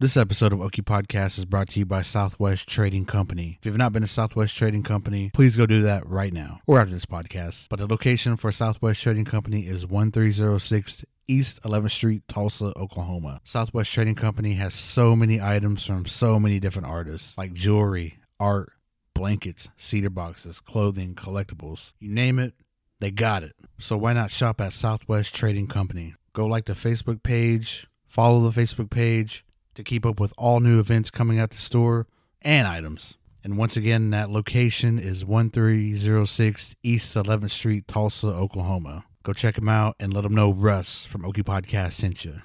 This episode of Okie Podcast is brought to you by Southwest Trading Company. If you've not been to Southwest Trading Company, please go do that right now or after this podcast. But the location for Southwest Trading Company is 1306 East 11th Street, Tulsa, Oklahoma. Southwest Trading Company has so many items from so many different artists like jewelry, art, blankets, cedar boxes, clothing, collectibles. You name it, they got it. So why not shop at Southwest Trading Company? Go like the Facebook page, follow the Facebook page to keep up with all new events coming out the store and items. And once again, that location is 1306 East 11th Street, Tulsa, Oklahoma. Go check them out and let them know Russ from Okie Podcast sent you.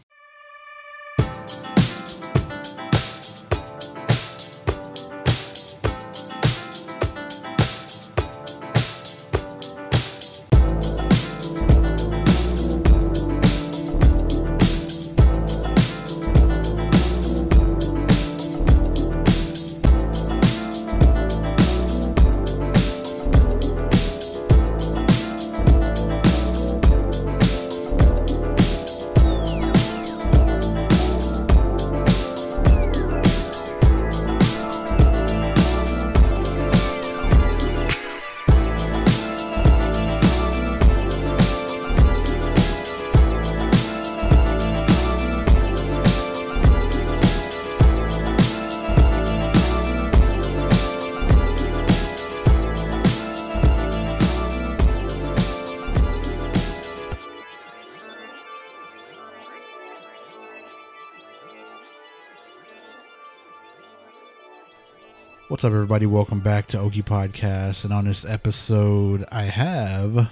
Everybody? Welcome back to Okie Podcast. And on this episode, I have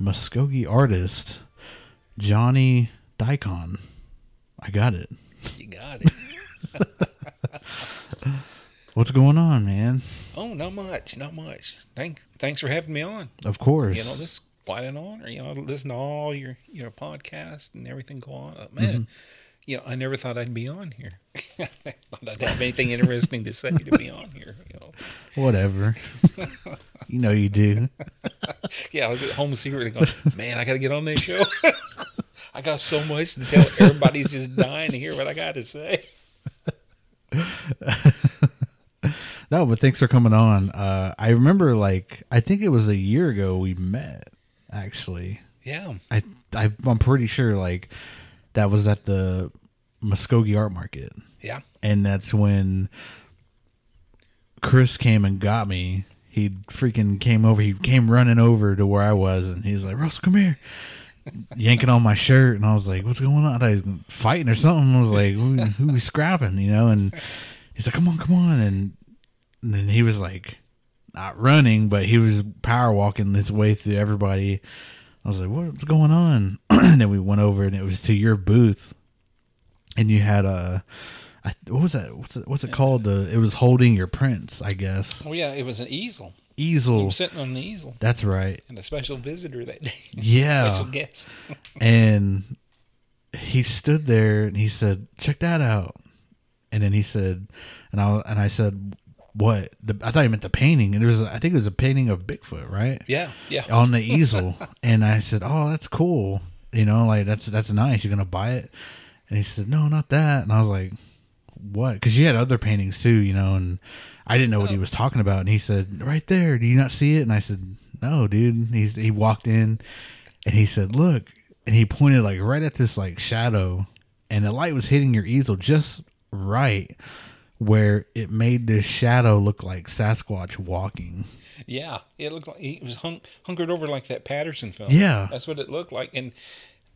Muskogee artist Johnnie Diacon. I got it. You got it. What's going on, man? oh, not much, not much. Thanks, thanks for having me on. Of course. You know, this is quite an honor. You know, listen to all your your podcast and everything go on. Uh, man, you know, I never thought I'd be on here. Thought I'd have anything interesting to say to be on here. You know, Whatever. you know you do. yeah, I was at home secretly going, man, I got to get on this show. I got so much to tell. Everybody's just dying to hear what I got to say. No, but thanks for coming on. Uh, I remember, like, I think it was a year ago we met, actually. Yeah, I, I I'm pretty sure like that was at the Muskogee Art Market, yeah, and that's when Chris came and got me. He freaking came over. He came running over to where I was, and he's like, "Russell, come here." Yanking on my shirt, and I was like, "What's going on?" I thought he was fighting or something. I was like, "Who, who we scrapping?" You know? And he's like, "Come on, come on!" And, and then he was like, not running, but he was power walking his way through everybody. I was like, "What's going on?" and then we went over, and it was to your booth, and you had a, I, what was that? What's it, what's it called? Uh, it was holding your prints, I guess. oh yeah, it was an easel. Easel. Sitting on an easel. That's right. and a special visitor that day. Yeah. special guest. And he stood there and he said, "Check that out." And then he said, and I and I said, "What?" The, I thought he meant the painting. And it was, I think it was a painting of Bigfoot, right? Yeah, yeah. on the easel and i said oh that's cool you know like that's that's nice you're gonna buy it and he said no not that. And i was like what? Because you had other paintings too you know and i didn't know what he oh. was talking about. And he said right there. Do you not see it? And i said no dude. He's he walked in and he said look. And he pointed like right at this like shadow. And the light was hitting your easel just right where it made this shadow look like sasquatch walking. Yeah, it looked like he was hung, hunkered over like that Patterson film. Yeah. that's what it looked like, and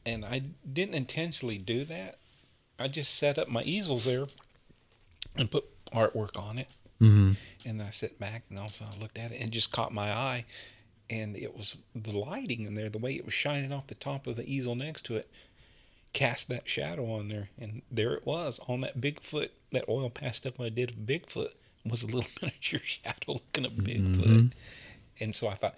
and I didn't intentionally do that. I just set up my easels there and put artwork on it, mm-hmm. and I sat back and also I looked at it and it just caught my eye, and it was the lighting in there, the way it was shining off the top of the easel next to it, cast that shadow on there, and there it was on that Bigfoot, that oil pastel I did of Bigfoot was a little miniature shadow looking at Bigfoot. And so I thought,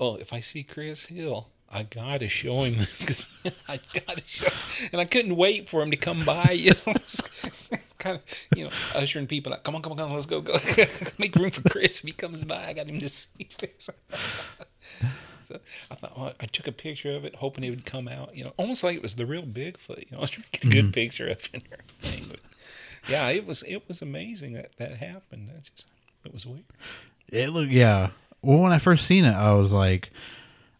oh, if I see Chris Hill, I gotta show him this because I gotta show. And I couldn't wait for him to come by. You know, kind of, you know, ushering people out. Come on, come on, come on, let's go, go. Make room for Chris if he comes by. I got him to see this. So I thought well, I took a picture of it, hoping it would come out. You know, almost like it was the real Bigfoot. You know, I was trying to get a good mm-hmm. picture of it and everything. But yeah, it was it was amazing that that happened. That's just it was weird. It looked yeah. Well, when I first seen it, I was like,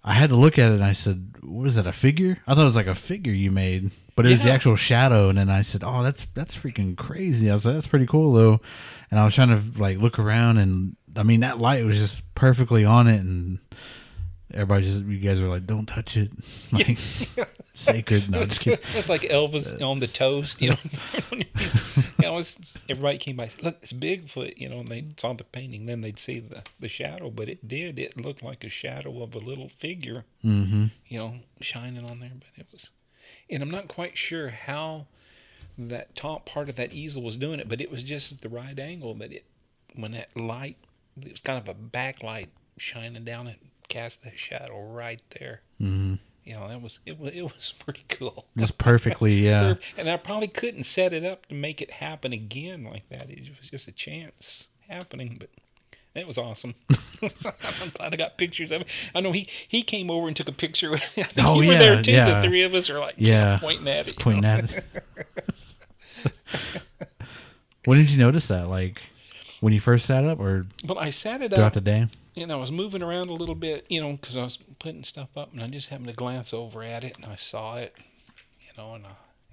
I had to look at it and I said, "What is that? A figure?" I thought it was like a figure you made, but it was the actual shadow. And then I said, "Oh, that's that's freaking crazy." I was like, "That's pretty cool though." And I was trying to like look around, and I mean that light was just perfectly on it, and everybody just you guys are like, "Don't touch it," like sacred. No, just kidding. It's like Elvis on the toast, you know. you know, everybody came by, said, look, it's Bigfoot, you know, and they saw the painting. Then they'd see the, the shadow, but it did. It looked like a shadow of a little figure, Mm-hmm. you know, shining on there. But it was, and I'm not quite sure how that top part of that easel was doing it, but it was just at the right angle that it, when that light, it was kind of a backlight shining down, it cast that shadow right there. Mm-hmm. You know, that was it was it was pretty cool. Just perfectly, yeah. And I probably couldn't set it up to make it happen again like that. It was just a chance happening, but it was awesome. I'm glad I got pictures of it. I know he he came over and took a picture. I think Oh, you were yeah, there too. yeah. The three of us are like Yeah. pointing at it. Pointing know? at it. when did you notice that? Like when you first sat up, or But I sat it throughout up throughout the day? And I was moving around a little bit, you know, because I was putting stuff up, and I just happened to glance over at it, and I saw it, you know, and uh,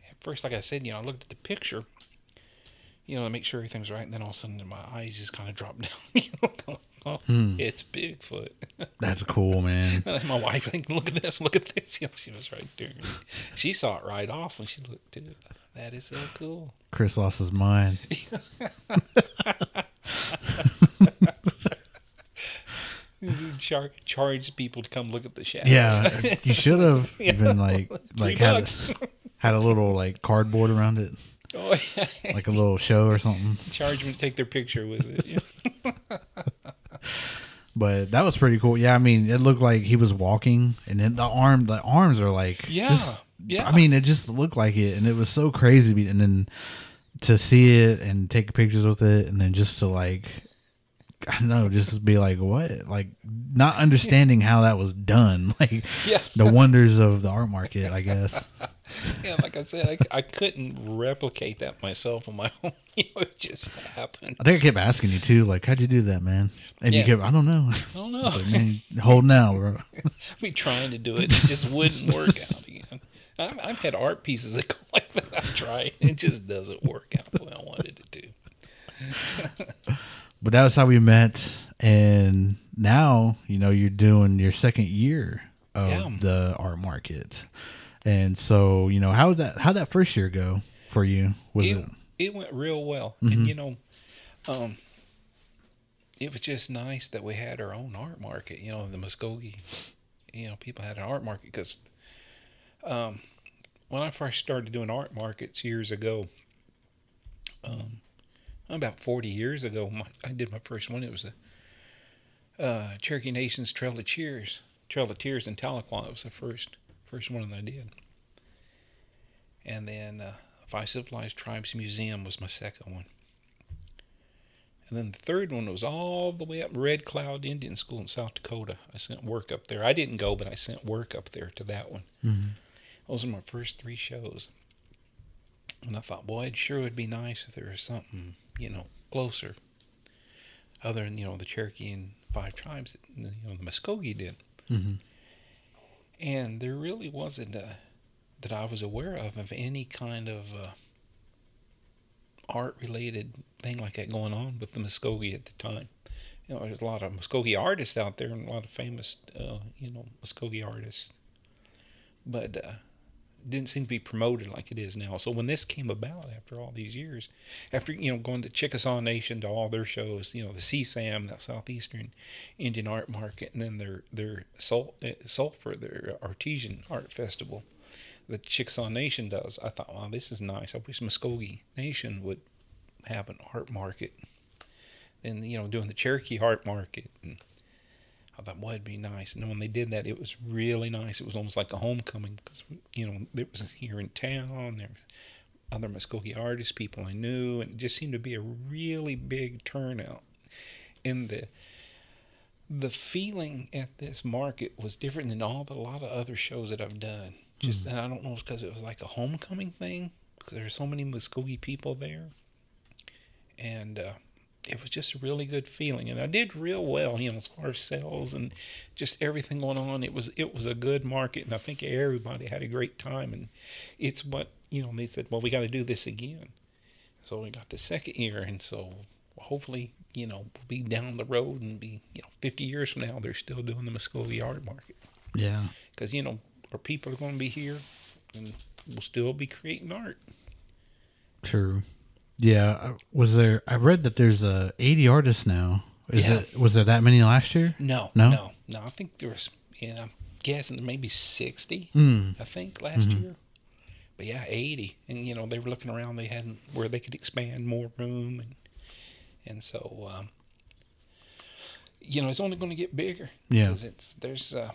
at first, like I said, you know, I looked at the picture, you know, to make sure everything's right, and then all of a sudden my eyes just kind of dropped down, you know, oh, Hmm. it's Bigfoot. That's cool, man. and my wife, like, look at this, look at this, you know, she was right there. She saw it right off when she looked at it. That is so cool. Chris lost his mind. Char- charge people to come look at the shadow. Yeah, you should have Yeah. been like like had bucks. had a little like cardboard around it, oh, yeah. like a little show or something. charge them to take their picture with it. Yeah. But that was pretty cool. Yeah, I mean, it looked like he was walking, and then the arm, the arms are like, Yeah, just- yeah. I mean, it just looked like it, and it was so crazy. And then to see it and take pictures with it, and then just to like, I don't know, just be like, what, like, not understanding how that was done, like Yeah. the wonders of the art market, I guess. yeah, like I said, I, I couldn't replicate that myself on my own. You know, it just happened. I think I kept asking you too, like, how'd you do that, man? And you kept, I don't know. I don't know. Like, man, hold now, bro. be trying to do it, it just wouldn't work out again. I've, I've had art pieces that go like that. I try, it just doesn't work out the way I wanted it to. But that was how we met, and now you know you're doing your second year of Yeah. the art market, and so you know how that how that first year go for you? Was it, it? it went real well, Mm-hmm. and you know, um, it was just nice that we had our own art market. You know, the Muskogee, you know, people had an art market because, um, when I first started doing art markets years ago, um, about forty years ago, my, I did my first one. It was a uh, Cherokee Nation's Trail of Cheers, Trail of Tears in Tahlequah. It was the first first one that I did. And then uh, Five Civilized Tribes Museum was my second one. And then the third one was all the way up Red Cloud Indian School in South Dakota. I sent work up there. I didn't go, but I sent work up there to that one. Mhm. Those are my first three shows. And I thought, boy, it sure would be nice if there was something, you know, closer. Other than, you know, the Cherokee and Five Tribes you know, the Muskogee did. Mhm. And there really wasn't a, that I was aware of of any kind of uh, art related thing like that going on with the Muskogee at the time. You know, there's a lot of Muskogee artists out there and a lot of famous, uh, you know, Muskogee artists. But uh, didn't seem to be promoted like it is now. So when this came about after all these years, after you know going to Chickasaw Nation to all their shows, you know the SEASAM, that Southeastern Indian Art Market, and then their their Sul- uh, Sulphur, their Artesian Art Festival, that Chickasaw Nation does. I thought, wow, this is nice. I wish Muskogee Nation would have an art market, and you know doing the Cherokee Art Market and. I thought, well, it'd be nice. And when they did that, it was really nice. It was almost like a homecoming because, you know, it was here in town. There were other Muskogee artists, people I knew, and it just seemed to be a really big turnout. And the the feeling at this market was different than all the a lot of other shows that I've done. Just, and I don't know if it's because it was like a homecoming thing because there were so many Muskogee people there. and uh, it was just a really good feeling. And I did real well, you know, as far as sales and just everything going on. It was it was a good market, and I think everybody had a great time. And it's what you know. They said, well, we got to do this again. So we got the second year, and so hopefully, you know, we'll be down the road and be, you know, 50 years from now, they're still doing the Muskogee art market. Yeah. Because, you know, our people are going to be here and we'll still be creating art. True. Yeah. uh, Was there? I read that there's uh, 80 artists now. Is Yeah. it? Was there that many last year? No, No? no, no. I think there was, you know, I'm guessing maybe 60, Mm. I think, last year. But yeah, 80. And, you know, they were looking around, they had where they could expand more room. And, and so, um, you know, it's only going to get bigger. Yeah. 'Cause it's, there's, uh,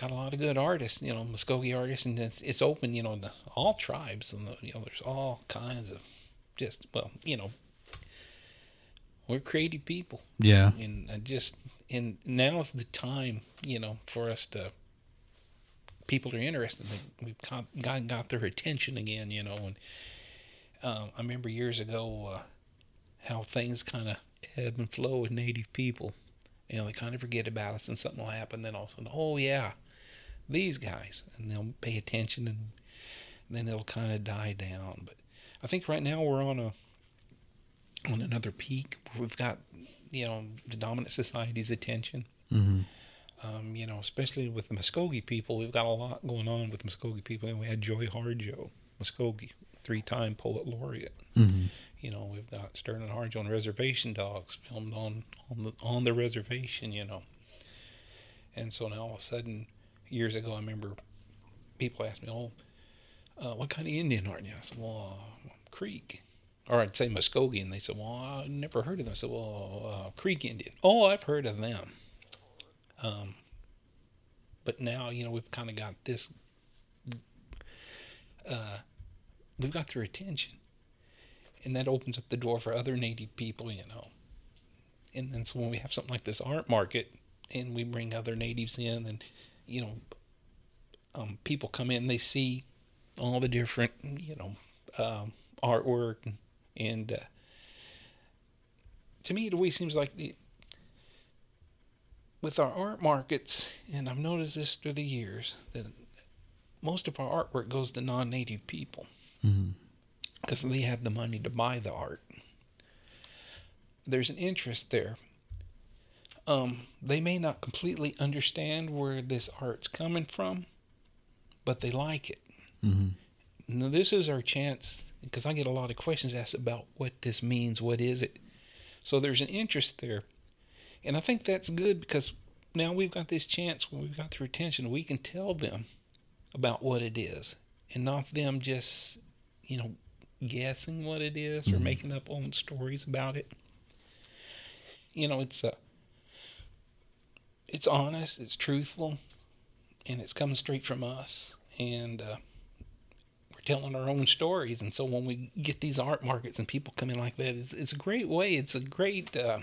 got a lot of good artists, you know, Muskogee artists, and it's, it's open, you know, to all tribes. And, the, you know, there's all kinds of just, well, you know, we're creative people Yeah. and I just and now's the time you know for us to people are interested we've got got, got their attention again you know and um, I remember years ago uh, how things kind of ebb and flow with native people you know they kind of forget about us and something will happen then all of a sudden oh yeah these guys and they'll pay attention and then it'll kind of die down but I think right now we're on a on another peak. We've got you know the dominant society's attention. Hmm um, you know especially with the Muskogee people we've got a lot going on with Muskogee people. And we had Joy Harjo Muskogee three-time poet laureate. Hmm you know we've got Sterlin Harjo on reservation dogs filmed on on the on the reservation you know. And so now all of a sudden years ago I remember people asked me oh uh, what kind of Indian are you I said well uh, Creek or I'd say Muskogee, and they said, "Well, I never heard of them." I said, "Well, uh, Creek Indian." Oh, I've heard of them. Um, but now you know we've kind of got this. Uh, we've got their attention, and that opens up the door for other Native people, you know. And then so when we have something like this art market, and we bring other natives in, and you know, um, people come in, they see all the different, you know, um, artwork and, uh, to me it always seems like the with our art markets and i've noticed this through the years that most of our artwork goes to non-native people. Hmm because they have the money to buy the art. There's an interest there. Um, they may not completely understand where this art's coming from but they like it hmm now, this is our chance because I get a lot of questions asked about what this means. What is it? So there's an interest there. And I think that's good because now we've got this chance when we've got their attention, we can tell them about what it is and not them just, you know, guessing what it is or Mhm. making up own stories about it. You know, it's uh, it's honest, it's truthful, and it's coming straight from us. And uh, telling our own stories. And so when we get these art markets and people come in like that, it's, it's a great way. It's a great uh,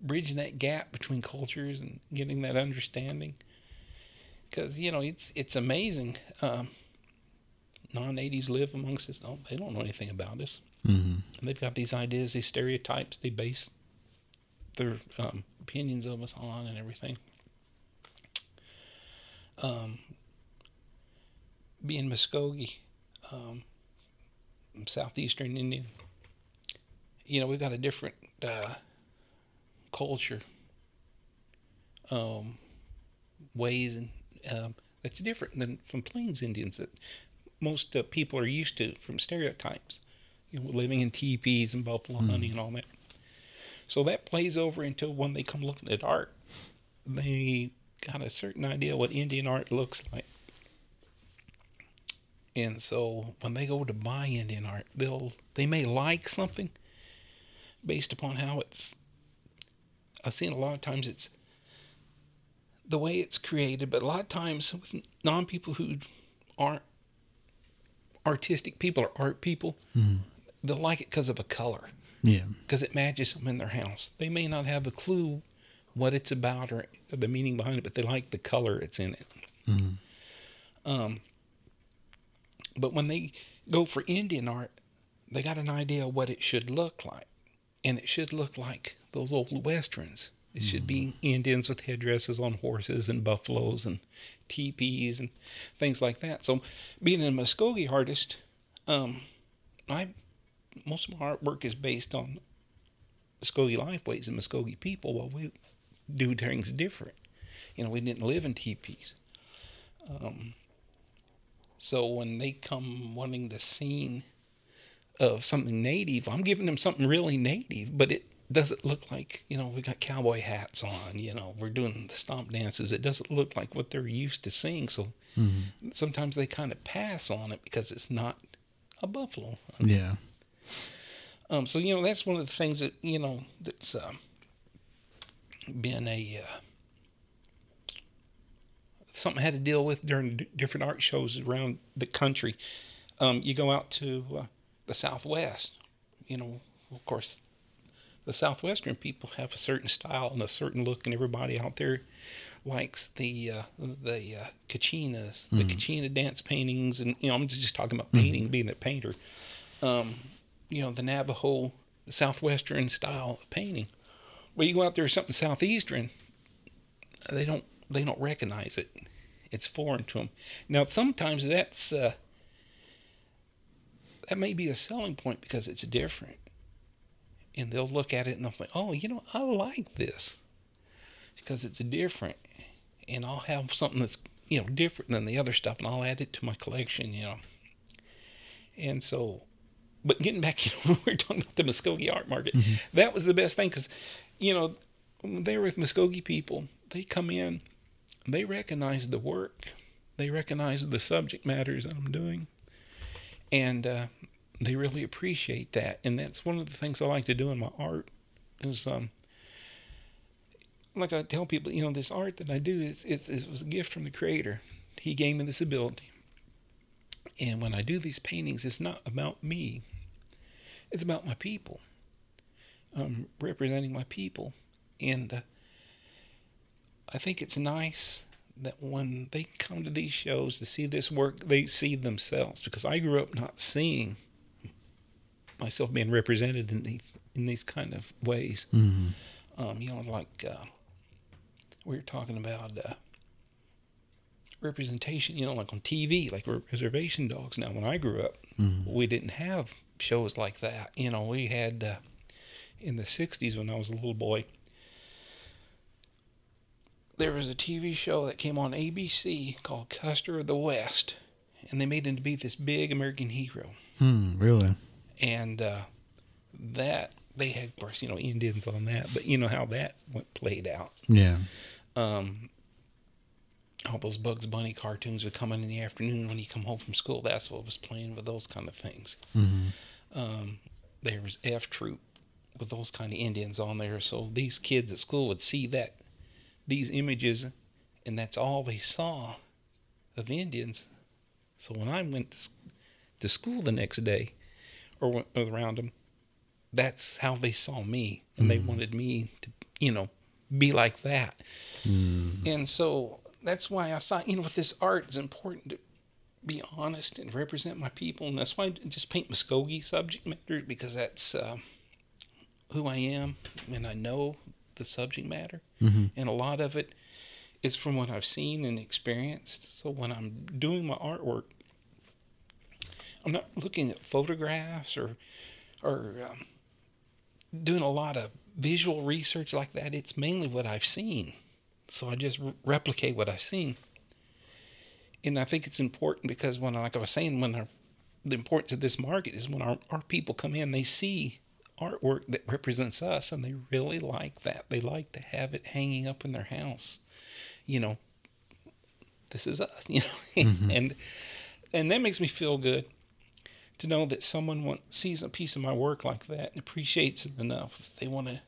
bridging that gap between cultures and getting that understanding. Because you know it's it's amazing. Um, non-natives live amongst us. No, they don't know anything about us. hmm And they've got these ideas, these stereotypes. They base their um, opinions of us on and everything. Um, being Muskogee, um, southeastern Indian, you know, we've got a different uh, culture, um, ways, and um, that's different than from Plains Indians that most uh, people are used to from stereotypes you know, living in teepees and buffalo hunting and all that. So that plays over until when they come looking at art, they got a certain idea what Indian art looks like. And so when they go to buy Indian art, they'll they may like something based upon how it's. I've seen a lot of times it's the way it's created, but a lot of times with non people who aren't artistic people or art people, hmm they'll like it because of a color, Yeah. because it matches them in their house. They may not have a clue what it's about or the meaning behind it, but they like the color it's in it. hmm Um, but when they go for Indian art, they got an idea of what it should look like, and it should look like those old westerns. It mm-hmm. should be Indians with headdresses on horses and buffaloes and teepees and things like that. So, being a Muskogee artist, um, I most of my artwork is based on Muskogee lifeways and Muskogee people. While we do things different, you know, we didn't live in teepees. Um, so when they come wanting the scene of something native, I'm giving them something really native, but it doesn't look like, you know, we got cowboy hats on, you know, we're doing the stomp dances. It doesn't look like what they're used to seeing. So mm-hmm. sometimes they kind of pass on it because it's not a buffalo. Yeah. Um, so, you know, that's one of the things that, you know, that's uh, been a. Uh, something I had to deal with during different art shows around the country. Um, you go out to uh, the Southwest, you know, of course, the Southwestern people have a certain style and a certain look, and everybody out there likes the uh, the uh, Kachinas, mm. the Kachina dance paintings, and you know, I'm just talking about painting, mm. being a painter. Um, you know, the Navajo, Southwestern style of painting. But you go out there something Southeastern, they don't they don't recognize it. It's foreign to them. Now, sometimes that's uh, that may be a selling point because it's different, and they'll look at it and they'll say, "Oh, you know, I like this because it's different," and I'll have something that's you know different than the other stuff, and I'll add it to my collection, you know. And so, but getting back, you know, we are talking about the Muskogee art market. Mm-hmm. That was the best thing because, you know, when they're with Muskogee people, they come in they recognize the work, they recognize the subject matters that I'm doing, and uh, they really appreciate that. And that's one of the things I like to do in my art is um, like I tell people, you know, this art that I do is it's, it was a gift from the Creator. He gave me this ability. And when I do these paintings, it's not about me. It's about my people. I'm representing my people. And uh, I think it's nice that when they come to these shows to see this work, they see themselves because I grew up not seeing myself being represented in these in these kind of ways. Mm-hmm. Um, you know, like uh, we were talking about uh, representation. You know, like on TV, like reservation dogs. Now, when I grew up, mm-hmm. we didn't have shows like that. You know, we had uh, in the '60s when I was a little boy there was a TV show that came on ABC called Custer of the West, and they made him to be this big American hero. Hmm, really? And uh, that they had, of course, you know, Indians on that, but you know how that went played out. Yeah. Um, all those Bugs Bunny cartoons would come in in the afternoon when you come home from school. That's what was playing with those kind of things. Mm-hmm. Um, there was F Troop with those kind of Indians on there. So these kids at school would see that these images, and that's all they saw of Indians. So when I went to school the next day or went around them, that's how they saw me, and mm. they wanted me to, you know, be like that. Mm. And so that's why I thought, you know, with this art, it's important to be honest and represent my people, and that's why I just paint Muskogee subject matter because that's uh, who I am, and I know the subject matter, mm-hmm. and a lot of it is from what I've seen and experienced. So when I'm doing my artwork, I'm not looking at photographs or or um, doing a lot of visual research like that. It's mainly what I've seen, so I just re- replicate what I've seen. And I think it's important because when, like I was saying, when our, the importance of this market is when our, our people come in, they see artwork that represents us and they really like that. They like to have it hanging up in their house. You know, this is us, you know. Mm-hmm. and and that makes me feel good to know that someone want, sees a piece of my work like that and appreciates it enough. They want to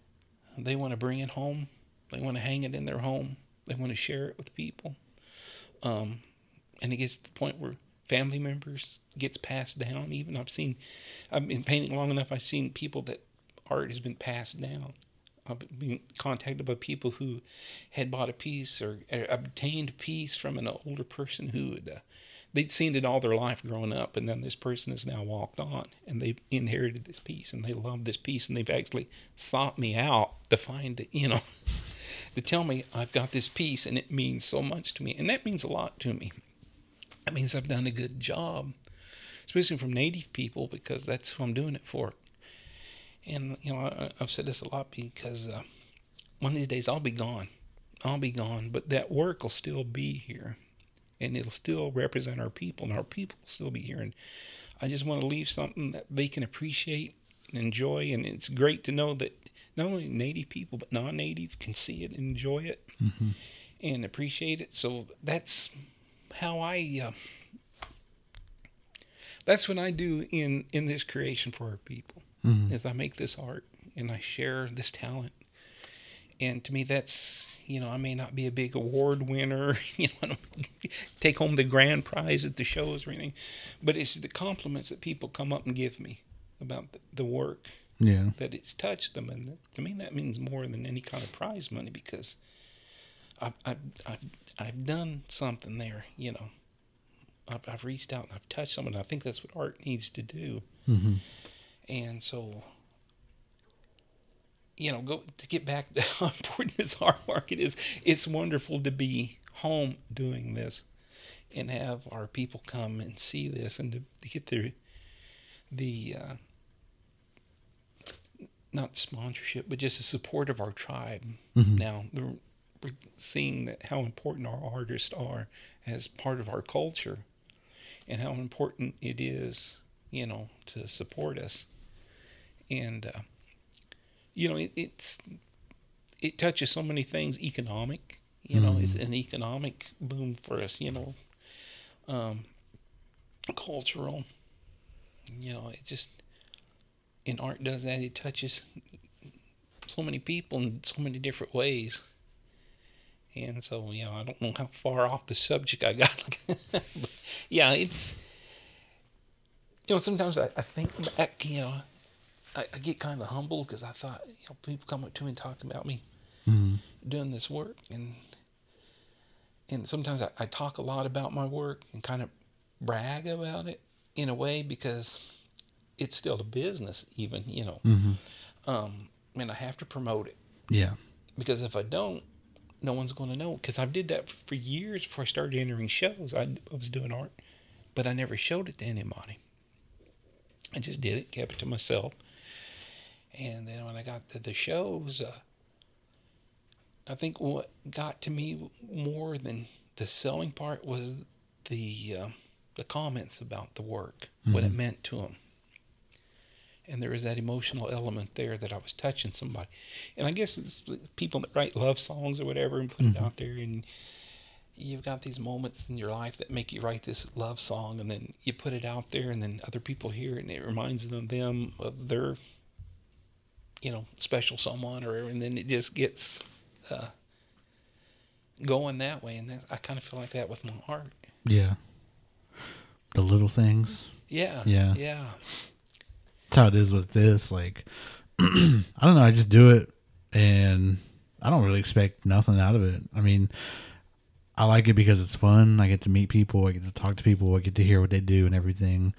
they want to bring it home. They want to hang it in their home. They want to share it with people. Um, and it gets to the point where family members gets passed down. Even I've seen, I've been painting long enough. I've seen people that art has been passed down. I've been contacted by people who had bought a piece or, or obtained a piece from an older person who had uh, they'd seen it all their life growing up, and then this person has now walked on, and they've inherited this piece, and they love this piece, and they've actually sought me out to find you know, to tell me I've got this piece, and it means so much to me, and that means a lot to me. That means I've done a good job, especially from Native people, because that's who I'm doing it for. And you know, I, have said this a lot because uh, one of these days I'll be gone. I'll be gone, but that work will still be here and it'll still represent our people, and our people will still be here. And I just want to leave something that they can appreciate and enjoy. And it's great to know that not only native people, but non native can see it and enjoy it mm-hmm. and appreciate it. So that's how I. Uh, that's what I do in in this creation for our people. Mm-hmm. Is I make this art and I share this talent and to me that's you know i may not be a big award winner you know take home the grand prize at the shows or anything but it's the compliments that people come up and give me about the work yeah that it's touched them and to me that means more than any kind of prize money because i've i've i've, I've done something there you know I've, I've reached out and i've touched someone i think that's what art needs to do mm-hmm. and so you know, go to get back to how important this art market is. It's wonderful to be home doing this and have our people come and see this and to, to get the the uh, not sponsorship, but just the support of our tribe. Mm-hmm. Now we're seeing that how important our artists are as part of our culture, and how important it is, you know, to support us. And uh, you know, it, it's it touches so many things. Economic, you know, mm. it's an economic boom for us. You know, um, cultural. You know, it just in art does that. It touches so many people in so many different ways. And so, you know, I don't know how far off the subject I got. but yeah, it's, you know, sometimes I, I think back, you know, I, I get kind of humbled because I thought you know people come up to me and talk about me mm-hmm. doing this work and and sometimes I, I talk a lot about my work and kind of brag about it in a way because it's still a business even you know mm-hmm. um and I have to promote it yeah because if I don't no one's going to know because I did that for years before I started entering shows I, I was doing art but I never showed it to anybody I just did it kept it to myself and then when I got to the shows, uh, I think what got to me more than the selling part was the uh, the comments about the work, mm-hmm. what it mm-hmm. meant to them. And there was that emotional element there that I was touching somebody. And I guess it's people that write love songs or whatever and put mm-hmm. it out there. And you've got these moments in your life that make you write this love song. And then you put it out there, and then other people hear it, and it reminds them, them of their you know, special someone or and then it just gets uh, going that way. And I kind of feel like that with my art. Yeah. The little things. Yeah. Yeah. Yeah. That's how it is with this. Like, I don't know. I just do it and I don't really expect nothing out of it. I mean, I like it because it's fun. I get to meet people. I get to talk to people. I get to hear what they do and everything.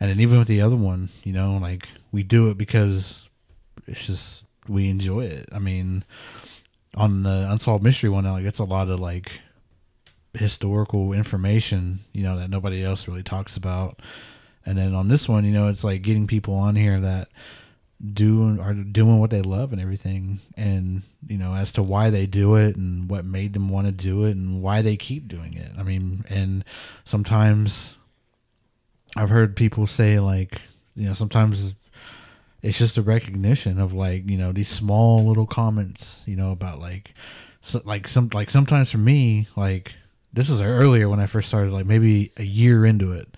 And then even with the other one, you know, like we do it because it's just we enjoy it. I mean, on the unsolved mystery one, like it's a lot of like historical information, you know, that nobody else really talks about. And then on this one, you know, it's like getting people on here that do are doing what they love and everything. And you know as to why they do it and what made them want to do it and why they keep doing it. I mean and sometimes i've heard people say like you know sometimes it's just a recognition of like you know these small little comments you know about like so, like some like sometimes for me like this is earlier when I first started like maybe a year into it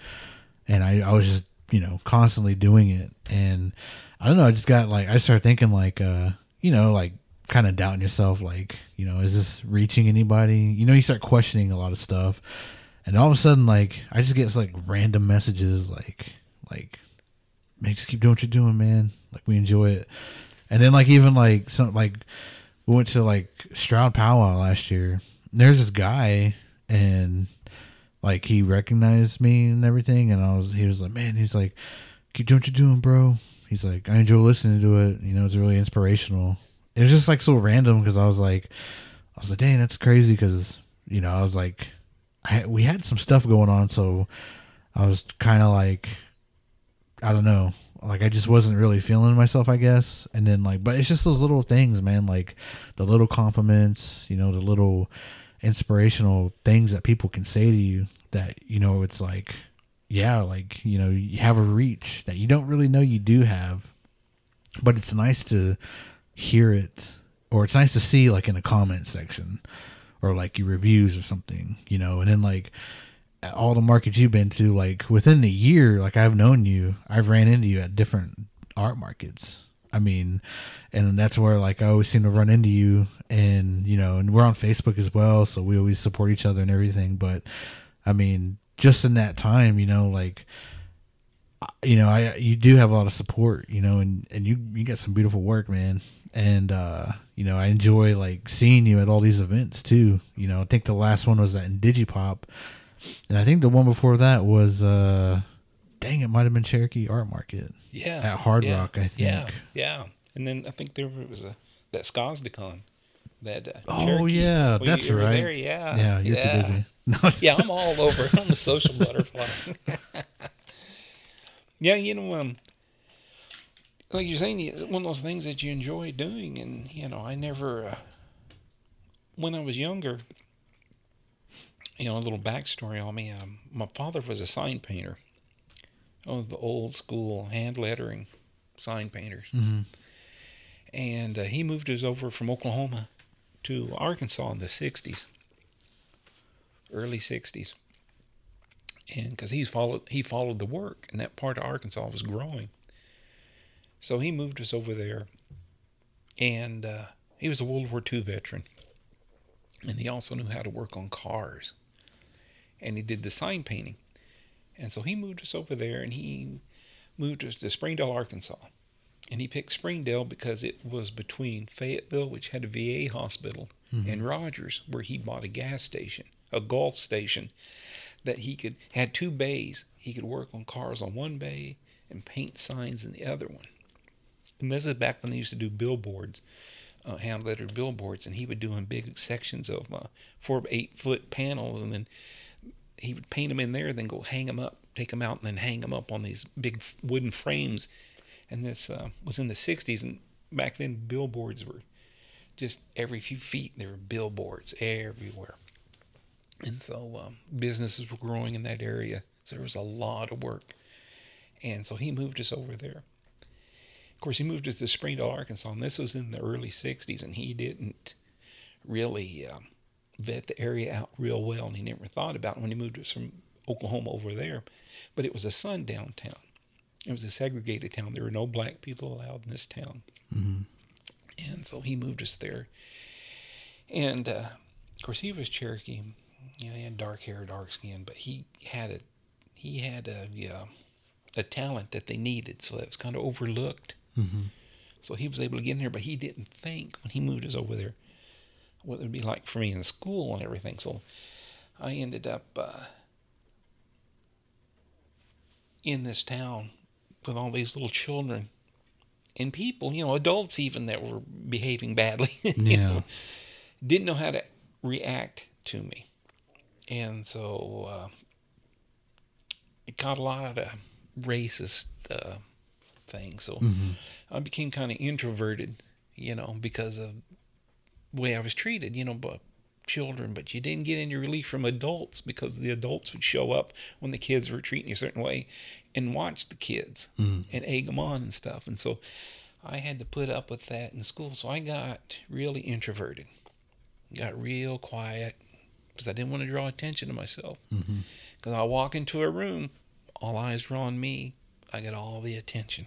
and I, I was just you know constantly doing it and I don't know I just got like I started thinking like uh you know like kind of doubting yourself like you know is this reaching anybody you know you start questioning a lot of stuff and all of a sudden like I just get like random messages like like man, just keep doing what you're doing, man. Like we enjoy it. And then like even like some like we went to like Stroud Powwow last year. There's this guy and like he recognized me and everything, and I was he was like, man, he's like, keep doing what you're doing, bro. He's like, I enjoy listening to it. You know, it's really inspirational. It was just like so random because I was like, I was like, dang, that's crazy because you know I was like, I we had some stuff going on, so I was kind of like, I don't know, like I just wasn't really feeling myself, I guess. And then like, but it's just those little things, man. Like the little compliments, you know, the little inspirational things that people can say to you that you know it's like yeah like you know you have a reach that you don't really know you do have but it's nice to hear it or it's nice to see like in a comment section or like your reviews or something you know? And then like all the markets you've been to like within the year like i've known you i've ran into you at different art markets I mean, and that's where like I always seem to run into you, and you know, and we're on Facebook as well, so we always support each other and everything. But I mean, just in that time, you know, like you know, I you do have a lot of support, you know, and and you you got some beautiful work, man. And uh, you know, I enjoy like seeing you at all these events too. You know, I think the last one was at Digipop, and I think the one before that was uh dang, it might have been Cherokee Art Market. Yeah. At Hard yeah, Rock, I think. Yeah. Yeah. And then I think there was a that Skosdicon. That uh, Oh Cherokee. yeah, Were that's right. there? Yeah. Yeah, you're yeah. too busy. No, yeah, I'm all over. I'm a social butterfly. yeah, you know, um, like you're saying, it's one of those things that you enjoy doing, and you know, I never, uh, when I was younger, you know, a little backstory on me. Um, my father was a sign painter. I was the old school hand lettering sign painters, Mhm. and uh, he moved us over from Oklahoma to Arkansas in the '60s early '60s, and because he's followed he followed the work, and that part of Arkansas was growing. So he moved us over there, and uh, he was a World War II veteran, and he also knew how to work on cars, and he did the sign painting, and so he moved us over there, and he moved us to Springdale, Arkansas. And he picked Springdale because it was between Fayetteville, which had a VA hospital, and Rogers, where he bought a gas station, a golf station, that he could had two bays. He could work on cars on one bay and paint signs in the other one. And this is back when they used to do billboards, uh, hand lettered billboards, and he would do in big sections of uh, four eight foot panels, and then he would paint them in there, then go hang them up, take them out, and then hang them up on these big wooden frames. And this uh, was in the 60s, and back then billboards were just every few feet there were billboards everywhere. And so um, businesses were growing in that area, so there was a lot of work. And so he moved us over there. Of course, he moved us to Springdale, Arkansas, and this was in the early 60s, and he didn't really um, vet the area out real well, and he never thought about it when he moved us from Oklahoma over there. But it was a sundown town. It was a segregated town. There were no black people allowed in this town. Mhm. And so he moved us there. And uh, of course, he was Cherokee. You know, he had dark hair, dark skin, but he had a he had a yeah, a talent that they needed, so that was kind of overlooked. Mhm. So he was able to get in there, but he didn't think when he moved us over there what it would be like for me in school and everything. So I ended up uh, in this town with all these little children and people, you know, adults even that were behaving badly. you know, didn't know how to react to me. And so uh, it got a lot of racist uh, things. So Mhm. I became kind of introverted, you know, because of way I was treated, you know, by children. But you didn't get any relief from adults because the adults would show up when the kids were treating you a certain way and watch the kids Mhm. and egg them on and stuff. And so I had to put up with that in school. So I got really introverted, got real quiet because I didn't want to draw attention to myself. Because I walk into a room, all eyes were on me. I got all the attention.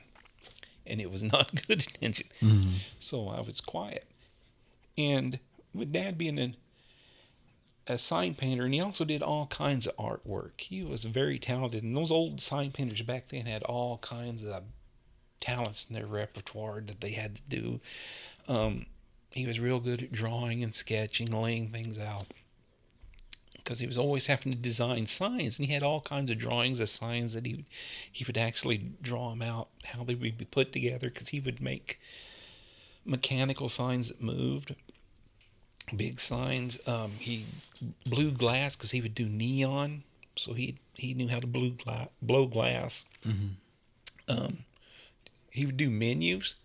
And it was not good attention. Mhm. So I was quiet. And with dad being an, a sign painter, and he also did all kinds of artwork. He was very talented. And those old sign painters back then had all kinds of talents in their repertoire that they had to do. Um, he was real good at drawing and sketching, laying things out. because he was always having to design signs, and he had all kinds of drawings of signs that he he would actually draw them out how they would be put together because he would make mechanical signs that moved, big signs. Um, he blew glass because he would do neon, so he he knew how to blow glass. Blow glass. Um, he would do menus,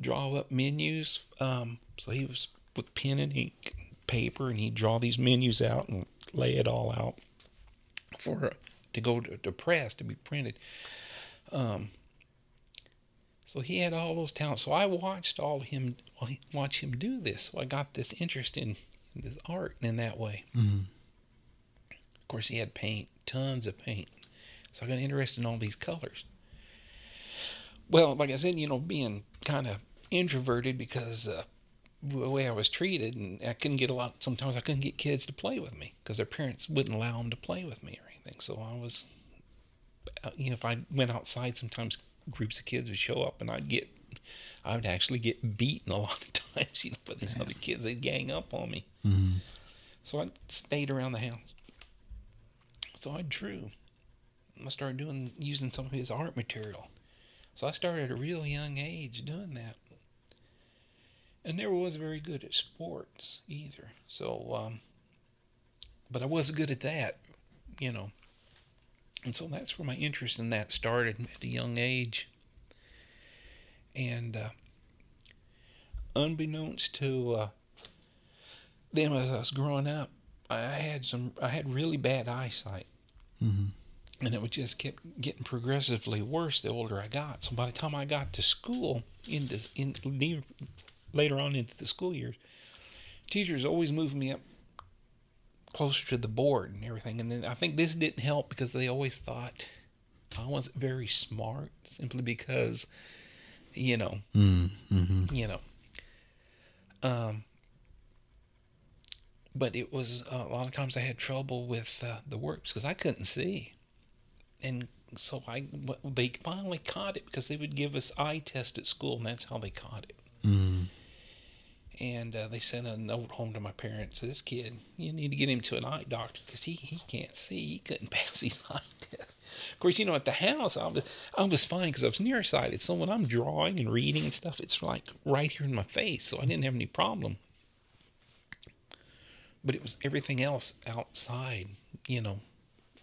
draw up menus. Um, so he was with pen and ink, paper, and he'd draw these menus out and lay it all out for to go to, to press to be printed. Um, so he had all those talents. So I watched all of him watch him do this. So I got this interest in, in this art in that way. Of course, he had paint, tons of paint. So I got interested in all these colors. Well, like I said, you know, being kind of introverted because uh, the way I was treated, and I couldn't get a lot. Sometimes I couldn't get kids to play with me because their parents wouldn't allow them to play with me or anything. So I was, uh, you know, if I went outside, sometimes groups of kids would show up, and I'd get, I would actually get beaten a lot of times, you know, by these other kids. They'd gang up on me. Mm-hmm. So I stayed around the house. So I drew. I started doing using some of his art material. So I started at a real young age doing that. And never was very good at sports either. So, um, but I was good at that, you know. And so that's where my interest in that started at a young age. And uh, unbeknownst to uh, them as I was growing up, I had some, I had really bad eyesight Mm-hmm. and it would just kept getting progressively worse the older I got. So by the time I got to school, into in later on into the school years, teachers always moved me up closer to the board and everything. And then I think this didn't help because they always thought I wasn't very smart, simply because, you know, Mm-hmm. you know. Um, but it was uh, a lot of times I had trouble with uh, the works because I couldn't see, and so I they finally caught it because they would give us eye test at school, and that's how they caught it. And uh, they sent a note home to my parents. This kid, you need to get him to an eye doctor because he, he can't see. He couldn't pass his eye test. Of course, you know, at the house, I was I was fine because I was nearsighted. So when I'm drawing and reading and stuff, it's like right here in my face. So I didn't have any problem. But it was everything else outside, you know,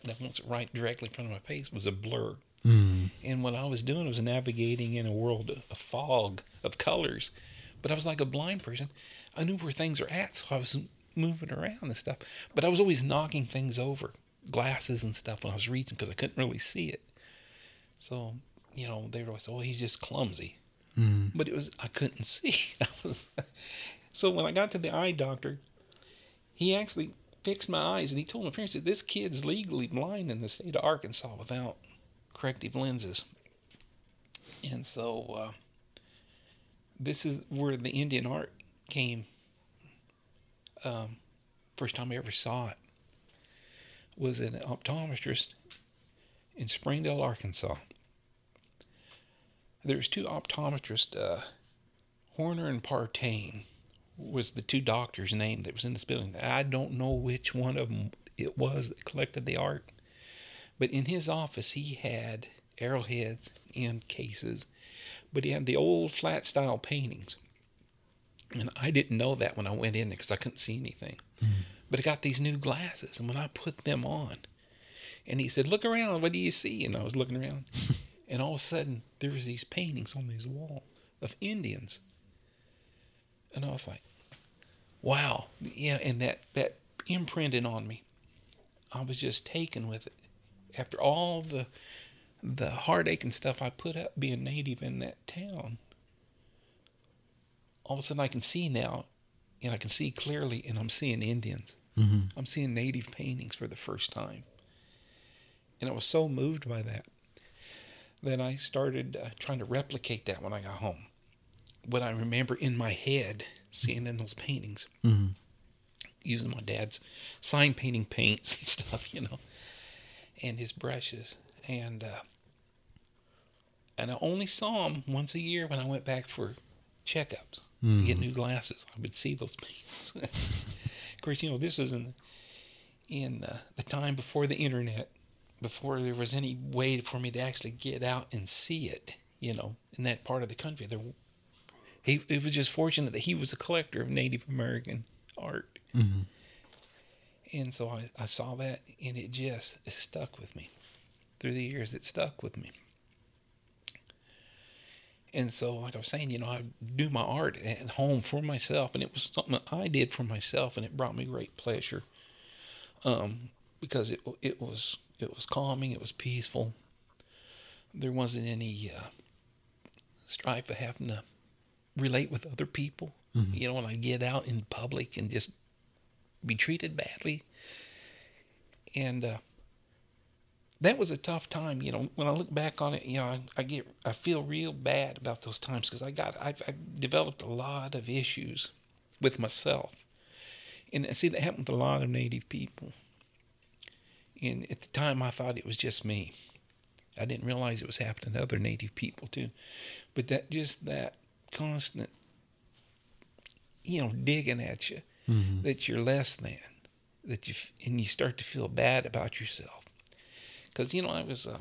that was right directly in front of my face was a blur. Mm. And what I was doing was navigating in a world of fog of colors. But I was like a blind person. I knew where things are at, so I was moving around and stuff. But I was always knocking things over, glasses and stuff, when I was reading because I couldn't really see it. So, you know, they were always, oh, he's just clumsy. Mm. But it was, I couldn't see. I was, so when I got to the eye doctor, he actually fixed my eyes and he told my parents that this kid's legally blind in the state of Arkansas without corrective lenses. And so uh, this is where the Indian art came. Um, first time I ever saw it was an optometrist in Springdale, Arkansas. There's two optometrists, uh, Horner and Partain was the two doctors' name that was in this building. I don't know which one of them it was that collected the art, but in his office he had arrowheads in cases, but he had the old flat style paintings. And I didn't know that when I went in there because I couldn't see anything. Mm-hmm. But I got these new glasses, and when I put them on, and he said, "Look around. What do you see?" And I was looking around, and all of a sudden there was these paintings on this wall of Indians, and I was like, "Wow!" Yeah, and that that imprinted on me. I was just taken with it. After all the the heartache and stuff I put up being native in that town, all of a sudden I can see now, and I can see clearly, and I'm seeing Indians. Mm-hmm. I'm seeing native paintings for the first time. And I was so moved by that that I started uh, trying to replicate that when I got home. What I remember in my head seeing in those paintings, Mm-hmm. using my dad's sign painting paints and stuff, you know, and his brushes. And uh, and I only saw them once a year when I went back for checkups to get new glasses. I would see those paintings. of course, you know, this is in the in uh, the time before the internet, before there was any way for me to actually get out and see it, you know, in that part of the country. There, he it was just fortunate that he was a collector of Native American art, Mm-hmm. and so I, I saw that, and it just it stuck with me through the years. It stuck with me. And so, like I was saying, you know, I do my art at home for myself, and it was something that I did for myself, and it brought me great pleasure. Um, because it it was it was calming, it was peaceful. There wasn't any uh, strife of having to relate with other people. You know, when I get out in public and just be treated badly, and uh, that was a tough time. You know, when I look back on it, you know, I, I get, I feel real bad about those times because I got, I've, I've developed a lot of issues with myself, and I see that happened with a lot of Native people. And at the time, I thought it was just me. I didn't realize it was happening to other Native people too, but that just that constant, you know, digging at you Mm-hmm. that you're less than, that you and you start to feel bad about yourself. Because you know, I was, uh,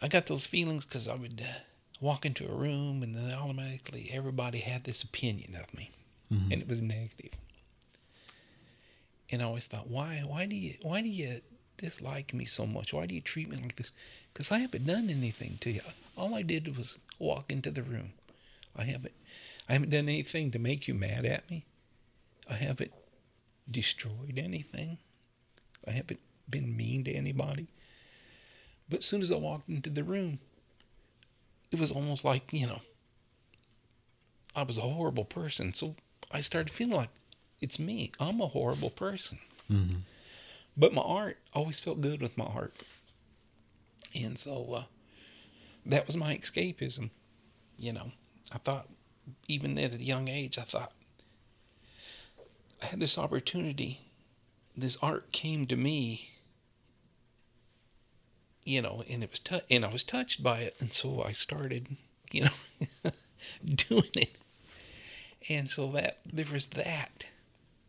I got those feelings because I would uh, walk into a room and then automatically everybody had this opinion of me, Mhm. and it was negative. And I always thought, why, why do you, why do you dislike me so much? Why do you treat me like this? Because I haven't done anything to you. All I did was walk into the room. I haven't, I haven't done anything to make you mad at me. I haven't destroyed anything. I haven't been mean to anybody. But as soon as I walked into the room, it was almost like, you know, I was a horrible person. So I started feeling like it's me. I'm a horrible person. Mm-hmm. But my art always felt good with my art. And so uh, that was my escapism. You know, I thought, even then at a young age, I thought I had this opportunity. This art came to me, you know, and it was tou- and I was touched by it, and so I started, you know, doing it. And so that there was that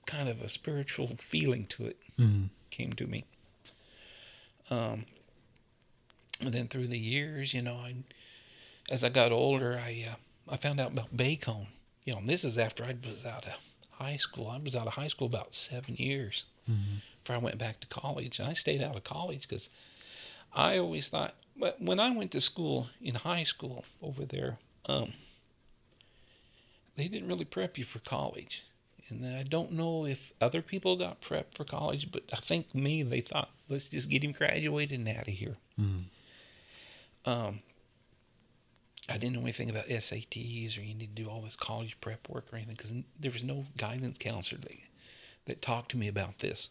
kind of a spiritual feeling to it Mm-hmm. came to me. Um, and then through the years, you know, I, as I got older, I uh, I found out about Bacone. You know, and this is after I was out of high school. I was out of high school about seven years Mm-hmm. before I went back to college. And I stayed out of college because I always thought, but when I went to school in high school over there, um, they didn't really prep you for college. And I don't know if other people got prepped for college, but I think me, they thought, let's just get him graduated and out of here. Mm-hmm. Um, I didn't know anything about SATs or you need to do all this college prep work or anything because there was no guidance counselor that, that talked to me about this.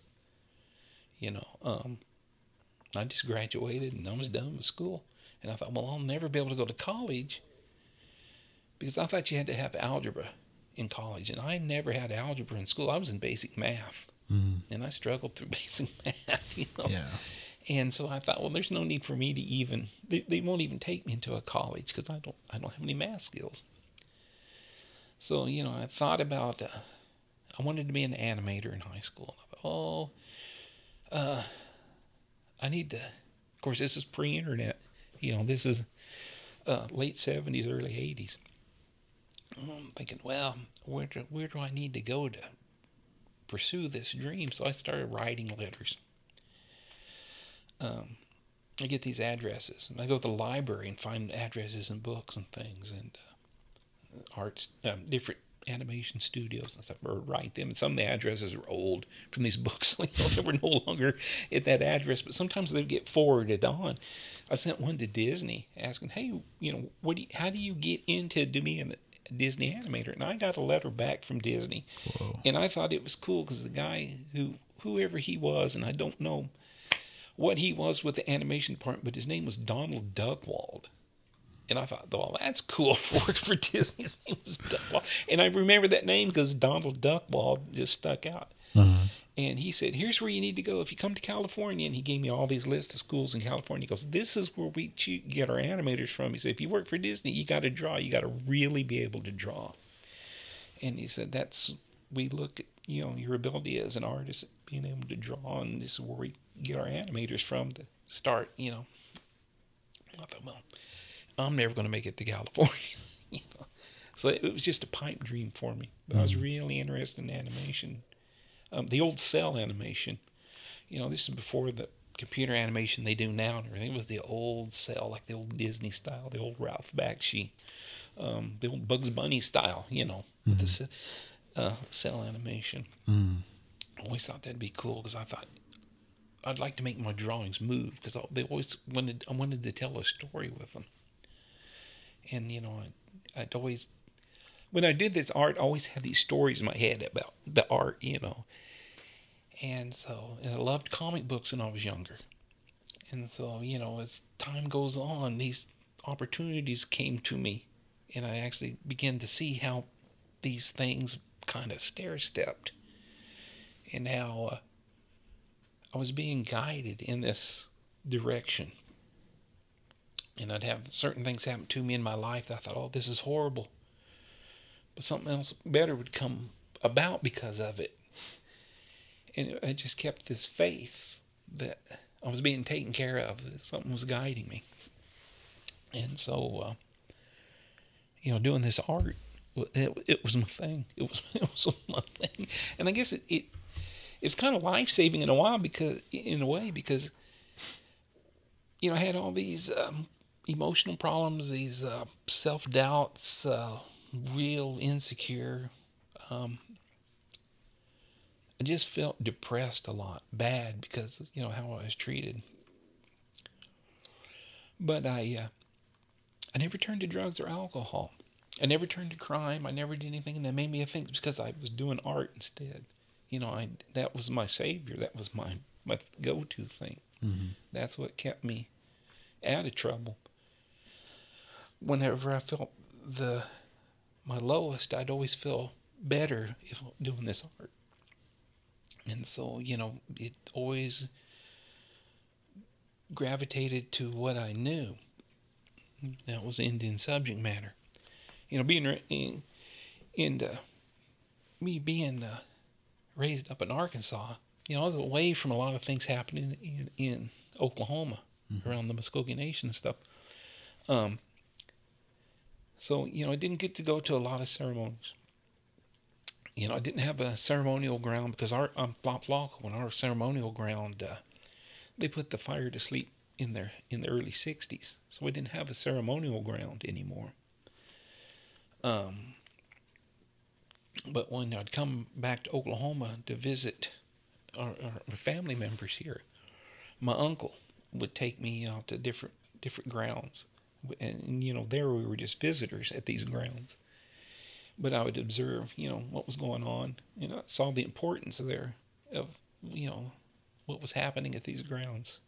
You know, um, I just graduated and I was done with school. And I thought, well, I'll never be able to go to college because I thought you had to have algebra in college. And I never had algebra in school. I was in basic math Mm-hmm. and I struggled through basic math, you know. Yeah. And so I thought, well, there's no need for me to even they, they won't even take me into a college because I don't I don't have any math skills. So you know, I thought about uh, I wanted to be an animator in high school. I thought, oh, uh, I need to. Of course, this is pre-internet. You know, this is uh, late '70s, early '80s. I'm thinking, well, where do, where do I need to go to pursue this dream? So I started writing letters um, I get these addresses. I go to the library and find addresses and books and things and uh, arts, um, different animation studios and stuff, or write them. And some of the addresses are old from these books. you know, they were no longer at that address, but sometimes they get forwarded on. I sent one to Disney asking, "Hey, you know, what? Do you, how do you get into being a Disney animator?" And I got a letter back from Disney, Whoa. and I thought it was cool because the guy who, whoever he was, and I don't know what he was with the animation department, but his name was Donald Duckwall. And I thought, well, that's cool for for Disney. His name was Duckwall. And I remember that name because Donald Duckwall just stuck out. Uh-huh. And he said, here's where you need to go if you come to California. And he gave me all these lists of schools in California. He goes, this is where we get our animators from. He said, if you work for Disney, you got to draw. You got to really be able to draw. And he said, that's, we look at you know your ability as an artist, being able to draw, and this is where we get our animators from to start. You know, I thought, well, I'm never going to make it to California. you know, so it was just a pipe dream for me. But mm-hmm. I was mm-hmm. really interested in animation, um, the old cel animation. You know, this is before the computer animation they do now and everything. It was the old cel, like the old Disney style, the old Ralph Bakshi, um, the old Bugs Bunny style. You know, mm-hmm. with the uh, cel animation. Mm. I always thought that'd be cool because I thought I'd like to make my drawings move because they always wanted I wanted to tell a story with them. And you know, I'd always when I did this art, I always had these stories in my head about the art, you know. And so, and I loved comic books when I was younger. And so, you know, as time goes on, these opportunities came to me, and I actually began to see how these things kind of stair stepped and how uh, I was being guided in this direction. And I'd have certain things happen to me in my life that I thought, oh, this is horrible. But something else better would come about because of it. And I just kept this faith that I was being taken care of, something was guiding me. And so, uh, you know, doing this art it, it was my thing. It was it was my thing, and I guess it, it it's kind of life saving in a while because in a way because you know I had all these um, emotional problems, these uh, self doubts, uh, real insecure. Um, I just felt depressed a lot, bad because you know how I was treated. But I, uh, I never turned to drugs or alcohol. I never turned to crime. I never did anything that made me think because I was doing art instead. You know, I that was my savior. That was my my go-to thing. Mm-hmm. That's what kept me out of trouble. Whenever I felt the my lowest, I'd always feel better if doing this art. And so, you know, it always gravitated to what I knew. That was Indian subject matter you know, being in, in uh, me being uh, raised up in Arkansas, you know, I was away from a lot of things happening in, in Oklahoma mm-hmm. around the Muscogee Nation and stuff. Um, so, you know, I didn't get to go to a lot of ceremonies. You know, I didn't have a ceremonial ground because our um, Flop Lock, when our ceremonial ground, uh, they put the fire to sleep in their in the early '60s, so we didn't have a ceremonial ground anymore. Um, but when I'd come back to Oklahoma to visit our, our family members here, my uncle would take me out to different different grounds, and you know there we were just visitors at these grounds. But I would observe, you know, what was going on. and I saw the importance there of you know what was happening at these grounds,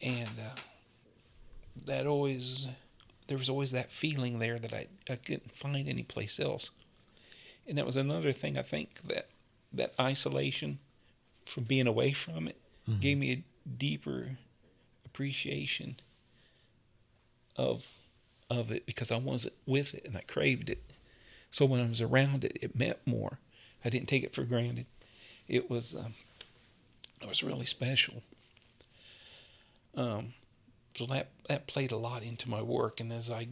and uh, that always there was always that feeling there that I, I couldn't find anyplace else. And that was another thing I think that that isolation from being away from it mm-hmm. gave me a deeper appreciation of of it because I wasn't with it and I craved it. So when I was around it, it meant more. I didn't take it for granted. It was um, it was really special. Um, so that that played a lot into my work and as i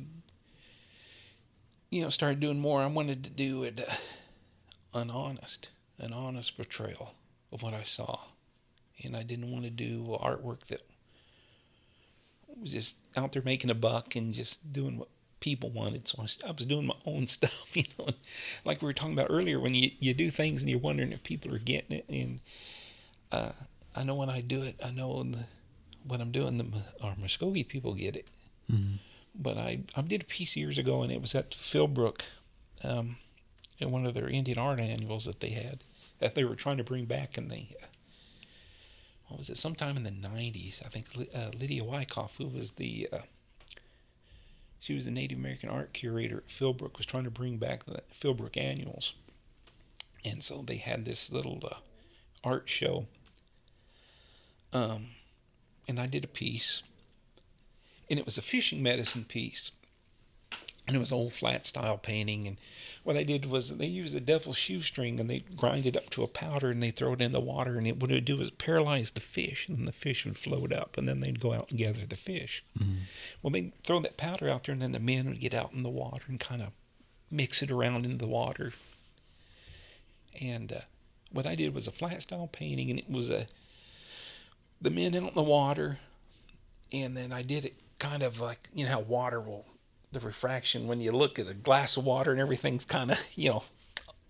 you know started doing more i wanted to do it uh, an honest an honest portrayal of what i saw and i didn't want to do artwork that was just out there making a buck and just doing what people wanted so i was doing my own stuff you know like we were talking about earlier when you, you do things and you're wondering if people are getting it and uh, i know when i do it i know the what I'm doing, the our Muskogee people get it. Mm-hmm. But I, I did a piece years ago, and it was at Philbrook, um, in one of their Indian art annuals that they had, that they were trying to bring back in the, uh, what was it, sometime in the 90s. I think uh, Lydia Wyckoff, who was the, uh, she was the Native American art curator at Philbrook, was trying to bring back the Philbrook annuals. And so they had this little uh, art show. Um, and I did a piece, and it was a fishing medicine piece. And it was old flat style painting. And what I did was they used a devil's shoestring and they grind it up to a powder and they throw it in the water. And it, what it would do is paralyze the fish, and the fish would float up, and then they'd go out and gather the fish. Mm-hmm. Well, they'd throw that powder out there, and then the men would get out in the water and kind of mix it around in the water. And uh, what I did was a flat style painting, and it was a the men out in the water, and then I did it kind of like you know how water will the refraction when you look at a glass of water and everything's kind of you know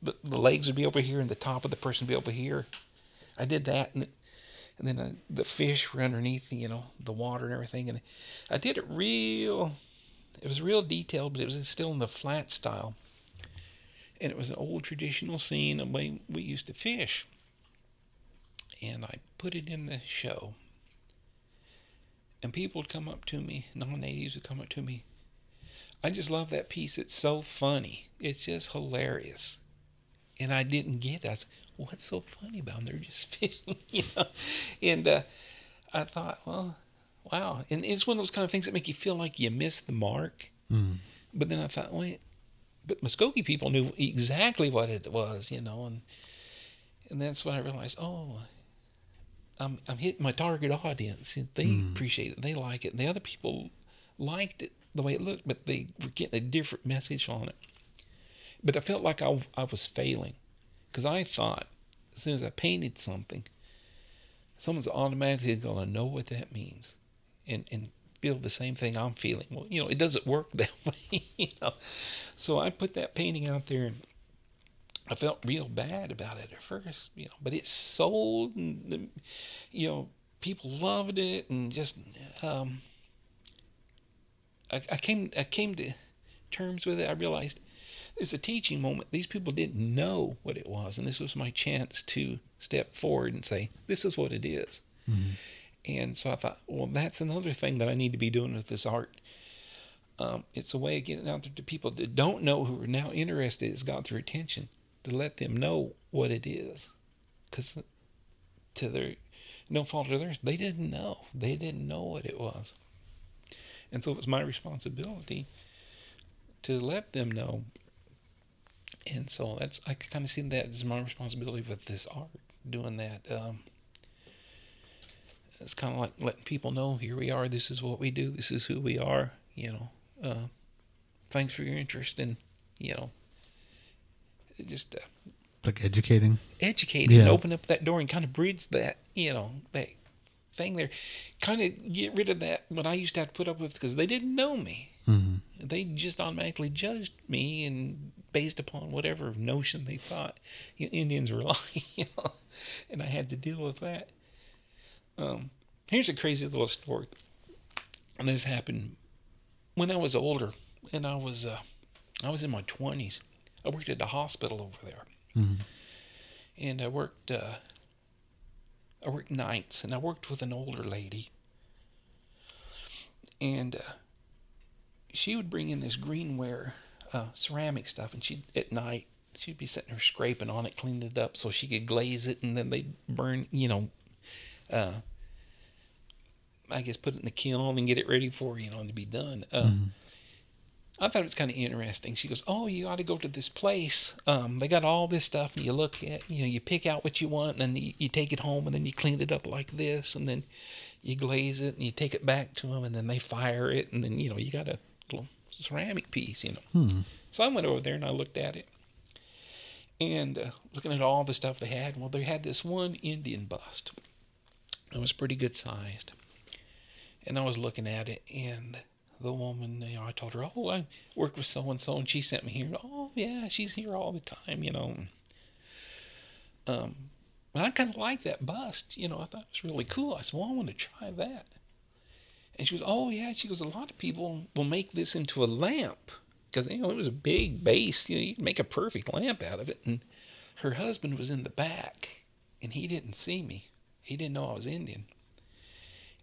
the, the legs would be over here and the top of the person would be over here. I did that and and then uh, the fish were underneath you know the water and everything and I did it real. It was real detailed, but it was still in the flat style. And it was an old traditional scene of way we used to fish. And I put it in the show. And people would come up to me, non natives would come up to me, I just love that piece. It's so funny. It's just hilarious. And I didn't get it. I said, what's so funny about them? They're just fishing, you know. And uh, I thought, well, wow. And it's one of those kind of things that make you feel like you missed the mark. Mm. But then I thought, wait, but Muskogee people knew exactly what it was, you know, and and that's when I realized, oh, I'm I'm hitting my target audience. They mm. appreciate it. They like it. And the other people liked it the way it looked, but they were getting a different message on it. But I felt like I, I was failing because I thought as soon as I painted something, someone's automatically going to know what that means and, and feel the same thing I'm feeling. Well, you know, it doesn't work that way, you know. So I put that painting out there and I felt real bad about it at first, you know, but it sold and, you know, people loved it and just, um, I, I came I came to terms with it. I realized it's a teaching moment. These people didn't know what it was, and this was my chance to step forward and say, "This is what it is. Mm-hmm. And so I thought, well, that's another thing that I need to be doing with this art. Um, it's a way of getting out there to people that don't know who are now interested. It's got their attention to let them know what it is, because to their no fault of theirs, they didn't know. They didn't know what it was. And so it was my responsibility to let them know. And so that's I kind of see that as my responsibility with this art, doing that. Um, it's kind of like letting people know here we are. This is what we do. This is who we are. You know. Uh, thanks for your interest in you know. Just uh, like educating, educating, yeah. and open up that door and kind of bridge that you know that thing there. Kind of get rid of that what I used to have to put up with because they didn't know me. Mm-hmm. They just automatically judged me and based upon whatever notion they thought Indians were like, you know, and I had to deal with that. Um, here's a crazy little story. And this happened when I was older, and I was uh, I was in my twenties. I worked at a hospital over there, mm-hmm. and I worked uh, I worked nights, and I worked with an older lady. And uh, she would bring in this greenware, uh, ceramic stuff, and she at night she'd be sitting there scraping on it, cleaning it up so she could glaze it, and then they'd burn, you know, uh, I guess put it in the kiln and get it ready for you know to be done. Uh, mm-hmm. I thought it was kind of interesting. She goes, "Oh, you ought to go to this place. Um, they got all this stuff, and you look at, you know, you pick out what you want, and then you, you, take it home, and then you clean it up like this, and then you glaze it, and you take it back to them, and then they fire it, and then you know you got a little ceramic piece, you know." Hmm. So I went over there and I looked at it, and uh, looking at all the stuff they had. Well, they had this one Indian bust. It was pretty good sized, and I was looking at it, and the woman, you know, I told her, oh, I work with so and so, and she sent me here. Oh, yeah, she's here all the time, you know. Um, and I kind of like that bust, you know. I thought it was really cool. I said, well, I want to try that. And she goes, oh yeah. She goes, a lot of people will make this into a lamp because you know it was a big base. You know, you can make a perfect lamp out of it. And her husband was in the back, and he didn't see me. He didn't know I was Indian.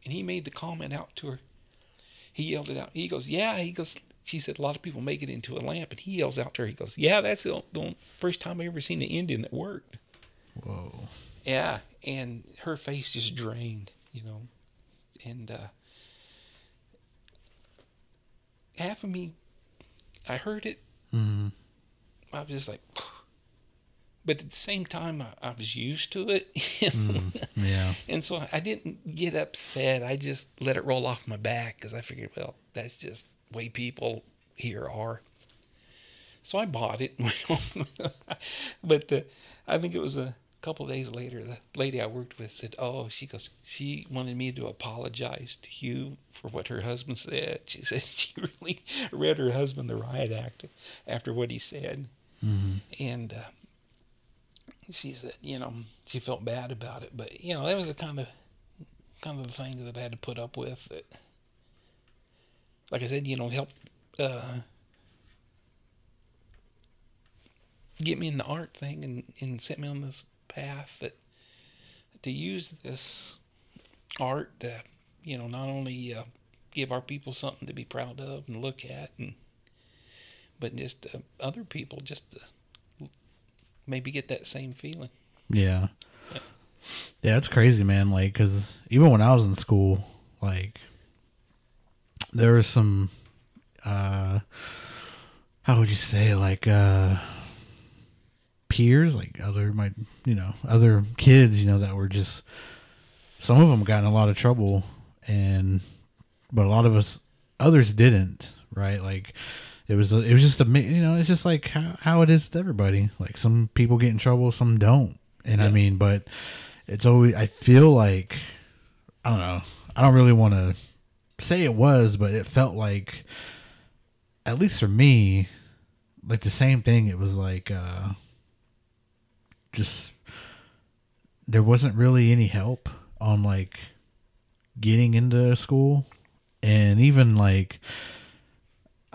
And he made the comment out to her he yelled it out. He goes, Yeah. He goes, She said, A lot of people make it into a lamp. And he yells out to her, He goes, Yeah, that's the, first time I ever seen an Indian that worked. Whoa. Yeah. And her face just drained, you know. And uh, half of me I heard it. Mm-hmm. I was just like, but at the same time, I, I was used to it. Mm, yeah. And so I didn't get upset. I just let it roll off my back because I figured, well, that's just way people here are. So I bought it. but the, I think it was a couple days later, the lady I worked with said, "Oh, she goes, she wanted me to apologize to you for what her husband said." She said she really read her husband the riot act after what he said, Mm-hmm. and uh, she said, you know, she felt bad about it, but you know, that was the kind of kind of the things that I had to put up with. That, like I said, you know, help uh, get me in the art thing and and set me on this path that to use this art to, you know, not only uh, give our people something to be proud of and look at, and but just uh, other people just to maybe get that same feeling. Yeah. Yeah, it's crazy, man. Like, cause even when I was in school, like, there was some, uh, how would you say, like, uh, peers, like other my, you know, other kids, you know, that were just, some of them got in a lot of trouble, and, but a lot of us, others didn't, right? Like, it was, it was just a, you know, it's just like how, how it is to everybody. Like, some people get in trouble, some don't. And I mean, but it's always, I feel like, I don't know, I don't really want to say it was, but it felt like, at least for me, like the same thing. It was like, uh, just, there wasn't really any help on like getting into school. And even like,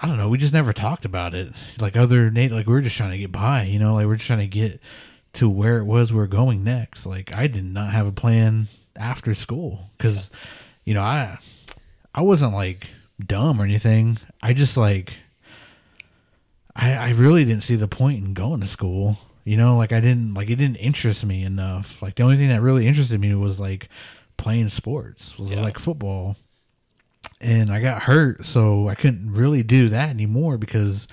I don't know, we just never talked about it. Like other Nate, like we were just trying to get by, you know, like we're just trying to get to where it was we're going next. Like I did not have a plan after school because, you know, I I wasn't like dumb or anything. I just like I I really didn't see the point in going to school. You know, like I didn't like it didn't interest me enough. Like the only thing that really interested me was like playing sports, was Yeah. like football. And I got hurt, so I couldn't really do that anymore because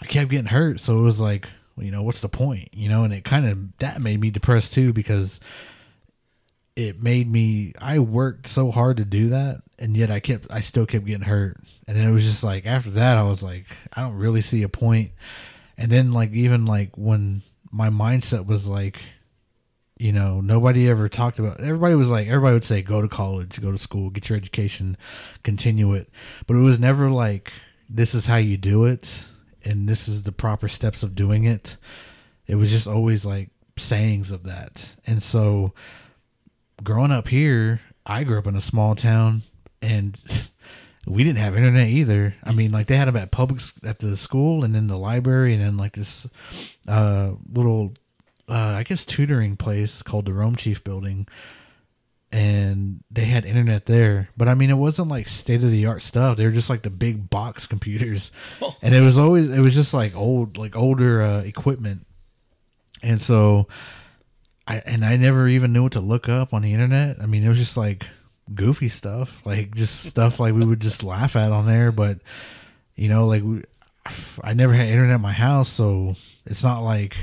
I kept getting hurt. So it was like, you know, what's the point? You know, and it kind of that made me depressed too because it made me I worked so hard to do that and yet I kept I still kept getting hurt. And it was just like after that I was like I don't really see a point. And then like even like when my mindset was like you know, nobody ever talked about everybody was like everybody would say go to college, go to school, get your education, continue it. But it was never like this is how you do it and this is the proper steps of doing it. It was just always like sayings of that. And so growing up here, I grew up in a small town and we didn't have internet either. I mean, like they had them at public at the school and then the library and then like this uh little uh I guess tutoring place called the Rome Chief building and they had internet there. But I mean, it wasn't like state of the art stuff. They were just like the big box computers, and it was always it was just like old like older uh, equipment. And so, I and I never even knew what to look up on the internet. I mean, it was just like goofy stuff, like just stuff like we would just laugh at on there. But you know, like we, I never had internet at my house, so it's not like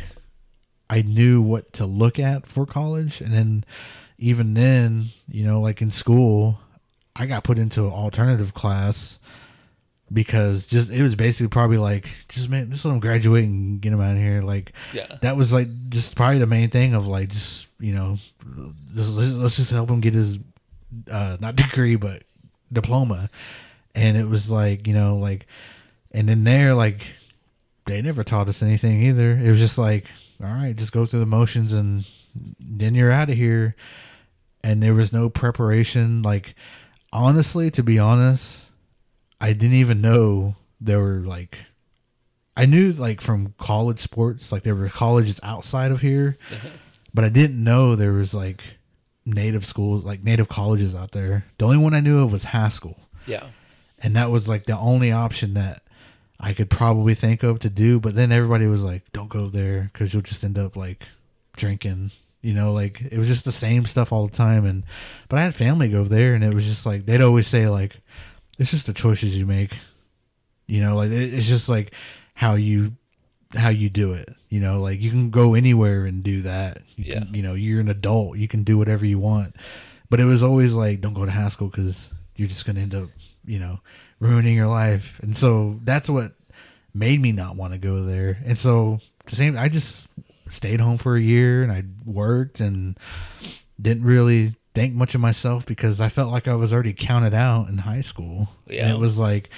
I knew what to look at for college. And then even then, you know, like in school, I got put into an alternative class because just it was basically probably like just man, just let them graduate and get them out of here. Like Yeah. that was like just probably the main thing of like just you know, just, let's, let's just help him get his uh not degree but diploma. And it was like you know like, and then there like they never taught us anything either. It was just like all right, just go through the motions and then you're out of here. And there was no preparation. Like honestly, to be honest, I didn't even know there were like I knew like from college sports, like there were colleges outside of here, but I didn't know there was like native schools, like native colleges out there. The only one I knew of was Haskell, Yeah. and that was like the only option that I could probably think of to do. But then everybody was like, "Don't go there because you'll just end up like drinking." You know, like it was just the same stuff all the time. And but I had family go there, and it was just like they'd always say like, "It's just the choices you make." You know, like it, it's just like how you how you do it. You know, like you can go anywhere and do that. You Yeah. Can, you know, you're an adult. You can do whatever you want. But it was always like, don't go to Haskell because you're just gonna end up, you know, ruining your life. And so that's what made me not want to go there. And so the same, I just stayed home for a year and I worked and didn't really think much of myself because I felt like I was already counted out in high school. And Yeah. it was like,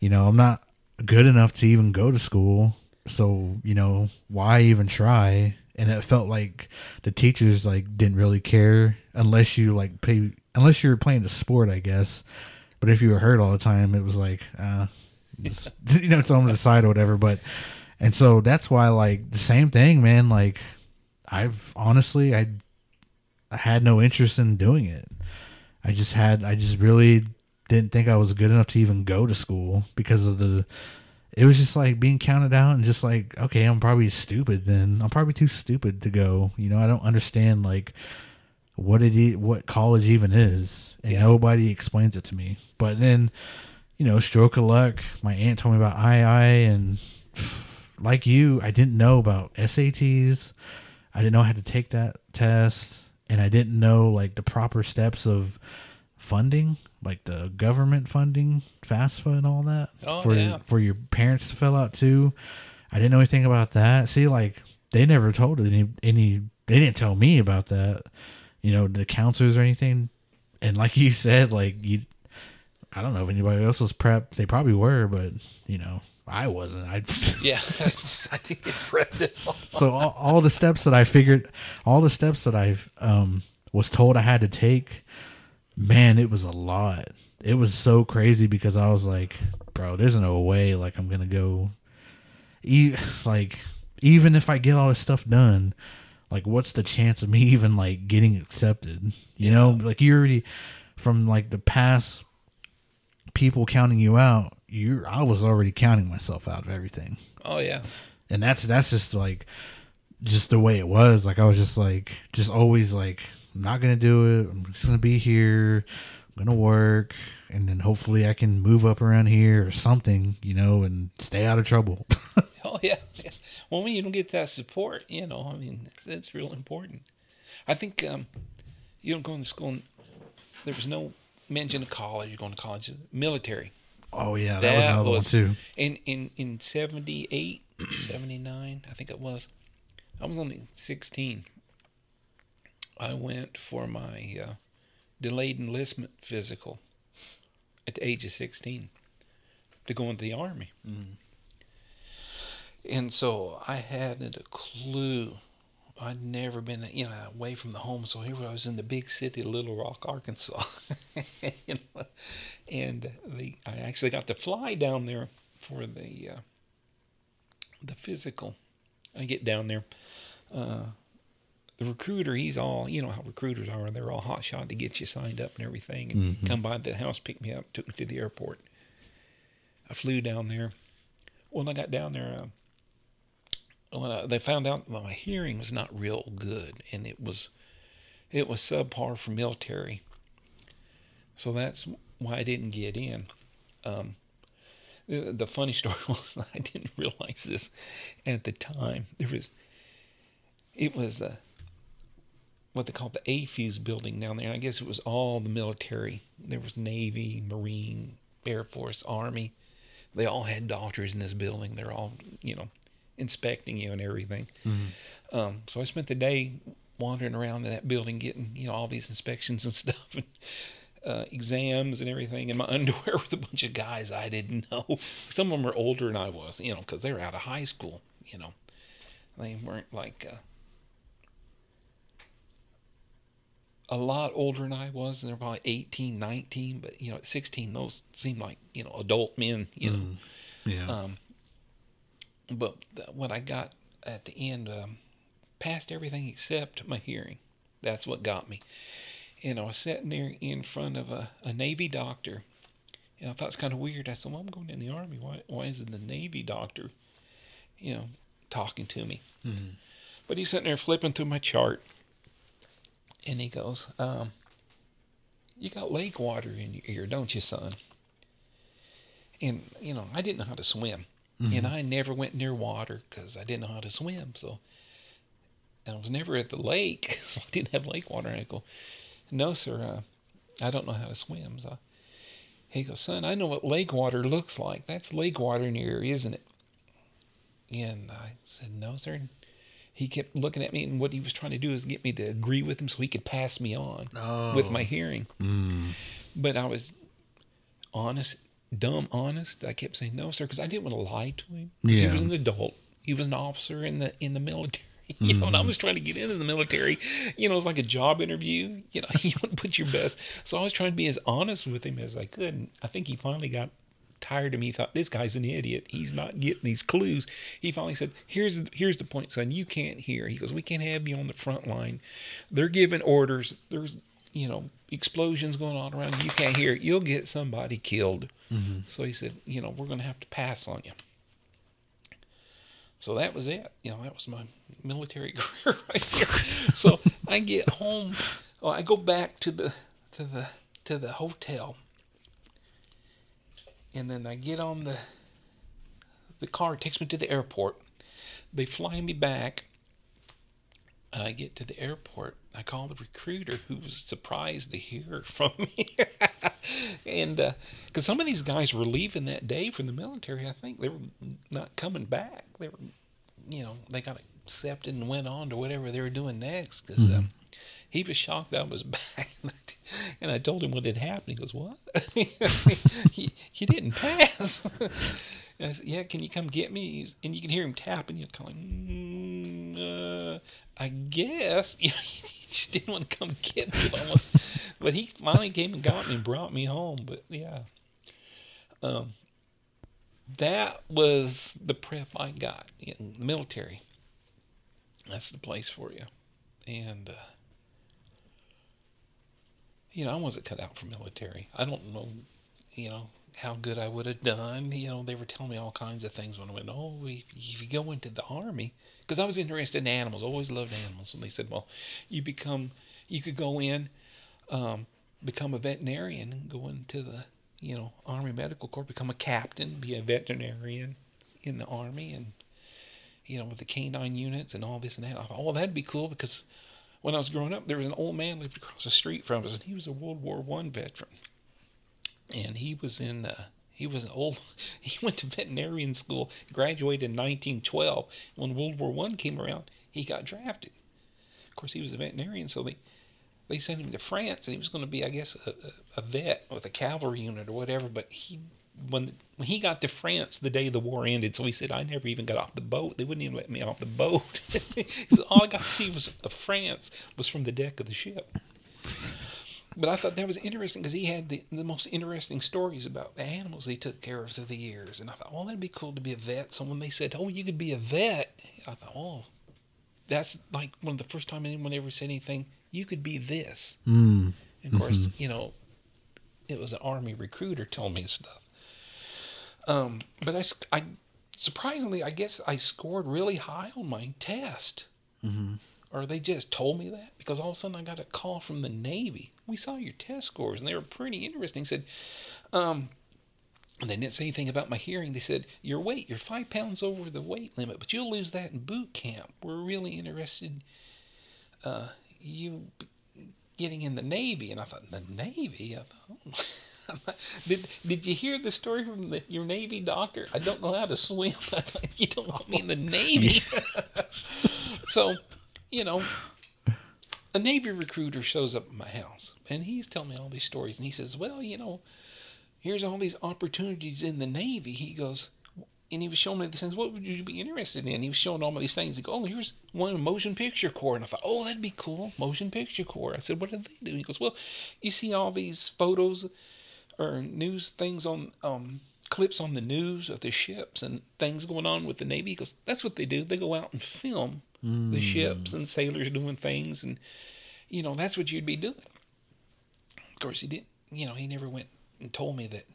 you know, I'm not good enough to even go to school. So, you know, why even try? And it felt like the teachers like didn't really care unless you like pay unless you were playing the sport, I guess. But if you were hurt all the time, it was like, uh, just, you know, it's on the side or whatever. But and so that's why like the same thing, man. Like I've honestly I I had no interest in doing it. I just had I just really didn't think I was good enough to even go to school because of the it was just like being counted out and just like okay I'm probably stupid then I'm probably too stupid to go you know I don't understand like what it what college even is and Yeah. nobody explains it to me but then you know stroke of luck my aunt told me about II and like you I didn't know about SATs I didn't know how to take that test and I didn't know like the proper steps of funding, like the government funding, FAFSA and all that Oh, for yeah. for your parents to fill out too. I didn't know anything about that. See, like they never told any any they didn't tell me about that. You know, the counselors or anything. And like you said, like you I don't know if anybody else was prepped. They probably were, but you know, I wasn't. I Yeah, I think it prepped it all. so all, all the steps that I figured, all the steps that I um, was told I had to take, man, it was a lot. It was so crazy because I was like, bro, there's no way like I'm gonna go, e- like even if I get all this stuff done, like what's the chance of me even like getting accepted? You know, like you already from like the past people counting you out. You, I was already counting myself out of everything. Oh yeah, and that's that's just like just the way it was. Like i was just like just always like i'm not gonna do it. I'm just gonna be here. I'm gonna work. And then hopefully i can move up around here or something you know and stay out of trouble. Oh yeah. Well, when you don't get that support, you know, I mean, it's, it's real important. I think um, you don't go into school. And there was no mention of college. You're going to college, military. oh yeah that, was another one too In in in 78, 79, I think it was. I was only 16. I went for my uh, delayed enlistment physical at the age of 16 to go into the army. And so I hadn't a clue. I'd never been, you know, away from the home. So here I was in the big city, of Little Rock, Arkansas. you know, and the I actually got to fly down there for the uh, the physical. I get down there. Uh, the recruiter, he's all, you know how recruiters are. They're all hot shot to get you signed up and everything. And come by the house, pick me up, took me to the airport. I flew down there. When I got down there, uh, when I, they found out my hearing was not real good, and it was, it was subpar for military. So that's why I didn't get in. Um, the, the funny story was I didn't realize this at the time. There was, it was the, what they call the AFEES building down there. And I guess it was all the military. There was Navy, Marine, Air Force, Army. They all had doctors in this building. They're all, you know, inspecting you and everything. Um, so I spent the day wandering around in that building, getting, you know, all these inspections and stuff. And, uh, exams and everything in my underwear with a bunch of guys I didn't know. Some of them were older than I was, you know, because they were out of high school, you know. They weren't like uh, a lot older than I was, and they're probably 18, 19, but, you know, at 16, those seemed like, you know, adult men, you know. yeah Um, but what I got at the end um, passed everything except my hearing. That's what got me. And I was sitting there in front of a, a Navy doctor, and I thought it's kind of weird. I said, "Well, I'm going in the Army. Why, why isn't the Navy doctor, you know, talking to me?" But he's sitting there flipping through my chart, and he goes, um, "You got lake water in your ear, don't you, son?" and you know, I didn't know how to swim, and I never went near water because I didn't know how to swim. So I was never at the lake, so I didn't have lake water. And I go, "No, sir, uh, I don't know how to swim." So he goes, "Son, I know what lake water looks like. That's lake water in your area, isn't it?" And I said, "No, sir." And he kept looking at me, and what he was trying to do is get me to agree with him so he could pass me on with my hearing. But I was honest, dumb honest. I kept saying no, sir, because I didn't want to lie to him. 'Cause He was an adult. He was an officer in the in the military. You know, and I mm-hmm. was trying to get into the military. You know, it's like a job interview. You know, you want to put your best. So I was trying to be as honest with him as I could. And I think he finally got tired of me. He thought this guy's an idiot. He's not getting these clues. He finally said, "Here's here's the point, son. You can't hear." He goes, "We can't have you on the front line. They're giving orders. There's you know explosions going on around you. You can't hear. it. You'll get somebody killed." Mm-hmm. So he said, "You know, we're going to have to pass on you." So that was it. You know, that was my military career right here. So I get home. Well, I go back to the to the to the hotel, and then I get on the the car. Takes me to the airport. They fly me back. I get to the airport. I called the recruiter, who was surprised to hear from me, and because some of these guys were leaving that day from the military, I think they were not coming back. They were, you know, they got accepted and went on to whatever they were doing next. Because um, he was shocked that I was back, and I told him what had happened. He goes, "What? he, he didn't pass." And I said, "Yeah, can you come get me?" And you can hear him tapping. You're of mm, uh, "I guess." Just didn't want to come get me almost, but he finally came and got me and brought me home. But yeah, um, that was the prep I got in the military. That's the place for you, and. Uh, you know, I wasn't cut out for military. I don't know, you know, how good I would have done. You know, they were telling me all kinds of things when I went, oh, if, if you go into the army, because I was interested in animals, always loved animals. And they said, well, you become, you could go in, um, become a veterinarian and go into the, you know, Army Medical Corps, become a captain, be a veterinarian in the Army and, you know, with the canine units and all this and that. I thought, oh, that'd be cool because when I was growing up, there was an old man lived across the street from us, and he was a World War One veteran, and he was in. Uh, he was an old. He went to veterinarian school, graduated in 1912. When World War One came around, he got drafted. Of course, he was a veterinarian, so they they sent him to France, and he was going to be, I guess, a, a, vet with a cavalry unit or whatever. But he when when he got to France the day the war ended, so he said, I never even got off the boat. They wouldn't even let me off the boat. said, all I got to see was of France was from the deck of the ship. But I thought that was interesting because he had the, the most interesting stories about the animals he took care of through the years. And I thought, well, that'd be cool to be a vet. So when they said, oh, you could be a vet, I thought, oh, that's like one of the first time anyone ever said anything. You could be this. Mm. Of course, you know, it was an army recruiter telling me stuff. Um, but I, surprisingly, I guess I scored really high on my test. Mm-hmm. Or they just told me that because all of a sudden I got a call from the Navy. We saw your test scores and they were pretty interesting. Said, um, and they didn't say anything about my hearing. They said, Your weight, you're five pounds over the weight limit, but you'll lose that in boot camp. We're really interested uh, you getting in the Navy. And I thought, The Navy? I thought, oh. did, did you hear the story from the, your Navy doctor? I don't know how to swim. I thought, you don't want me in the Navy. so, you know, a Navy recruiter shows up at my house and he's telling me all these stories. And he says, Well, you know, here's all these opportunities in the Navy. He goes, and he was showing me the things. What would you be interested in? He was showing all these things. He goes, oh, here's one motion picture corps. And I thought, oh, that'd be cool, motion picture corps. I said, what did they do? He goes, well, you see all these photos or news things on um, clips on the news of the ships and things going on with the Navy. He goes, that's what they do. They go out and film the ships hmm. and sailors doing things, and you know that's what you'd be doing. Of course, he didn't. You know, he never went and told me that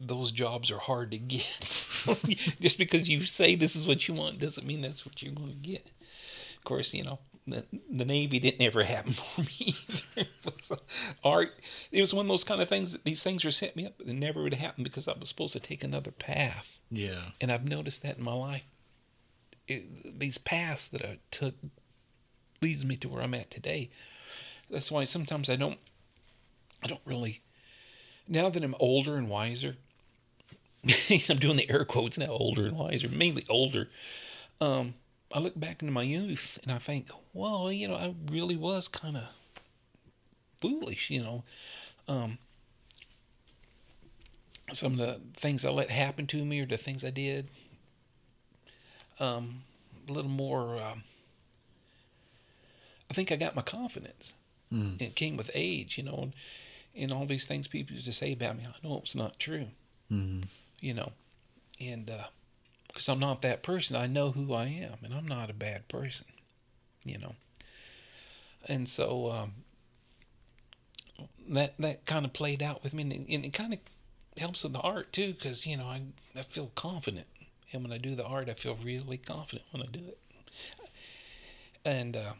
those jobs are hard to get. Just because you say this is what you want doesn't mean that's what you're going to get. Of course, you know, the, the Navy didn't ever happen for me either. art, it was one of those kind of things that these things were set me up, but it never would happen because I was supposed to take another path. Yeah. And I've noticed that in my life. It, these paths that I took leads me to where I'm at today. That's why sometimes I don't, I don't really, now that I'm older and wiser, I'm doing the air quotes now, older and wiser, mainly older. Um, I look back into my youth and I think, well, you know, I really was kind of foolish, you know. Um, some of the things I let happen to me or the things I did, um, a little more. Um, I think I got my confidence. Mm. It came with age, you know, and, and all these things people used to say about me. I know it's not true, mm-hmm. you know, and because uh, I'm not that person, I know who I am, and I'm not a bad person, you know. And so um, that that kind of played out with me, and it, it kind of helps with the art too, because you know I I feel confident, and when I do the art, I feel really confident when I do it, and. Uh,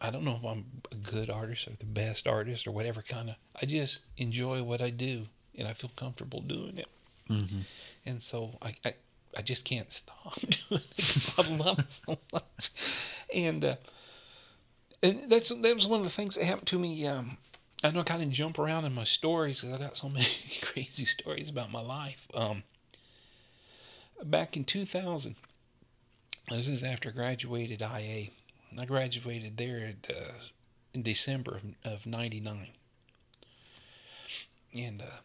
I don't know if I'm a good artist or the best artist or whatever kind of. I just enjoy what I do and I feel comfortable doing it. Mm-hmm. And so I, I, I just can't stop doing it because I love it so much. And uh, and that's that was one of the things that happened to me. Um, I know I kind of jump around in my stories because I got so many crazy stories about my life. Um, back in 2000, this is after I graduated IA I graduated there at, uh, in December of, of 99. And uh,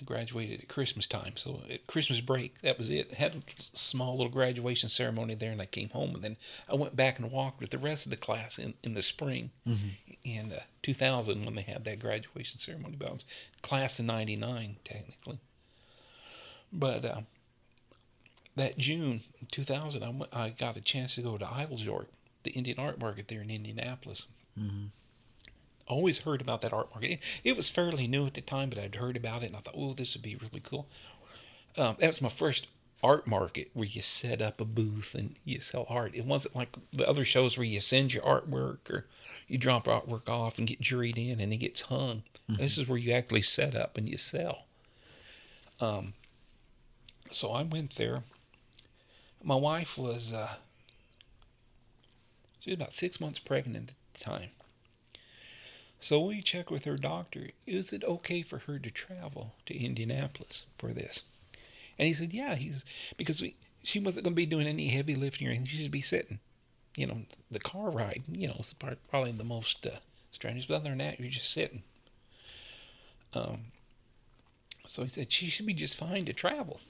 I graduated at Christmas time. So at Christmas break, that was it. I had a small little graduation ceremony there, and I came home. And then I went back and walked with the rest of the class in, in the spring mm-hmm. in uh, 2000 when they had that graduation ceremony. But I was class of 99, technically. But uh, that June 2000, I, went, I got a chance to go to Eiteljorg, the Indian art market there in Indianapolis. Mm-hmm. Always heard about that art market. It was fairly new at the time, but I'd heard about it and I thought, oh, this would be really cool. Um, that was my first art market where you set up a booth and you sell art. It wasn't like the other shows where you send your artwork or you drop artwork off and get juried in and it gets hung. Mm-hmm. This is where you actually set up and you sell. Um, so I went there my wife was uh, she was about six months pregnant at the time. So we checked with her doctor. Is it okay for her to travel to Indianapolis for this? And he said, yeah. He's because we, she wasn't going to be doing any heavy lifting or anything. She'd be sitting. You know, the car ride, you know, is probably the most uh, strenuous. But other than that, you're just sitting. Um, so he said she should be just fine to travel.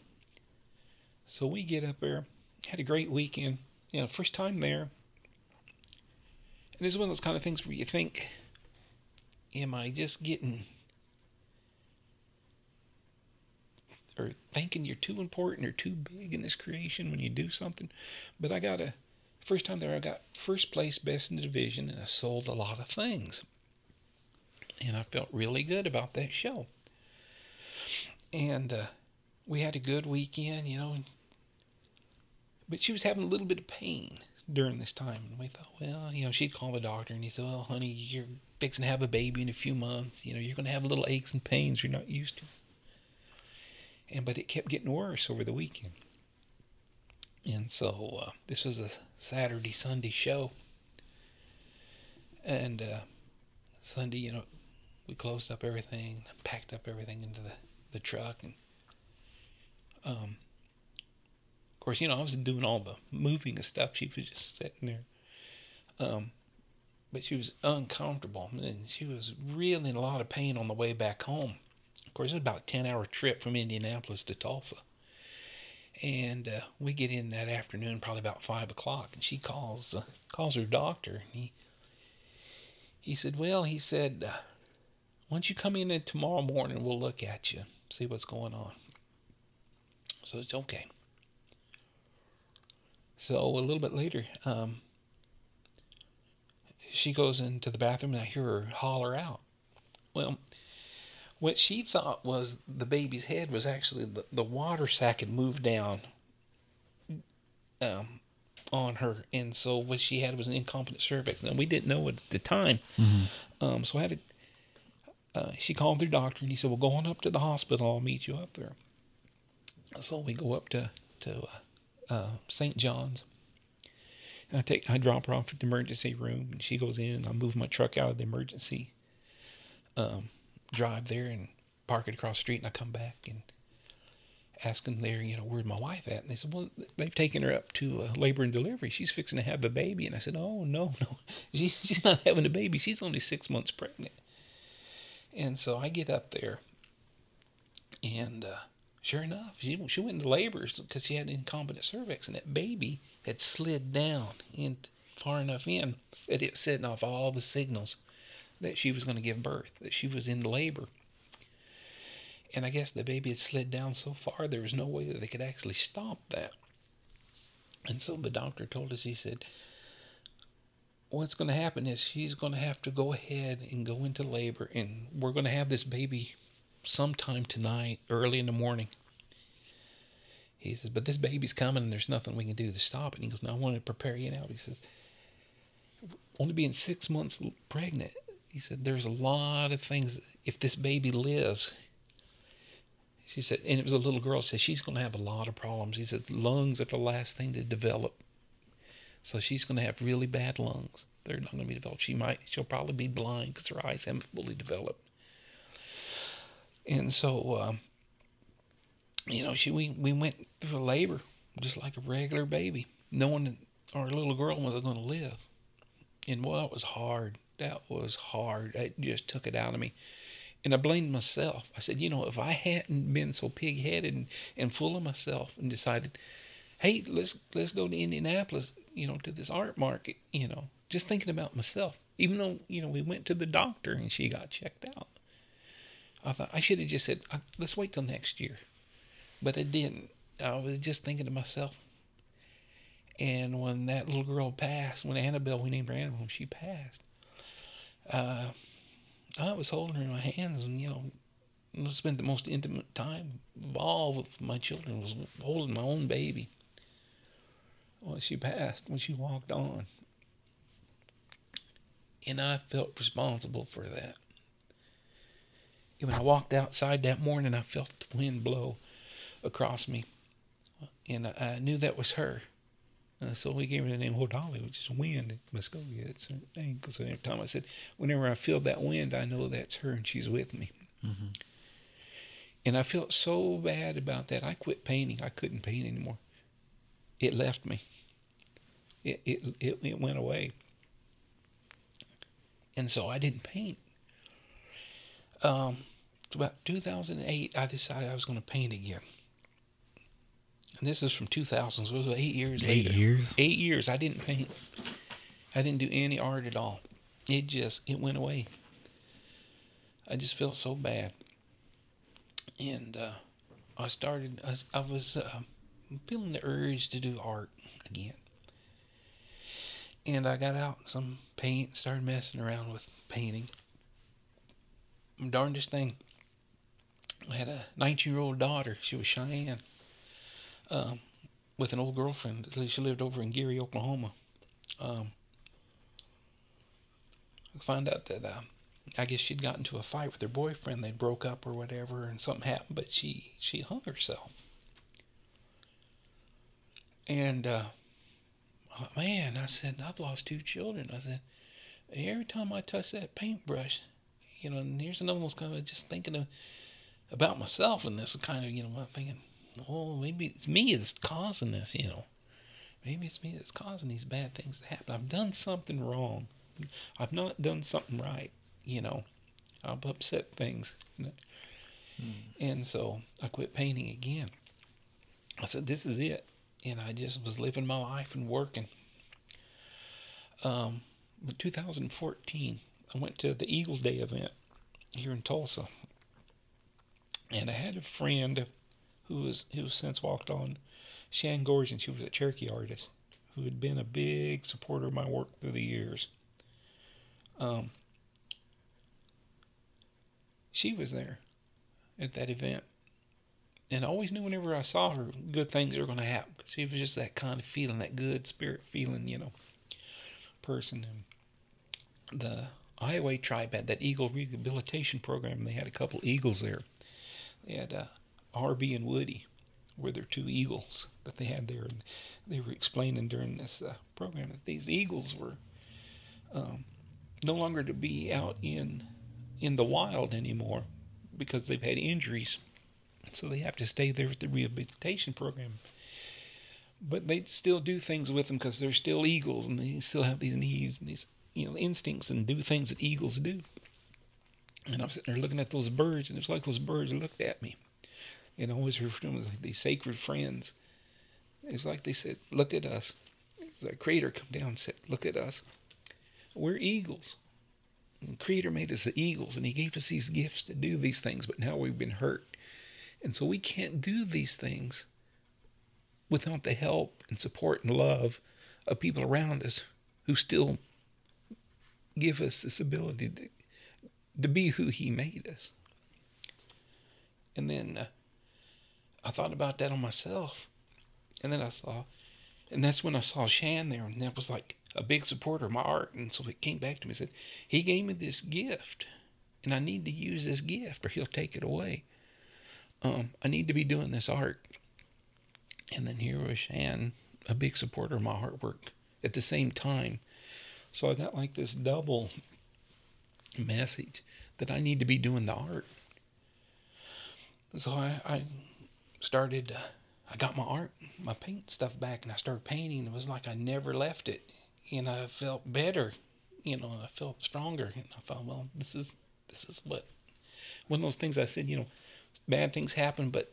So we get up there had a great weekend. You know, first time there. And it's one of those kind of things where you think, am I just getting or thinking you're too important or too big in this creation when you do something? But I got a first time there I got first place best in the division and I sold a lot of things. And I felt really good about that show. And uh, we had a good weekend, you know, but she was having a little bit of pain during this time. And we thought, well, you know, she'd call the doctor and he said, well, honey, you're fixing to have a baby in a few months. You know, you're going to have little aches and pains you're not used to. And but it kept getting worse over the weekend. And so uh, this was a Saturday, Sunday show. And uh, Sunday, you know, we closed up everything, packed up everything into the, the truck, and um, course, you know, I was doing all the moving and stuff. She was just sitting there. Um, but she was uncomfortable and she was really in a lot of pain on the way back home. Of course, it was about a 10 hour trip from Indianapolis to Tulsa. And uh, we get in that afternoon, probably about five o'clock, and she calls uh, calls her doctor. And he he said, "Well, he said, uh, why don't you come in tomorrow morning? We'll look at you, see what's going on." So it's okay. So a little bit later, um, she goes into the bathroom and I hear her holler out. Well, what she thought was the baby's head was actually the, the water sac had moved down um, on her, and so what she had was an incompetent cervix. Now we didn't know it at the time, um, so I had to. Uh, she called their doctor, and he said, "Well, go on up to the hospital. I'll meet you up there." So we go up to to uh, uh, St. John's. And I take I drop her off at the emergency room, and she goes in, and I move my truck out of the emergency um, drive there and park it across the street, and I come back and ask them there, you know, where's my wife at? And they said, well, they've taken her up to uh, labor and delivery. She's fixing to have a baby. And I said, oh, no, no, she's, she's not having a baby. She's only six months pregnant. And so I get up there, and uh, sure enough, she, she went into labor because she had an incompetent cervix, and that baby had slid down in far enough in that it was setting off all the signals that she was going to give birth, that she was in labor. And I guess the baby had slid down so far, there was no way that they could actually stop that. And so the doctor told us, he said, What's going to happen is she's going to have to go ahead and go into labor, and we're going to have this baby sometime tonight, early in the morning. He says, But this baby's coming, and there's nothing we can do to stop it. And he goes, Now I want to prepare you now. He says, Only being six months pregnant, he said, There's a lot of things. If this baby lives, she said, and it was a little girl, said she's going to have a lot of problems. He said, lungs are the last thing to develop. So she's going to have really bad lungs. They're not going to be developed. She might, she'll probably be blind because her eyes haven't fully developed. And so, um, you know, she we, we went through labor just like a regular baby, knowing that our little girl wasn't going to live. And well, that was hard. That was hard. It just took it out of me. And I blamed myself. I said, you know, if I hadn't been so pig headed and, and full of myself and decided, hey, let's let's go to Indianapolis, you know, to this art market, you know, just thinking about myself. Even though, you know, we went to the doctor and she got checked out. I thought I should have just said, let's wait till next year. But I didn't. I was just thinking to myself. And when that little girl passed, when Annabelle, we named her Annabelle, when she passed, uh, I was holding her in my hands and, you know, spent the most intimate time of all with my children was holding my own baby. Well, she passed when she walked on. And I felt responsible for that. When I walked outside that morning, I felt the wind blow across me. And I knew that was her. Uh, so we gave her the name Hodali, which is wind. in Muscogee, it's her name. Because every time I said, whenever I feel that wind, I know that's her and she's with me. Mm-hmm. And I felt so bad about that. I quit painting. I couldn't paint anymore. It left me. It it it, it went away. And so I didn't paint. Um, about 2008, I decided I was going to paint again. And this is from 2000, so it was eight years eight later. years? Eight years. I didn't paint. I didn't do any art at all. It just, it went away. I just felt so bad. And uh, I started, I, I was uh, feeling the urge to do art again. And I got out some paint, started messing around with painting. Darndest thing, I had a 19 year old daughter. She was Cheyenne um, with an old girlfriend. She lived over in Geary, Oklahoma. Um, I find out that uh, I guess she'd gotten into a fight with her boyfriend. They broke up or whatever, and something happened. But she she hung herself. And uh, man, I said I've lost two children. I said every time I touch that paintbrush, you know, and here's another one's kind of just thinking of about myself and this kind of you know I'm thinking oh, maybe it's me that's causing this, you know. Maybe it's me that's causing these bad things to happen. I've done something wrong. I've not done something right, you know. I've upset things. Hmm. And so I quit painting again. I said, this is it. And I just was living my life and working. Um, but 2014, I went to the Eagle Day event here in Tulsa. And I had a friend who was who since walked on, Shan Goshorn. She was a Cherokee artist who had been a big supporter of my work through the years. Um, she was there at that event, and I always knew whenever I saw her, good things were going to happen. She was just that kind of feeling, that good spirit feeling, you know, person. And the Iowa tribe had that eagle rehabilitation program. They had a couple eagles there. They had uh, Arby and Woody were their two eagles that they had there. And they were explaining during this uh, program that these eagles were um, no longer to be out in in the wild anymore because they've had injuries so they have to stay there with the rehabilitation program. But they still do things with them because they're still eagles and they still have these needs and these you know instincts and do things that eagles do. And I was sitting there looking at those birds, and it's like those birds looked at me. And I always refer to them as like these sacred friends. It's like they said, "Look at us." It's like Creator come down and said, "Look at us. We're eagles." And Creator made us eagles, and He gave us these gifts to do these things. But now we've been hurt, and so we can't do these things without the help and support and love of people around us who still give us this ability to, to be who He made us. And then uh, I thought about that on myself. And then I saw, and that's when I saw Shan there, and that was like a big supporter of my art. And so it came back to me and said, He gave me this gift, and I need to use this gift, or He'll take it away um, I need to be doing this art. And then here was Shan, a big supporter of my artwork at the same time. So I got like this double message that I need to be doing the art. So I, I started, uh, I got my art, my paint stuff back, and I started painting. It was like I never left it. And I felt better, you know, I felt stronger. And I thought, well, this is, this is what, one of those things I said, you know, bad things happen, but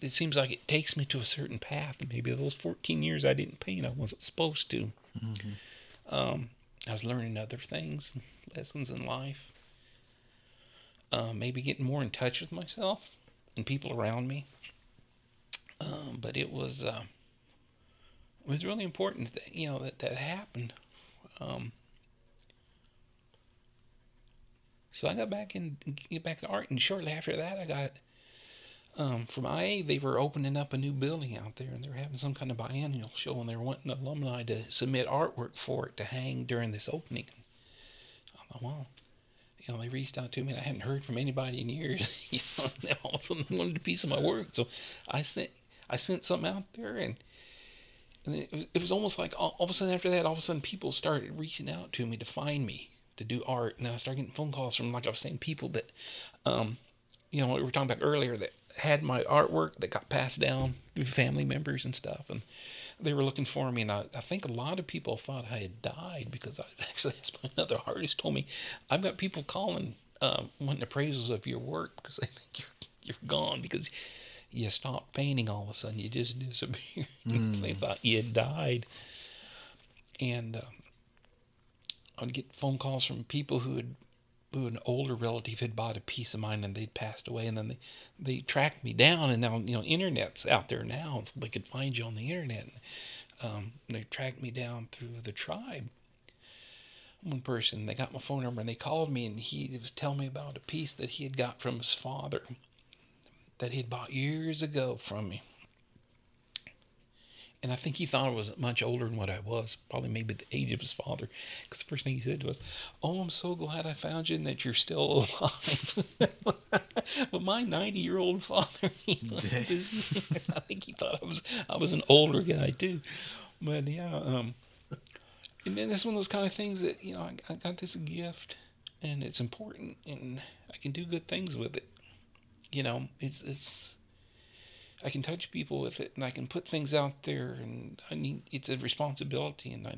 it seems like it takes me to a certain path. And maybe those 14 years I didn't paint, I wasn't supposed to. Mm-hmm. Um, I was learning other things, lessons in life. Uh, maybe getting more in touch with myself and people around me. Um, but it was uh, it was really important that you know that that happened. Um, so I got back in get back to art, and shortly after that, I got um, from IA, they were opening up a new building out there, and they're having some kind of biennial show, and they're wanting alumni to submit artwork for it to hang during this opening. I thought, well, you know, they reached out to me, and I hadn't heard from anybody in years. you know, and all of a sudden they wanted a piece of my work, so I sent I sent something out there, and and it was, it was almost like all, all of a sudden after that, all of a sudden people started reaching out to me to find me to do art, and I started getting phone calls from like I was saying people that, um, you know, we were talking about earlier that had my artwork that got passed down through family members and stuff, and they were looking for me. And I, I think a lot of people thought I had died because I actually, another artist told me, I've got people calling, um, wanting appraisals of your work because they think you're you're gone because you stopped painting all of a sudden. You just disappeared. Mm. they thought you had died. And uh, I would get phone calls from people who had an older relative had bought a piece of mine and they'd passed away and then they they tracked me down and now you know internet's out there now so they could find you on the internet um, they tracked me down through the tribe. One person they got my phone number and they called me and he was telling me about a piece that he had got from his father that he had bought years ago from me and I think he thought I was much older than what I was, probably maybe the age of his father. Because the first thing he said was, Oh, I'm so glad I found you and that you're still alive. but my 90 year old father, he I think he thought I was I was an older guy too. But yeah, um, and then this one of those kind of things that, you know, I, I got this gift and it's important and I can do good things with it. You know, it's, it's, I can touch people with it and I can put things out there and I need it's a responsibility and I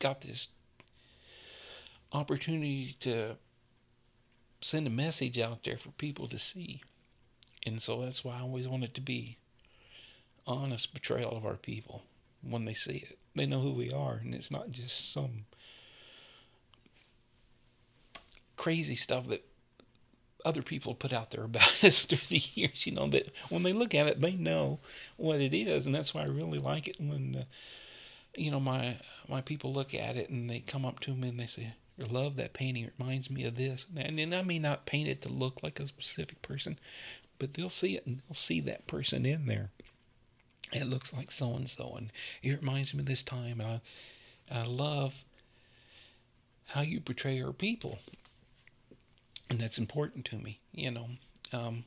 got this opportunity to send a message out there for people to see. And so that's why I always want it to be honest portrayal of our people when they see it. They know who we are and it's not just some crazy stuff that other people put out there about us through the years. You know that when they look at it, they know what it is, and that's why I really like it when, uh, you know, my my people look at it and they come up to me and they say, "I love that painting. It reminds me of this." And then I may not paint it to look like a specific person, but they'll see it and they'll see that person in there. It looks like so and so, and it reminds me of this time. And I, I love how you portray our people, and that's important to me. You know, um,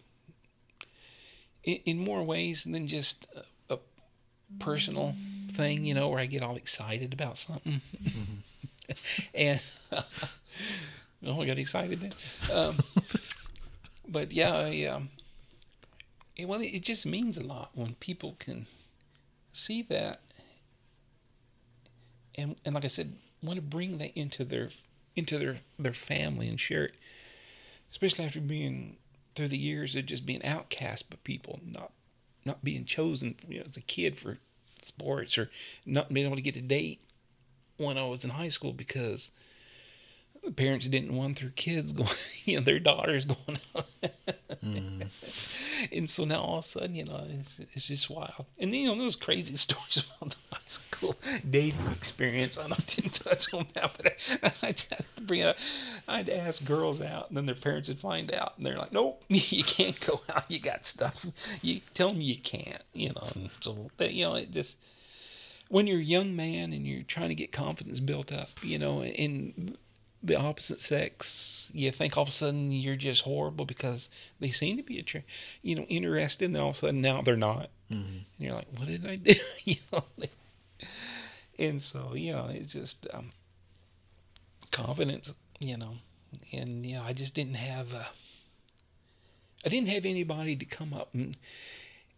in, in more ways than just a, a, personal thing. You know, where I get all excited about something, mm-hmm. and oh, I got excited then. Um, but yeah, I, um, it, well, it just means a lot when people can see that, and and like I said, want to bring that into their into their their family and share it, especially after being through the years of just being outcast by people, not not being chosen, you know, as a kid for sports or not being able to get a date when I was in high school because the parents didn't want their kids going, you know, their daughters going out. mm. And so now all of a sudden, you know, it's, it's just wild. And then, you know, those crazy stories about the high school dating experience. I didn't touch on that, but I, I just bring it up. I'd ask girls out, and then their parents would find out, and they're like, nope, you can't go out. You got stuff. You tell them you can't, you know. And so, you know, it just when you're a young man and you're trying to get confidence built up, you know, and the opposite sex, you think all of a sudden you're just horrible because they seem to be, a you know, interested, and then all of a sudden now they're not, mm-hmm. and you're like, what did I do? you know, and so you know, it's just um, confidence, you know, and you know, I just didn't have, uh, I didn't have anybody to come up and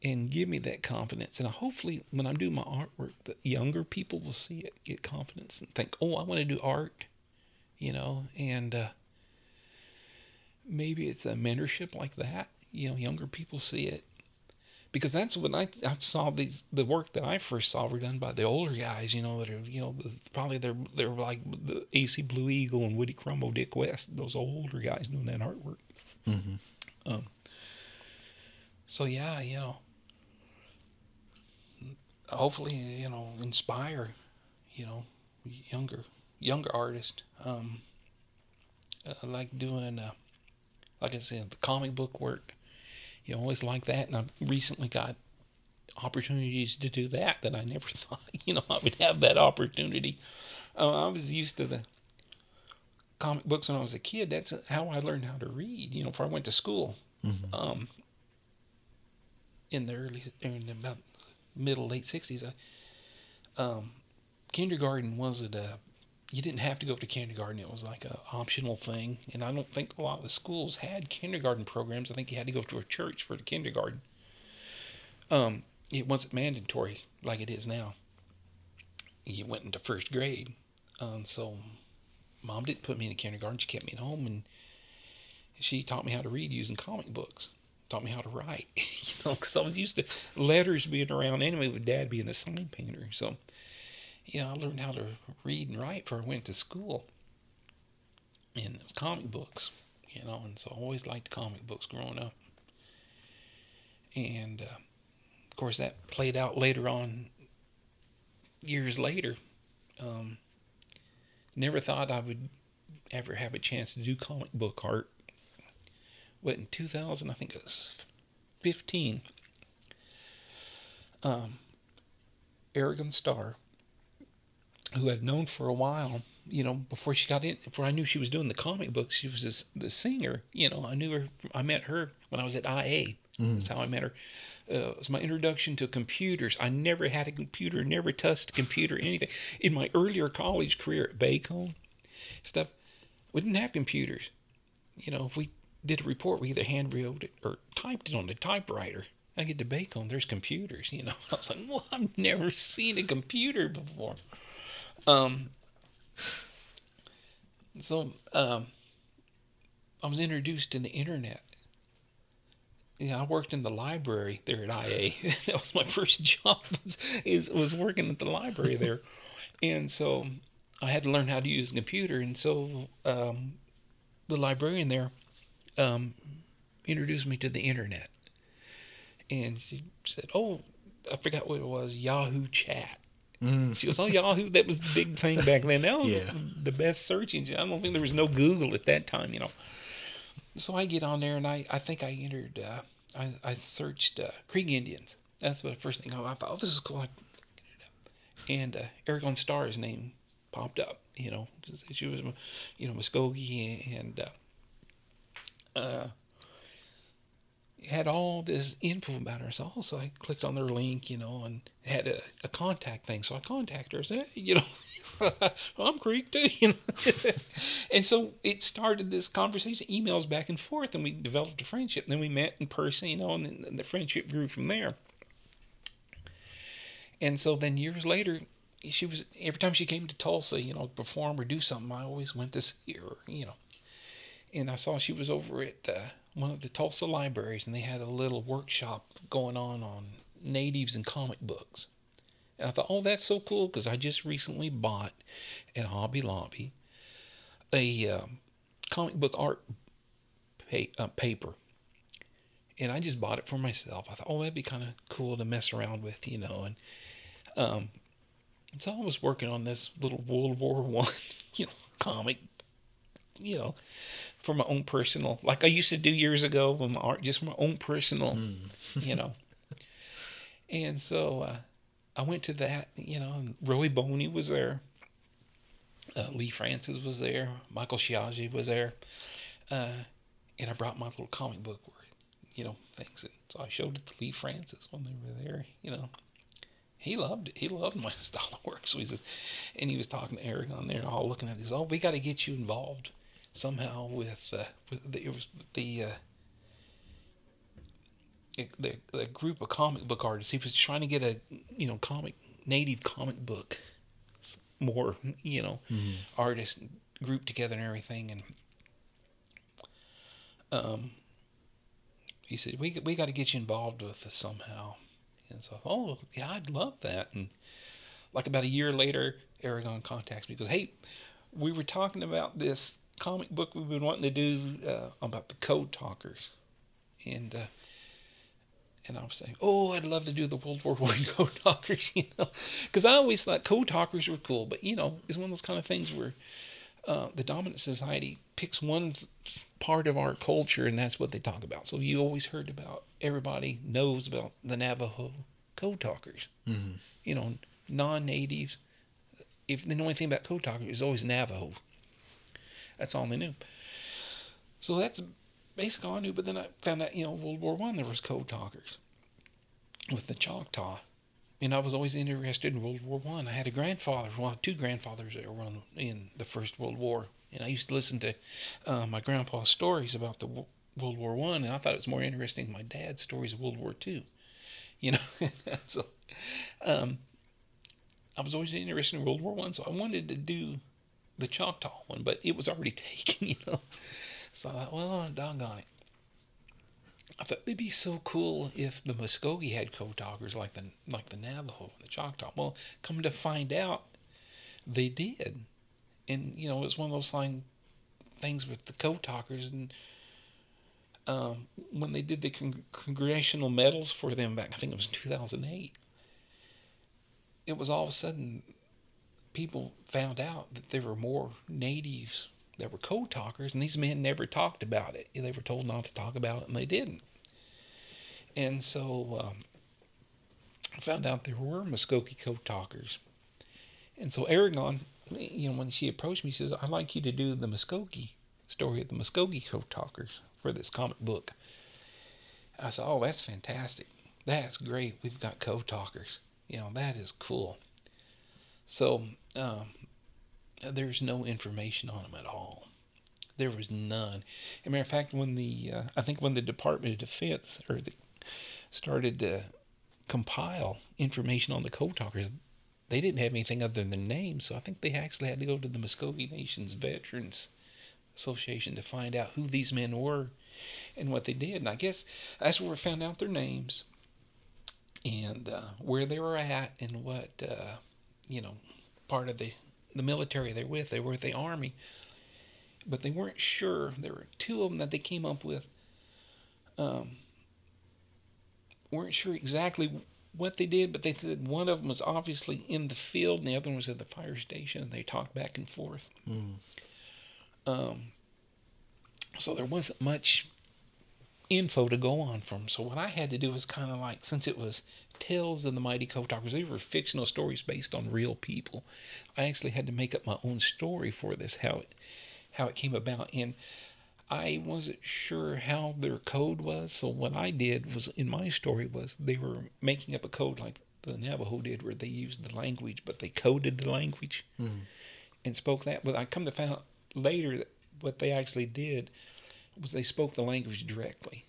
and give me that confidence. And hopefully, when I'm doing my artwork, the younger people will see it, get confidence, and think, "Oh, I want to do art." You know, and uh, maybe it's a mentorship like that. You know, younger people see it because that's when I, I saw these the work that I first saw were done by the older guys. You know, that are you know probably they're they're like the Acee Blue Eagle and Woody Crumbo, Dick West, those older guys doing that artwork. Mm-hmm. Um. So yeah, you know, hopefully you know inspire, you know, younger younger artist. Um, I like doing, uh, like I said, the comic book work. You know, always like that. And I recently got opportunities to do that that I never thought, you know, I would have that opportunity. Uh, I was used to the comic books when I was a kid. That's how I learned how to read, you know, before I went to school. Mm-hmm. Um, in the early, in about middle, late 60s, I, um, kindergarten wasn't a you didn't have to go to kindergarten. It was like an optional thing. And I don't think a lot of the schools had kindergarten programs. I think you had to go to a church for the kindergarten. Um, it wasn't mandatory like it is now. You went into first grade. Um, so mom didn't put me in kindergarten. She kept me at home and she taught me how to read using comic books. Taught me how to write, you know, because I was used to letters being around anyway, with dad being a sign painter. So you know, I learned how to read and write before I went to school. And it was comic books, you know, and so I always liked comic books growing up. And uh, of course, that played out later on, years later. Um, never thought I would ever have a chance to do comic book art. But in 2000, I think it was 15, um, Arigon Starr who I'd known for a while, you know, before she got in, before I knew she was doing the comic books, she was this, the singer. You know, I knew her. I met her when I was at IA. Mm. That's how I met her. Uh, it was my introduction to computers. I never had a computer, never touched a computer, anything. In my earlier college career at Bacone, stuff, we didn't have computers. You know, if we did a report, we either hand wrote it or typed it on the typewriter. I get to Bacone, there's computers. You know, I was like, well, I've never seen a computer before. Um, so um, I was introduced to the internet. Yeah, I worked in the library there at IA. that was my first job. Is was working at the library there, and so I had to learn how to use a computer. And so um, the librarian there um, introduced me to the internet, and she said, "Oh, I forgot what it was, Yahoo Chat." Mm. She was on Yahoo. That was the big thing back then. That was yeah. the best search engine. I don't think there was no Google at that time, you know. So I get on there and I, I think I entered uh, I, I searched uh, Creek Indians. That's what the first thing I thought. Oh, this is cool. And uh, Arigon Starr's name popped up. You know, she was, you know, Muscogee and uh, uh, had all this info about her. So also I clicked on their link, you know, and had a, a contact thing. So I contacted her. Said, hey, you know, I'm Creek too, you know. and so it started this conversation, emails back and forth, and we developed a friendship. And then we met in person, you know, and, and the friendship grew from there. And so then years later, she was every time she came to Tulsa, you know, perform or do something, I always went to see her, you know. And I saw she was over at uh, one of the Tulsa libraries, and they had a little workshop going on on natives and comic books. And I thought, oh, that's so cool because I just recently bought at Hobby Lobby a um, comic book art uh, paper. And I just bought it for myself. I thought, oh, that'd be kind of cool to mess around with, you know. And um, and so I was working on this little World War One, you know, comic, you know, for my own personal, like I used to do years ago with my art, just for my own personal, mm. you know. And so uh, I went to that, you know, and Roy Boney was there. Uh, Lee Francis was there. Michael Sheyahshe was there. Uh, and I brought my little comic book, worth, you know, things. And so I showed it to Lee Francis when they were there, you know he loved it. He loved my style of work. So he says, and he was talking to Eric on there, all looking at this. Oh, we got to get you involved somehow with uh, with the, it was the uh, the the group of comic book artists. He was trying to get a you know comic native comic book more you know mm-hmm. artist group together and everything and um he said we we got to get you involved with this somehow and so I thought, oh, yeah, I'd love that. And like about a year later, Arigon contacts me because, hey, we were talking about this comic book we've been wanting to do uh, about the code talkers. And, uh, and I was saying, oh, I'd love to do the World War One code talkers, you know, because I always thought code talkers were cool, but you know, it's one of those kind of things where uh, the dominant society picks one part of our culture, and that's what they talk about. So you always heard about everybody knows about the Navajo code talkers. Mm-hmm. You know, non-natives. If they know anything about code talkers, it's always Navajo. That's all they knew. So that's basically all I knew. But then I found out, you know, World War One there was code talkers with the Choctaw, and I was always interested in World War One. I. I had a grandfather, well, two grandfathers that were in the First World War, and I used to listen to uh, my grandpa's stories about the World War One, and I thought it was more interesting than my dad's stories of World War Two. You know, so um, I was always interested in World War One, so I wanted to do the Choctaw one, but it was already taken. You know, so I thought, well, doggone it. I thought it'd be so cool if the Muscogee had code talkers like the like the Navajo and the Choctaw. Well, come to find out, they did and you know it's one of those like things with the code talkers and um, when they did the con- congressional medals for them back, I think it was 2008. It was all of a sudden people found out that there were more natives that were code talkers, and these men never talked about it. They were told not to talk about it, and they didn't. And so um, I found out there were Muscogee code talkers. And so Arigon you know, when she approached me, she says, I'd like you to do the Muscogee story of the Muscogee Code Talkers for this comic book. I said, Oh, that's fantastic. That's great. We've got code talkers. You know, that is cool. So, um, there's no information on them at all. There was none. As a matter of fact, when the, uh, I think when the Department of Defense or the, started to compile information on the code talkers, they didn't have anything other than their names, so I think they actually had to go to the Muscogee Nations Veterans Association to find out who these men were and what they did. And I guess that's where we found out their names and uh, where they were at and what uh, you know part of the the military they're with. They were with the army, but they weren't sure. There were two of them that they came up with. Um, weren't sure exactly what they did, but they said one of them was obviously in the field and the other one was at the fire station, and they talked back and forth. Mm. Um, so there wasn't much info to go on from. So what I had to do was kind of like since it was Tales of the Mighty Code Talkers, they were fictional stories based on real people. I actually had to make up my own story for this, how it how it came about, and I wasn't sure how their code was. So what I did was in my story was they were making up a code like the Navajo did, where they used the language, but they coded the language Mm-hmm. and spoke that. But I come to find out later that what they actually did was they spoke the language directly.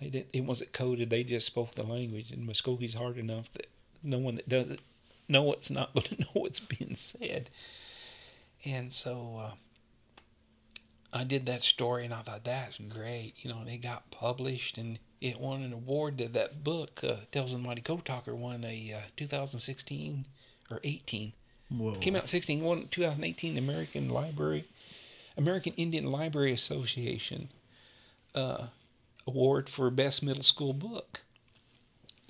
They didn't. It wasn't coded. They just spoke the language, and Muscogee's hard enough that no one that does it know what's not going to know what's being said. And so uh, I did that story, and I thought that's great. You know, and it got published, and it won an award. That that book, uh, Tales of the Mighty Code Talker, won a uh, 2016 or 18 Whoa. Came out in 16, won 2018 American Library, American Indian Library Association uh, award for best middle school book.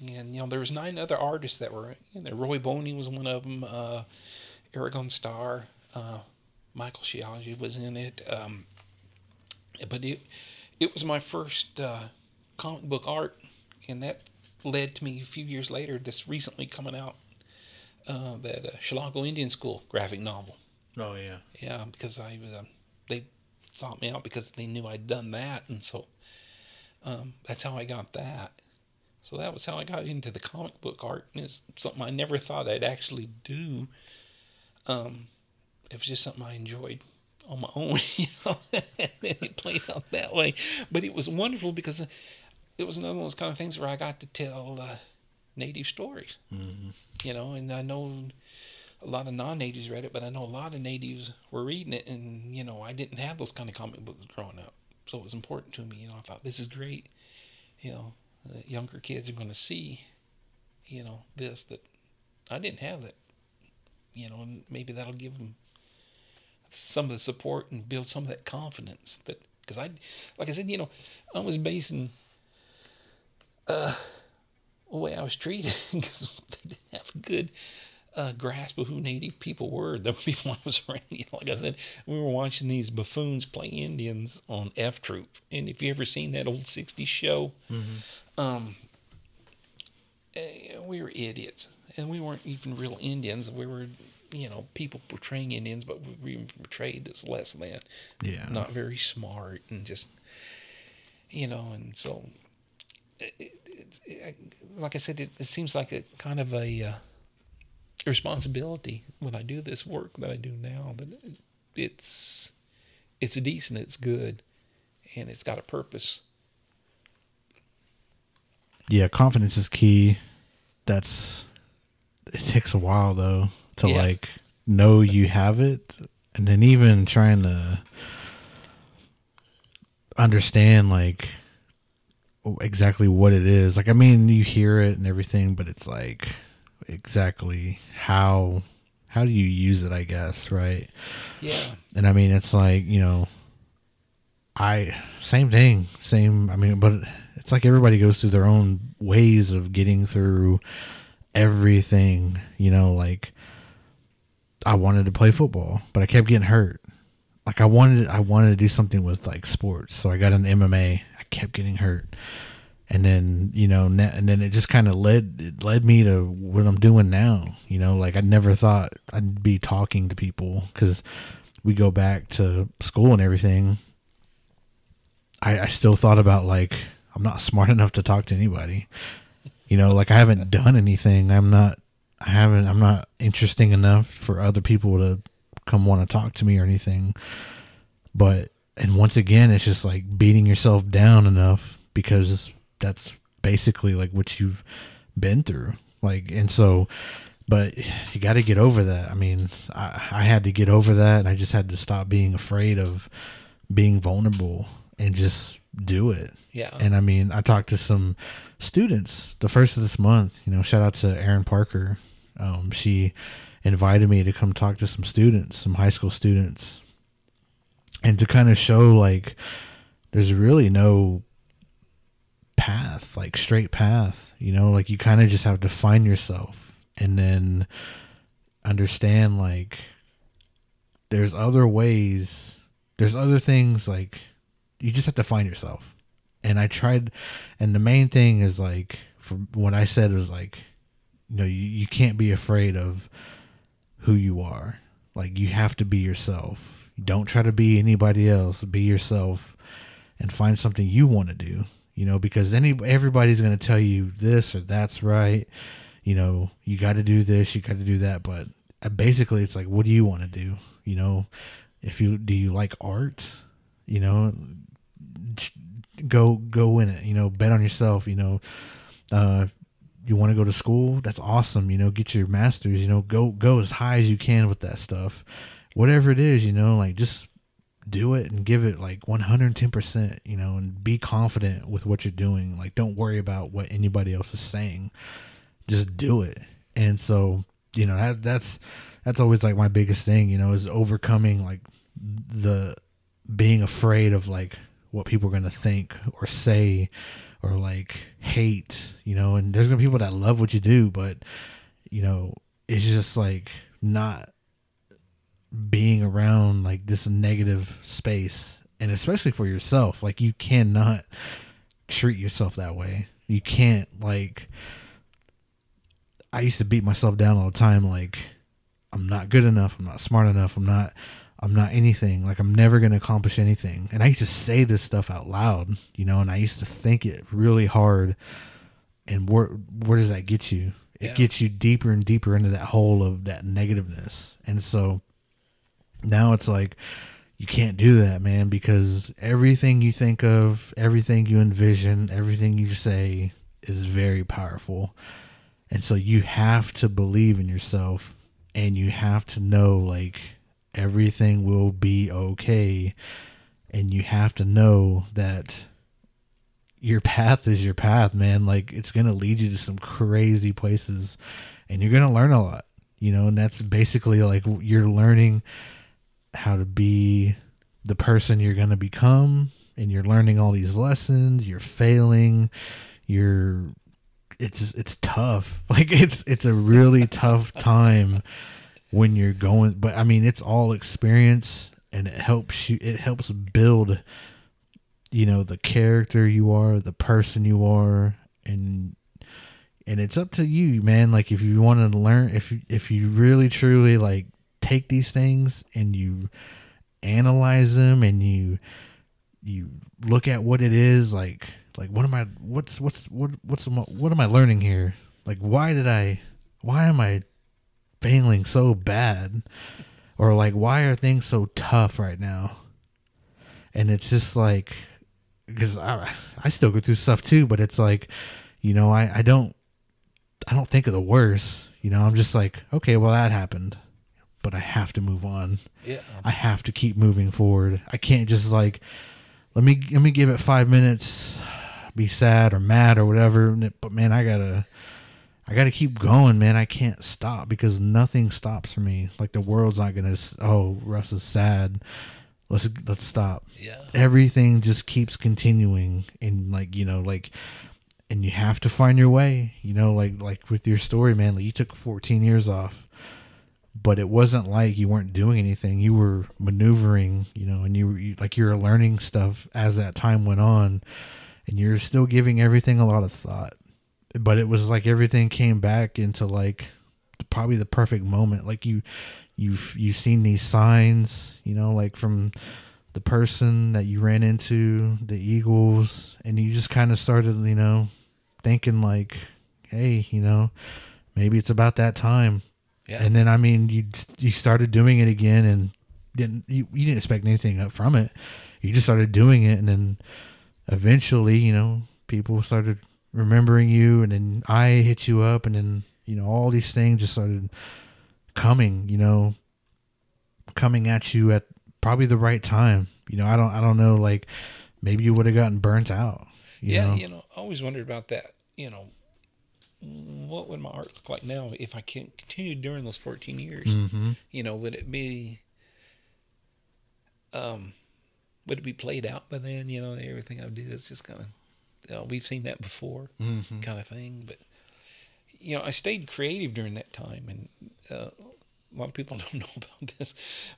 And you know there was nine other artists that were in there. Roy Boney was one of them. Uh, Arigon Starr, uh, Michael Sheyahshe was in it. Um, but it it was my first uh, comic book art, and that led to me a few years later. This recently coming out uh, that uh, Chilocco Indian School graphic novel. Oh yeah. Yeah, because I was, um, they sought me out because they knew I'd done that, and so um, that's how I got that. So that was how I got into the comic book art, and it's something I never thought I'd actually do. Um, it was just something I enjoyed on my own, you know, and it played out that way. But it was wonderful because it was another one of those kind of things where I got to tell uh, native stories, Mm-hmm. you know, and I know a lot of non-natives read it, but I know a lot of natives were reading it, and you know, I didn't have those kind of comic books growing up, so it was important to me. You know, I thought this is great. You know, younger kids are going to see, you know, this that I didn't have that. You know, and maybe that'll give them some of the support and build some of that confidence that because I, like I said, you know, I was basing uh, the way I was treated because they didn't have good uh, grasp of who Native people were. The people I was around, you know, like I said, we were watching these buffoons play Indians on F Troop, and if you ever seen that old '60s show, um, eh, we were idiots, and we weren't even real Indians. We were, you know, people portraying Indians, but we were portrayed as less than Yeah. not very smart and just you know and so it, it, it, like i said it, it seems like a kind of a uh, responsibility when i do this work that i do now that it's it's decent it's good and it's got a purpose Yeah, confidence is key. That's it takes a while though to Yeah. like know you have it and then even trying to understand like exactly what it is. Like I mean, you hear it and everything, but it's like exactly how how do you use it, I guess, right? yeah And I mean, it's like, you know, I, same thing, same, I mean, but it's like everybody goes through their own ways of getting through everything, you know, like I wanted to play football, but I kept getting hurt. Like I wanted, I wanted to do something with like sports. So I got an MMA. I kept getting hurt. And then, you know, and then it just kind of led, it led me to what I'm doing now. You know, like I never thought I'd be talking to people because we go back to school and everything. I, I still thought about like I'm not smart enough to talk to anybody. You know, like I haven't done anything. I'm not I haven't I'm not interesting enough for other people to come want to talk to me or anything. But and once again it's just like beating yourself down enough because that's basically like what you've been through. Like and so but you got to get over that. I mean, I, I had to get over that, and I just had to stop being afraid of being vulnerable and just do it. yeah And I mean, I talked to some students the first of this month. You know, shout out to Erin Parker. Um, she invited me to come talk to some students, some high school students, and to kind of show like there's really no path, like straight path. You know, like you kind of just have to find yourself and then understand like there's other ways, there's other things like you just have to find yourself and I tried, and the main thing is like, from what I said is like, you know, you, you can't be afraid of who you are. Like you have to be yourself. Don't try to be anybody else. Be yourself, and find something you want to do. You know, because any everybody's going to tell you this or that's right. You know, you got to do this, you got to do that, but uh, basically, it's like, what do you want to do? You know, if you do you like art, you know, go go in it. You know, bet on yourself. You know, uh, you want to go to school? That's awesome. You know, get your masters. You know, go go as high as you can with that stuff. Whatever it is, you know, like just do it and give it like 110%, you know, and be confident with what you're doing. Like don't worry about what anybody else is saying. Just do it. And so, you know, that that's that's always like my biggest thing, you know, is overcoming like the being afraid of like what people are going to think or say or like hate, you know, and there's going to be people that love what you do, but you know, it's just like not being around like this negative space and especially for yourself, like you cannot treat yourself that way. You can't like I used to beat myself down all the time like I'm not good enough, I'm not smart enough, I'm not I'm not anything. Like I'm never going to accomplish anything. And I used to say this stuff out loud, you know, and I used to think it really hard. And where where does that get you? It yeah. gets you deeper and deeper into that hole of that negativeness. And so now it's like you can't do that, man, because everything you think of, everything you envision, everything you say is very powerful. And so you have to believe in yourself and you have to know like everything will be okay. And you have to know that your path is your path, man. Like it's going to lead you to some crazy places and you're going to learn a lot, you know, and that's basically like you're learning how to be the person you're going to become and you're learning all these lessons, you're failing, you're it's it's tough. Like it's it's a really tough time when you're going but i mean it's all experience and it helps you it helps build you know the character you are the person you are and and it's up to you man like if you want to learn if if you really truly like take these things and you analyze them and you you look at what it is like like what am i what's what's what what's what am i learning here? Like why did i why am i failing so bad? Or like why are things so tough right now? And it's just like because I, I still go through stuff too but it's like you know I, I don't i don't think of the worst you know? I'm just like okay well that happened but i have to move on yeah i have to keep moving forward i can't just like let me let me give it five minutes be sad or mad or whatever but man i gotta I got to keep going, man. I can't stop because nothing stops for me. Like the world's not gonna. Oh, Russ is sad. Let's let's stop. Yeah. Everything just keeps continuing, and like you know, like, and you have to find your way. You know, like like with your story, man. Like you took 14 years off, but it wasn't like you weren't doing anything. You were maneuvering, you know, and you, you like you're learning stuff as that time went on, and you're still giving everything a lot of thought but it was like everything came back into like probably the perfect moment. Like you, you've you've seen these signs, you know, like from the person that you ran into, the Eagles, and you just kind of started, you know, thinking like, hey, you know, maybe it's about that time. Yeah. And then I mean, you you started doing it again, and didn't you, you didn't expect anything from it. You just started doing it, and then eventually, you know, people started remembering you, and then I hit you up, and then you know all these things just started coming. You know, coming at you at probably the right time. You know, I don't I don't know like maybe you would have gotten burnt out. You yeah, know? you know, I always wondered about that. You know, what would my art look like now if I can continue during those 14 years? Mm-hmm. You know, would it be, um, would it be played out by then? You know, everything I do is just kind of you know, we've seen that before, mm-hmm. kind of thing. But you know, I stayed creative during that time, and uh, a lot of people don't know about this,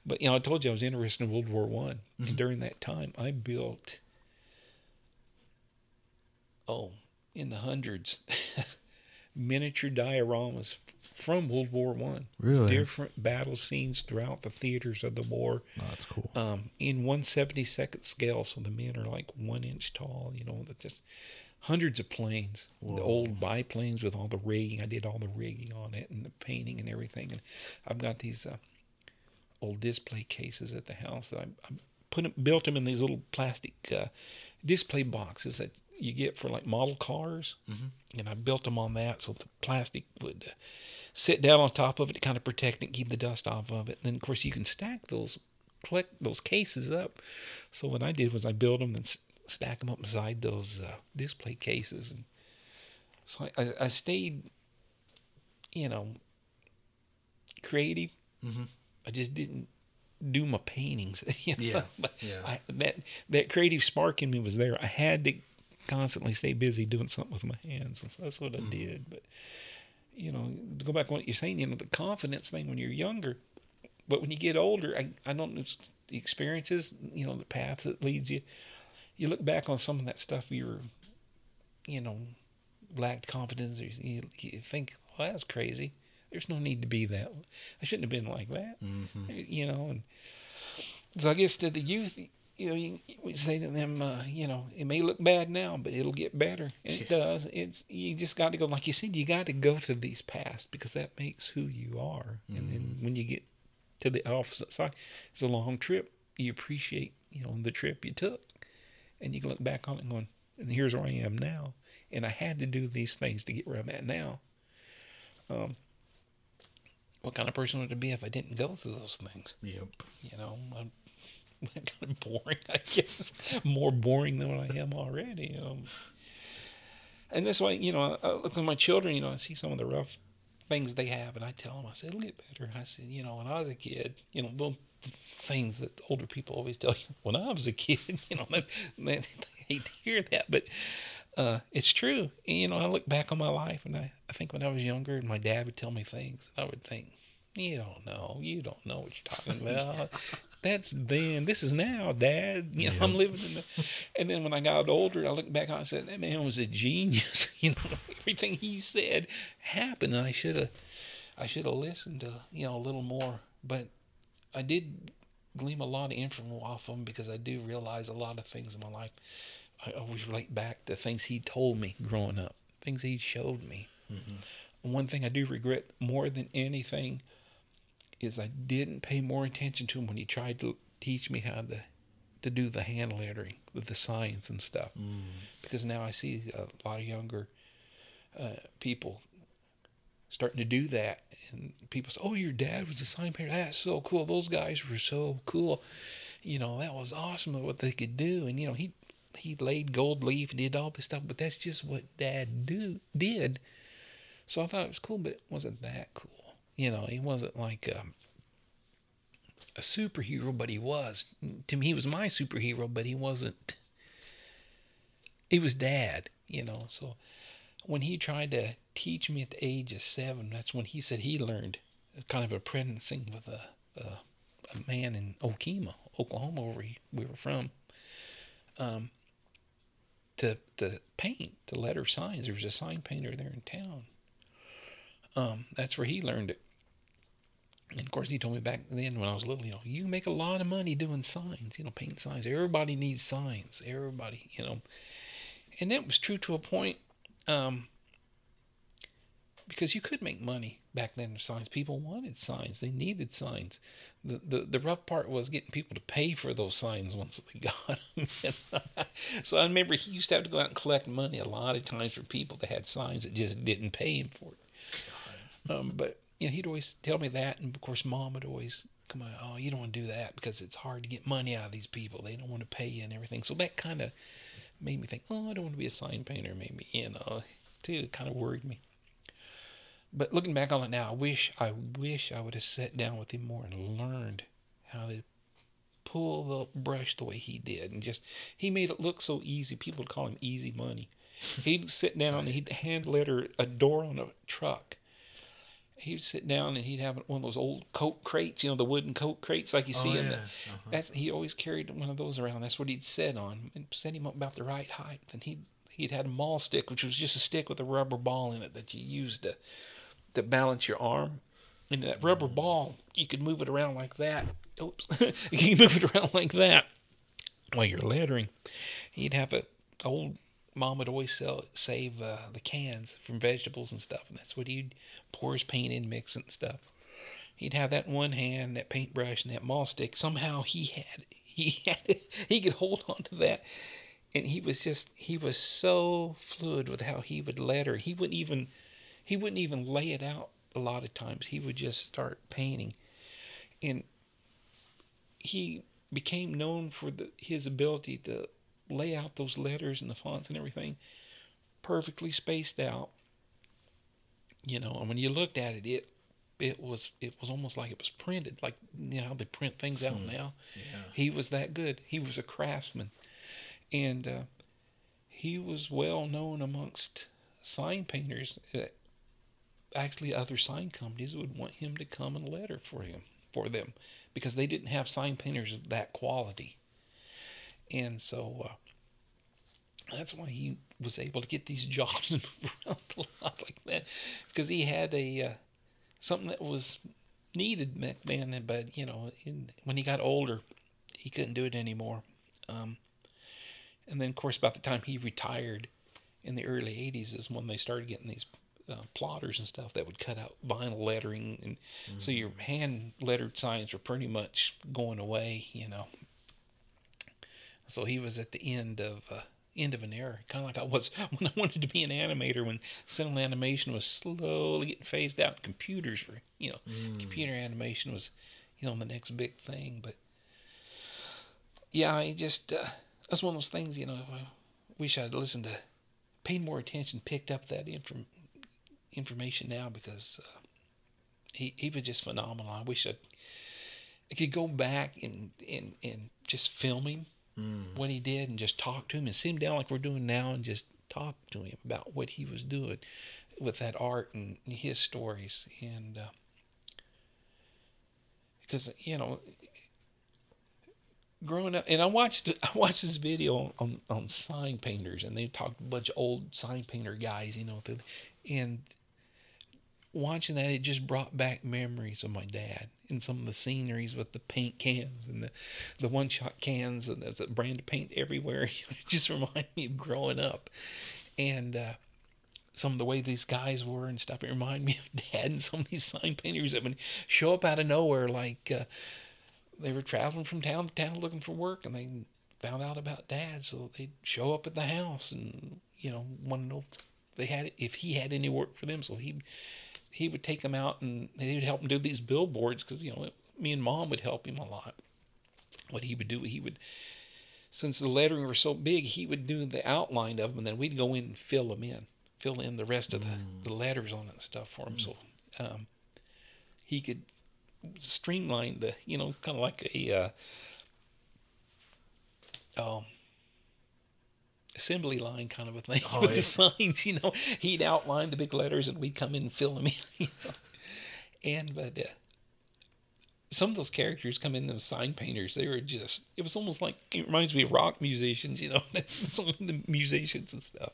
but you know, I told you I was interested in World War One, mm-hmm. and during that time, I built oh, in the hundreds, miniature dioramas from World War One. Really? Different battle scenes throughout the theaters of the war. Oh, that's cool. Um, in 172nd scale, so the men are like one inch tall. You know, just hundreds of planes, the old biplanes with all the rigging. I did all the rigging on it and the painting and everything. And I've got these uh, old display cases at the house that I, I put them, built them in these little plastic uh, display boxes that you get for like model cars. Mm-hmm. And I built them on that so the plastic would uh, sit down on top of it to kind of protect it, keep the dust off of it. And then of course you can stack those collect those cases up. So what I did was I built them and s- stack them up beside those uh, display cases, and so I, I, I stayed, you know, creative. Mm-hmm. I just didn't do my paintings. You know? Yeah, But yeah. I, that that creative spark in me was there. I had to constantly stay busy doing something with my hands, and so that's what I Mm-hmm. did. But you know, to go back to what you're saying, you know, the confidence thing when you're younger, but when you get older, I I don't know the experiences, you know, the path that leads you. You look back on some of that stuff you're, you know, lacked confidence, or you, you think, well, that's crazy. There's no need to be that. I shouldn't have been like that, Mm-hmm. you know. And so I guess to the youth, you know, you, we say to them, uh, you know, it may look bad now, but it'll get better, and it does. It's you just got to go, like you said, you got to go to these paths because that makes who you are. And then when you get to the opposite side, it's a long trip. You appreciate, you know, the trip you took, and you can look back on it and going, and here's where I am now, and I had to do these things to get where I'm at now. Um, what kind of person would I be if I didn't go through those things? Yep. You know, I'm kind of boring, I guess. More boring than what I am already. Um, and that's why, you know, I, look at my children, you know, I see some of the rough things they have, and I tell them, I said, it'll get better. I said, you know, when I was a kid, you know, the things that older people always tell you, when I was a kid, you know, they, they hate to hear that, but uh, it's true. And, you know, I look back on my life, and I, I think when I was younger, and my dad would tell me things, I would think, you don't know. You don't know what you're talking about. That's then. This is now, Dad. You know, I'm living in the. And then when I got older, I looked back and I said, that man was a genius. You know, everything he said happened. And I should have, I should have listened to you know a little more. But I did glean a lot of info off of him because I do realize a lot of things in my life. I always relate back to things he told me growing up, things he showed me. And One thing I do regret more than anything is I didn't pay more attention to him when he tried to teach me how to to do the hand lettering with the signs and stuff. Because now I see a lot of younger uh, people starting to do that, and people say, "Oh, your dad was a sign painter. That's so cool. Those guys were so cool. You know, that was awesome what they could do." And you know, he he laid gold leaf and did all this stuff, but that's just what Dad do did. So I thought it was cool, but it wasn't that cool. You know, he wasn't like um, a superhero, but he was. To me, he was my superhero, but he wasn't. He was Dad, you know. So when he tried to teach me at the age of seven, that's when he said he learned kind of apprenticing with a, a, a man in Okemah, Oklahoma, where we, we were from. Um, to to paint, to letter signs. There was a sign painter there in town. Um, that's where he learned it. And of course, he told me back then when I was little, you know, you make a lot of money doing signs, you know, painting signs. Everybody needs signs. Everybody, you know. And that was true to a point um, because you could make money back then with signs. People wanted signs, they needed signs. The, the, the rough part was getting people to pay for those signs once they got them. so I remember he used to have to go out and collect money a lot of times for people that had signs that just didn't pay him for it. Um, but you know, he'd always tell me that, and of course, mom would always come on, oh, you don't want to do that because it's hard to get money out of these people. They don't want to pay you and everything. So that kind of made me think, oh, I don't want to be a sign painter. Maybe you know, too. It kind of worried me. But looking back on it now, I wish I wish I would have sat down with him more and learned how to pull the brush the way he did, and just he made it look so easy. People would call him easy money. He'd sit down and he'd hand letter a door on a truck. He'd sit down and he'd have one of those old Coke crates, you know, the wooden Coke crates like you oh, see in the. Uh-huh. That's he always carried one of those around. That's what he'd sit on and set him up about the right height. And he'd he'd had a maul stick, which was just a stick with a rubber ball in it that you used to to balance your arm. And that rubber mm. ball, you could move it around like that. Oops, you can move it around like that while you're lettering. He'd have a old mom would always sell, save uh, the cans from vegetables and stuff, and that's what he'd pour his paint in, mix it and stuff. He'd have that in one hand, that paintbrush and that maul stick. Somehow he had he had he could hold on to that, and he was just he was so fluid with how he would letter. He wouldn't even he wouldn't even lay it out a lot of times. He would just start painting, and he became known for the, his ability to lay out those letters and the fonts and everything perfectly spaced out. You know, and when you looked at it, it it was it was almost like it was printed, like you know how they print things out hmm. now. Yeah. He was that good. He was a craftsman, and uh, he was well known amongst sign painters. Uh, actually, other sign companies would want him to come and letter for him for them because they didn't have sign painters of that quality. And so uh, that's why he was able to get these jobs and move around a lot like that because he had a uh, something that was needed back then. But you know, in, when he got older, he couldn't do it anymore. Um, and then, of course, about the time he retired in the early '80s is when they started getting these uh, plotters and stuff that would cut out vinyl lettering, and mm-hmm. so your hand lettered signs were pretty much going away. You know, so he was at the end of uh, end of an era, kind of like I was when I wanted to be an animator. When cel animation was slowly getting phased out, computers were you know mm. computer animation was you know the next big thing. But yeah, I just uh, that's one of those things. You know, I wish I'd listened to, paid more attention, picked up that inform, information now because uh, he he was just phenomenal. I wish I, I could go back and and and just film him mm. what he did and just talk to him and sit him down like we're doing now and just talk to him about what he was doing with that art and his stories and uh, because you know growing up and I watched I watched this video on on sign painters and they talked a bunch of old sign painter guys you know and watching that, it just brought back memories of my dad and some of the sceneries with the paint cans and the, the one shot cans and there's a brand of paint everywhere. it just reminded me of growing up. And uh, some of the way these guys were and stuff, it reminded me of dad and some of these sign painters that would show up out of nowhere. Like uh, they were traveling from town to town looking for work and they found out about dad. So they'd show up at the house and, you know, want to know if they had, if he had any work for them. So he he would take them out and he would help him do these billboards because you know me and mom would help him a lot. What he would do, he would since the lettering were so big, he would do the outline of them, and then we'd go in and fill them in, fill in the rest of the, mm. the letters on it and stuff for him. Mm. So um, he could streamline the, you know, it's kind of like a uh, um, assembly line kind of a thing oh, with yeah. the signs. You know, he'd outline the big letters and we'd come in and fill them in. You know? And but uh, some of those characters come in those sign painters. They were just it was almost like it reminds me of rock musicians. You know, some of the musicians and stuff.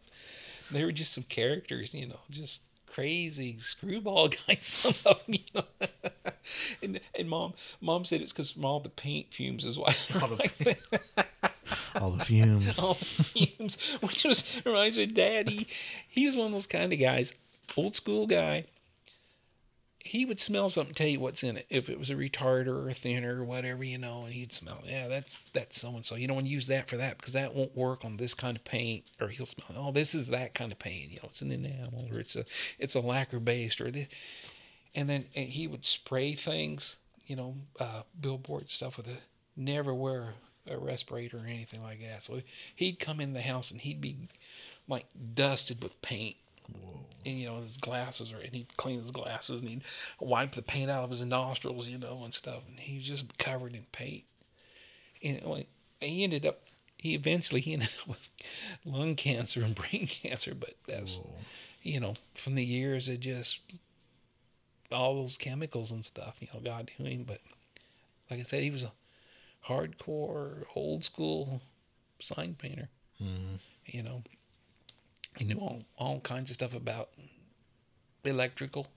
They were just some characters. You know, just crazy screwball guys. Some of them, you know. and and mom mom said it's because from all the paint fumes is why. Like all the fumes. all the fumes. Which was reminds me of Dad. He, he was one of those kind of guys, old school guy. He would smell something, tell you what's in it. If it was a retarder or a thinner or whatever, you know, and he'd smell, yeah, that's that's so and so. You don't want to use that for that because that won't work on this kind of paint. Or he'll smell, oh, this is that kind of paint. You know, it's an enamel or it's a it's a lacquer based or this. And then and he would spray things, you know, uh, billboard stuff with a never wear a respirator or anything like that. So he'd come in the house and he'd be like dusted with paint. Whoa. And you know his glasses, or and he'd clean his glasses and he'd wipe the paint out of his nostrils, you know, and stuff. And he was just covered in paint. And like he ended up, he eventually he ended up with lung cancer and brain cancer. But that's, Whoa. you know, from the years of just all those chemicals and stuff, you know, God doing. But like I said, he was a hardcore, old school sign painter. Mm-hmm. You know, He knew all, all kinds of stuff about electrical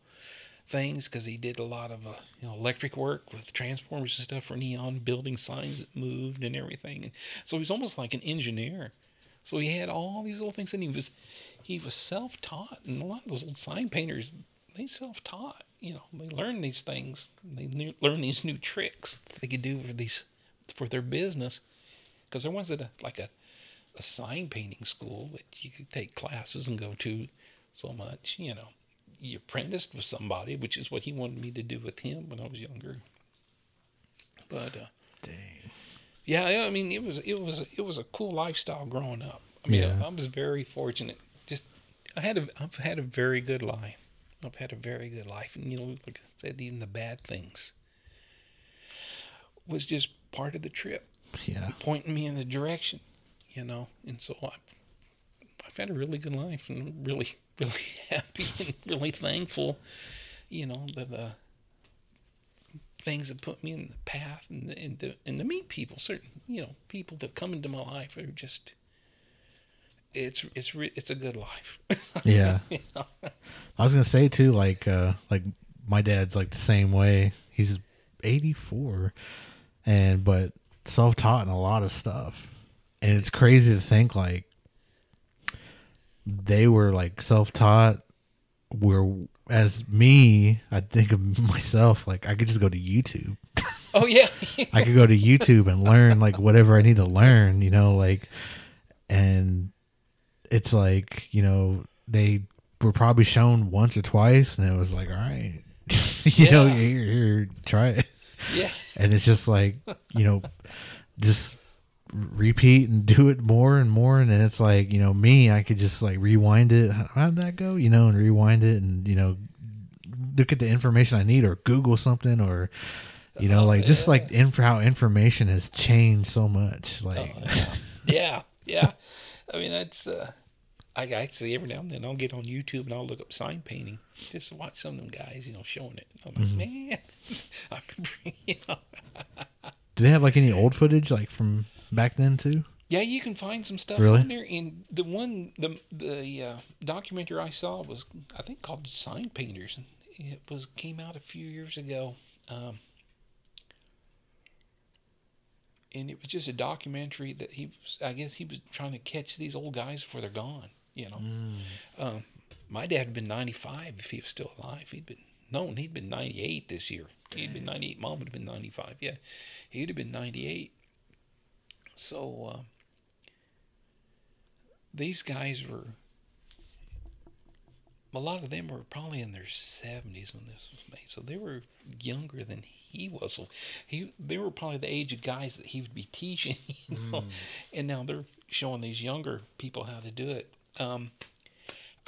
things because he did a lot of uh, you know electric work with transformers and stuff for neon building signs that moved and everything. And so he's almost like an engineer. So he had all these little things, and he was he was self taught. And a lot of those old sign painters, they self taught. You know, they learn these things. They learn these new tricks they could do for these for their business. Because there wasn't a like a a sign painting school that you could take classes and go to so much. You know, you apprenticed with somebody, which is what he wanted me to do with him when I was younger. But uh, Dang. yeah, I mean, it was it was it was a cool lifestyle growing up. I mean, Yeah. I, I was very fortunate. Just I had a I've had a very good life. I've had a very good life, and you know, like I said, even the bad things was just part of the trip, Yeah. pointing me in the direction, you know. And so I've I've had a really good life, and I'm really really happy and really thankful, you know, that uh, things that put me in the path and and to, and to meet people, certain you know people that come into my life are just. It's it's re- it's a good life. Yeah. Know? I was gonna say too, like uh like my dad's like the same way. He's eighty four and but self taught in a lot of stuff. And it's crazy to think like they were like self taught where as me, I think of myself like I could just go to YouTube. Oh yeah, I could go to YouTube and learn like whatever I need to learn, you know, like and it's like, you know, they were probably shown once or twice and it was like, all right. you know, Yeah. here, here, try it. Yeah, And it's just like, you know, just repeat and do it more and more and then it's like, you know, me, I could just like rewind it. How- How'd that go? You know, and rewind it and, you know, look at the information I need or Google something or you know, Oh, like just like inf- how information has changed so much. Like, Oh, yeah. yeah, yeah. I mean, that's. Uh, I actually every now and then I'll get on YouTube and I'll look up sign painting just to watch some of them guys, you know, showing it. I'm like, man, I remember, you know. do they have like any old footage like from back then too? Yeah, you can find some stuff Really? on there. And the one, the the uh, documentary I saw was, I think, called Sign Painters. And It was came out a few years ago, um, and it was just a documentary that he, was, I guess, he was trying to catch these old guys before they're gone. You know, um, my dad had been ninety five if he was still alive. He'd been no, he'd been ninety eight this year. He'd been ninety eight. Mom would have been ninety five. Yeah, he'd have been ninety eight. So. Uh, these guys were a lot of them were probably in their 70s when this was made so they were younger than he was so he they were probably the age of guys that he would be teaching you know and now they're showing these younger people how to do it um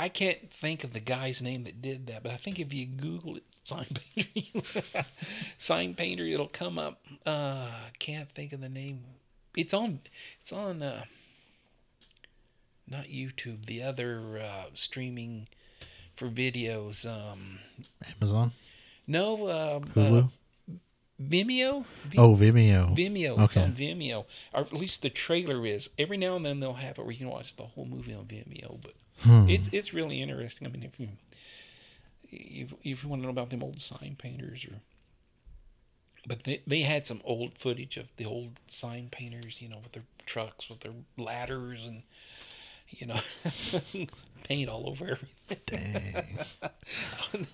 I can't think of the guy's name that did that, but I think if you Google it, sign painter, sign painter, it'll come up. Uh, can't think of the name. It's on. It's on. Uh, not YouTube, the other uh, streaming for videos. Um, Amazon, no, uh, Hulu. Vimeo. Vi- oh, Vimeo. Vimeo. It's Okay. on Vimeo, or at least the trailer is. Every now and then they'll have it where you can watch the whole movie on Vimeo, but Hmm. it's it's really interesting. I mean, if you if, if you want to know about them old sign painters or. But they, they had some old footage of the old sign painters, you know, with their trucks, with their ladders, and you know, paint all over everything. Dang.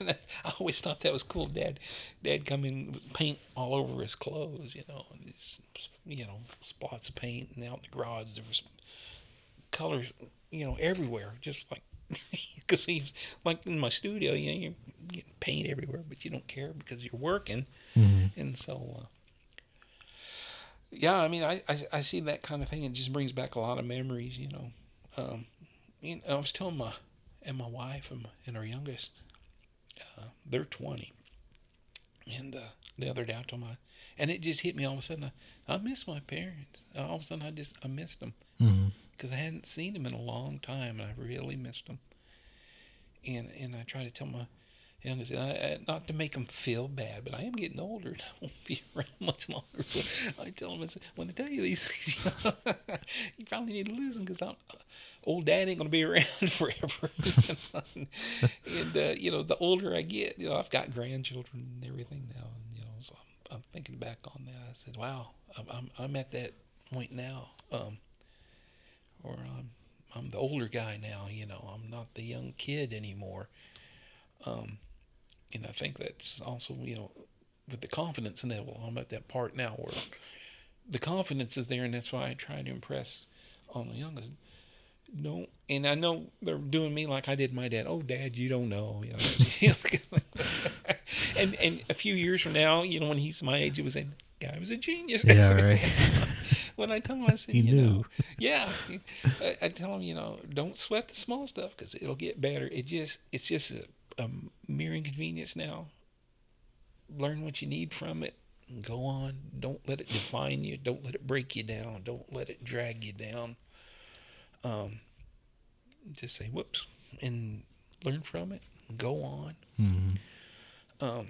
I always thought that was cool. Dad, Dad come in with paint all over his clothes, you know, and these, you know, spots of paint, and out in the garage there was colors, you know, everywhere, just like because he's like in my studio, you know, you're getting paint everywhere, but you don't care because you're working, Mhm. and so. Uh, yeah, I mean, I, I I see that kind of thing. It just brings back a lot of memories, you know. Um, you know, I was telling my and my wife and, my, and our youngest, uh, they're twenty, and uh, the other day I told my, and it just hit me all of a sudden. I, I miss my parents. All of a sudden, I just I missed them because I hadn't seen them in a long time, and I really missed them. And and I try to tell my youngest, and I, I, not to make them feel bad, but I am getting older, and I won't be around much longer. So I tell them, I say, when I tell you these things, you probably need to listen because I'm. Old dad ain't gonna be around forever. and uh, you know, the older I get, you know, I've got grandchildren and everything now. And, you know, so I'm, I'm thinking back on that. I said, wow, I'm I'm, I'm at that point now, um, or I'm I'm the older guy now. You know, I'm not the young kid anymore. Um, and I think that's also you know with the confidence level. I'm at that part now where the confidence is there, and that's why I try to impress on the youngest. Don't, and I know they're doing me like I did my dad. Oh, Dad, you don't know. You know? and and a few years from now, you know, when he's my age, he was a "Guy was a genius." Yeah, right. when I tell him, I said, He you knew. know, yeah, I, I tell him, you know, don't sweat the small stuff because it'll get better. It just, it's just a, a mere inconvenience now. Learn what you need from it. And go on. Don't let it define you. Don't let it break you down. Don't let it drag you down. Um, just say whoops and learn from it. Go on. Mm-hmm. Um,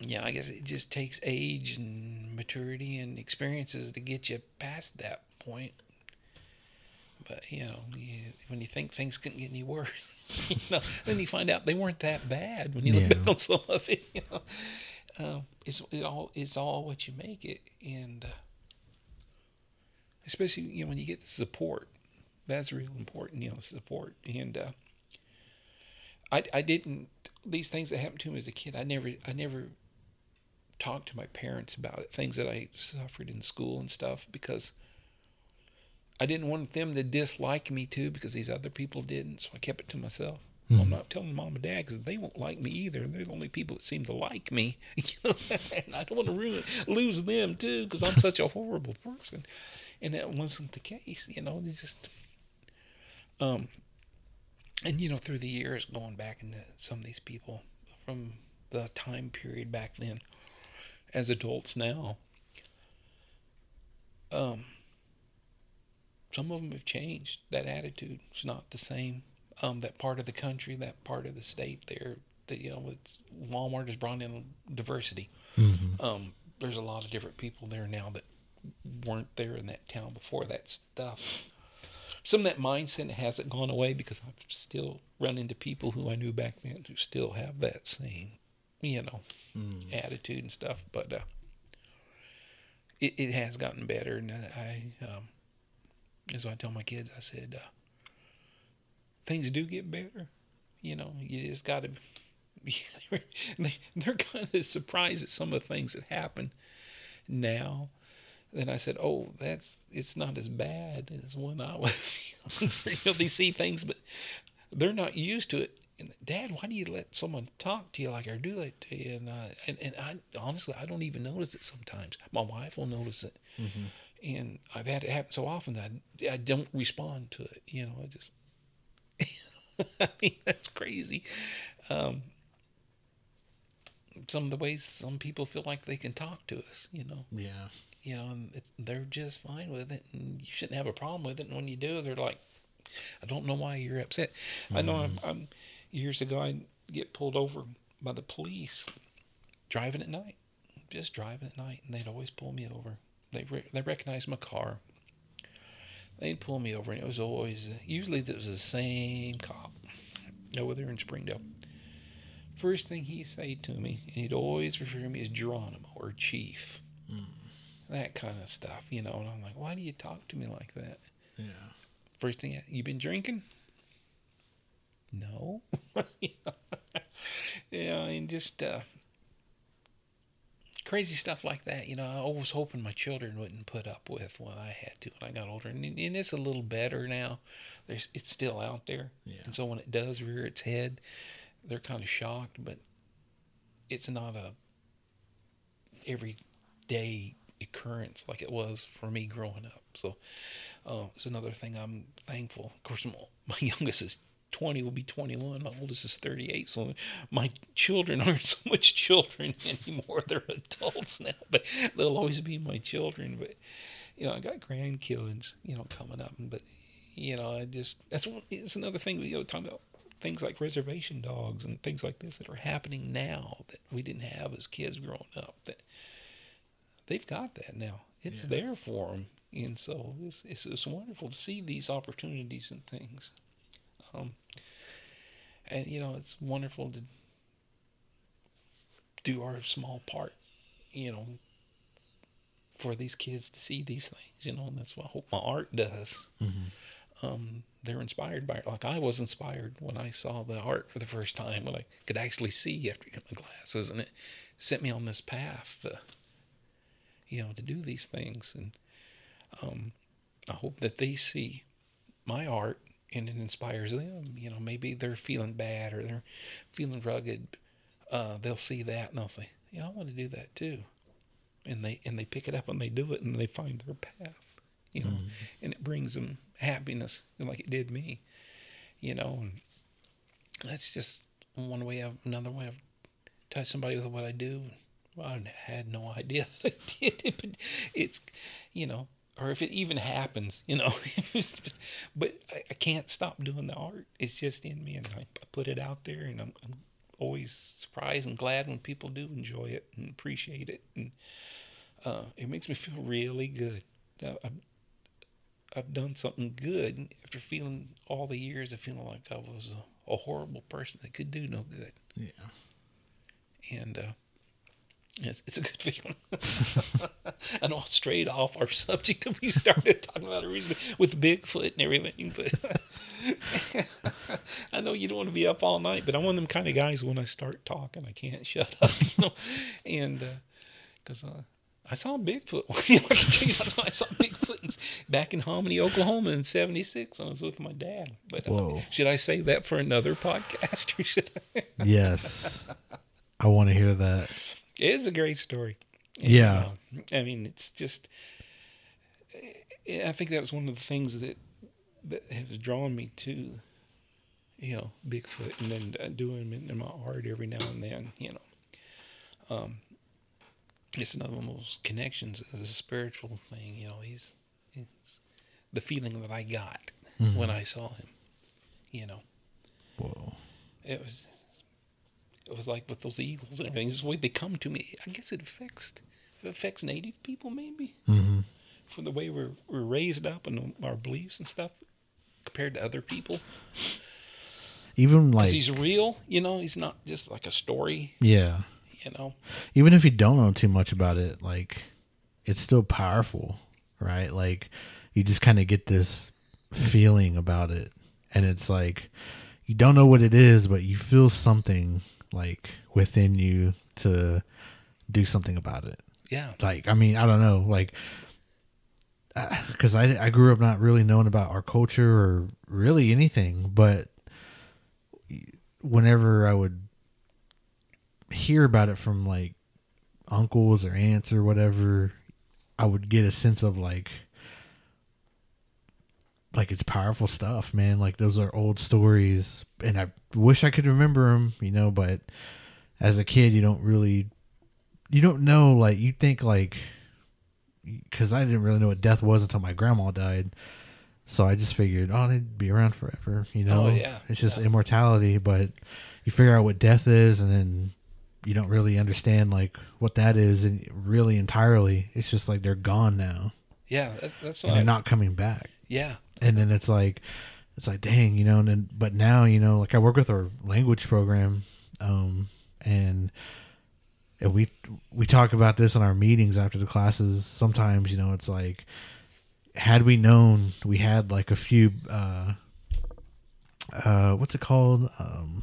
yeah, I guess it just takes age and maturity and experiences to get you past that point. But you know, you, when you think things couldn't get any worse, you know, then you find out they weren't that bad when you look back on some of it. You know, um, it's it all it's all what you make it, and uh, especially you know when you get the support, that's real important. You know, support and. Uh, I, I didn't these things that happened to me as a kid I never I never talked to my parents about it things that I suffered in school and stuff because I didn't want them to dislike me too because these other people didn't so I kept it to myself I'm not telling mom and dad because they won't like me either they're the only people that seem to like me you know and I don't want to ruin lose them too because I'm such a horrible person and that wasn't the case you know it's just um and you know through the years going back into some of these people from the time period back then as adults now um some of them have changed. That attitude is not the same. Um that part of the country that part of the state there that you know it's walmart has brought in diversity. Mm-hmm. um there's a lot of different people there now that weren't there in that town before that stuff some of that mindset hasn't gone away because I've still run into people who I knew back then who still have that same, you know, attitude and stuff. But uh, it it has gotten better, and I um, as I tell my kids, I said uh, things do get better. You know, you just got to. they, they're kind of surprised at some of the things that happen now then I said, "Oh, that's it's not as bad as when I was younger." you know, they see things, but they're not used to it. And Dad, why do you let someone talk to you like I do that to you? And uh, and and I honestly, I don't even notice it sometimes. My wife will notice it, and I've had it happen so often that I, I don't respond to it. You know, I just, I mean, that's crazy. Um, some of the ways some people feel like they can talk to us, you know Yeah. You know, and it's, they're just fine with it, and you shouldn't have a problem with it. And when you do, they're like, "I don't know why you're upset." I know I'm, mm. I'm years ago I get pulled over by the police driving at night, just driving at night, and they'd always pull me over. They re- they recognized my car. They'd pull me over, and it was always usually it was the same cop over there in Springdale. First thing he'd say to me, and he'd always refer to me as Geronimo or Chief mm. That kind of stuff, you know. And I'm like, why do you talk to me like that? Yeah. First thing, you been drinking? No. yeah, and just uh, crazy stuff like that. You know, I was hoping my children wouldn't put up with what I had to when I got older, and, and it's a little better now. There's, it's still out there, Yeah. and so when it does rear its head, they're kind of shocked, but it's not a everyday occurrence like it was for me growing up. So uh, it's another thing I'm thankful. Of course, my, youngest is 20, will be 21. My oldest is 38. So my children aren't so much children anymore. They're adults now, but they'll always be my children. But, you know, I got grandkids, you know, coming up. But, you know, I just, that's one, it's another thing, you know, talking about things like reservation dogs and things like this that are happening now that we didn't have as kids growing up. That they've got that now. It's Yeah. there for them. and so it's, it's, it's wonderful to see these opportunities and things. Um, and you know, it's wonderful to do our small part, you know, for these kids to see these things, you know, and that's what I hope my art does. Mm-hmm. Um, they're inspired by it. Like I was inspired when I saw the art for the first time, when I could actually see after getting my glasses, and it sent me on this path, you know, to do these things. And um, I hope that they see my art and it inspires them. You know, maybe they're feeling bad or they're feeling rugged. Uh, they'll see that and they'll say, "Yeah, I want to do that too," and they and they pick it up and they do it and they find their path. You know, mm-hmm. and it brings them happiness like it did me. You know, and that's just one way of another way of touch somebody with what I do. I had no idea that I did it, but it's, you know, or if it even happens, you know. but I, I, can't stop doing the art. It's just in me, and I, I put it out there, and I'm, I'm, always surprised and glad when people do enjoy it and appreciate it, and uh, it makes me feel really good. I've, I've done something good after feeling all the years of feeling like I was a, a horrible person that could do no good. Yeah. And uh, it's, it's a good feeling. I know straight off our subject that we started talking about originally with Bigfoot and everything, but I know you don't want to be up all night, but I'm one of them kind of guys when I start talking, I can't shut up, you know, and because uh, uh, I saw Bigfoot. I can tell you that's I saw Bigfoot back in Hominy, Oklahoma in '76 when I was with my dad. But uh, should I say that for another podcast or should I? yes, I want to hear that. It is a great story. And, yeah. Uh, I mean, it's just. I think that was one of the things that that has drawn me to, you know, Bigfoot, and then uh, doing it in my art every now and then. You know, um, it's another one of those connections as a spiritual thing. You know, he's, it's the feeling that I got mm-hmm. when I saw him. You know, whoa, it was it was like with those eagles and everything. This is the way they come to me. I guess it affects it affects native people maybe mm-hmm. from the way we're we're raised up and our beliefs and stuff compared to other people. Even like he's real, you know. He's not just like a story. Yeah. You know. Even if you don't know too much about it, like it's still powerful, right? Like you just kind of get this feeling about it, and it's like you don't know what it is, but you feel something like within you to do something about it. Yeah. Like I mean, I don't know, like because uh, I I grew up not really knowing about our culture or really anything, but whenever I would hear about it from like uncles or aunts or whatever, I would get a sense of like like it's powerful stuff, man. Like those are old stories, and I wish I could remember them, you know. But as a kid, you don't really, you don't know. Like you think like, because I didn't really know what death was until my grandma died. So I just figured, oh, they'd be around forever, you know. Oh, yeah. It's just yeah. immortality, but you figure out what death is, and then you don't really understand like what that is, and really entirely, it's just like they're gone now. Yeah, that's. And they're not coming back. Yeah, and then it's like it's like dang you know and then but now you know like i work with our language program um and and we we talk about this in our meetings after the classes sometimes you know it's like had we known we had like a few uh uh what's it called? Um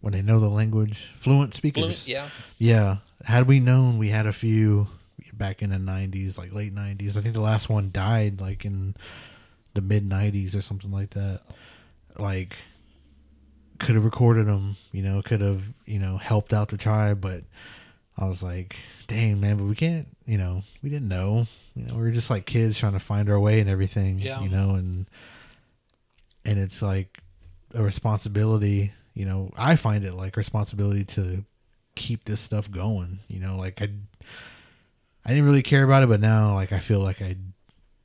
when they know the language fluent speakers. Fluent, yeah. Yeah. Had we known we had a few back in the 90s like late 90s i think the last one died like in the mid '90s or something like that. Like, could have recorded them, you know, could have, you know, helped out the tribe, but I was like, dang, man, but we can't, you know, we didn't know. You know, we were just like kids trying to find our way and everything, yeah. you know, and and it's like a responsibility, you know, I find it like responsibility to keep this stuff going, you know, like I I didn't really care about it, but now like I feel like I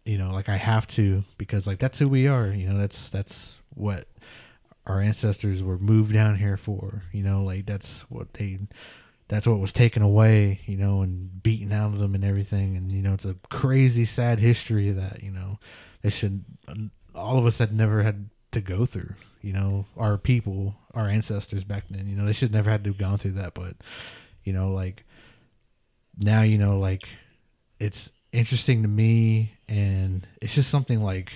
you know like i have to because like that's who we are you know that's that's what our ancestors were moved down here for you know like that's what they that's what was taken away, you know, and beaten out of them and everything. And you know, it's a crazy, sad history that you know they should all of us had never had to go through. You know, our people, our ancestors back then, you know, they should never had to have gone through that. But you know, like now, you know, like it's interesting to me, and it's just something like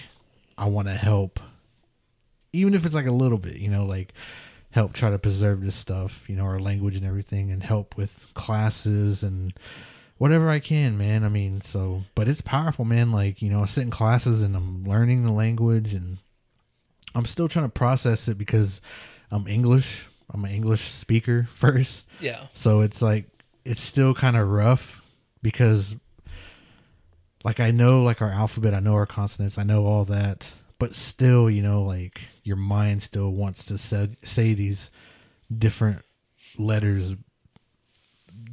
I want to help, even if it's like a little bit. You know, like help try to preserve this stuff, you know, our language and everything, and help with classes and whatever I can, man. I mean, so, but it's powerful, man. Like, you know, I sit in classes and I'm learning the language and I'm still trying to process it because I'm English. I'm an English speaker first. Yeah. So it's like, it's still kind of rough because, like, I know, like, our alphabet, I know our consonants, I know all that but still, you know, like your mind still wants to say, say these different letters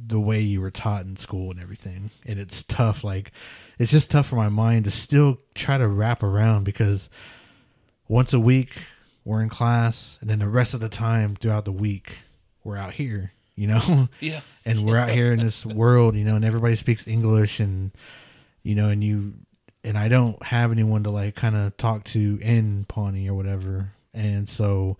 the way you were taught in school and everything. And it's tough. Like, it's just tough for my mind to still try to wrap around because once a week we're in class, and then the rest of the time throughout the week we're out here, you know? Yeah. and we're out here in this world, you know, and everybody speaks English and, you know, and you and I don't have anyone to like kind of talk to in Pawnee or whatever. And so,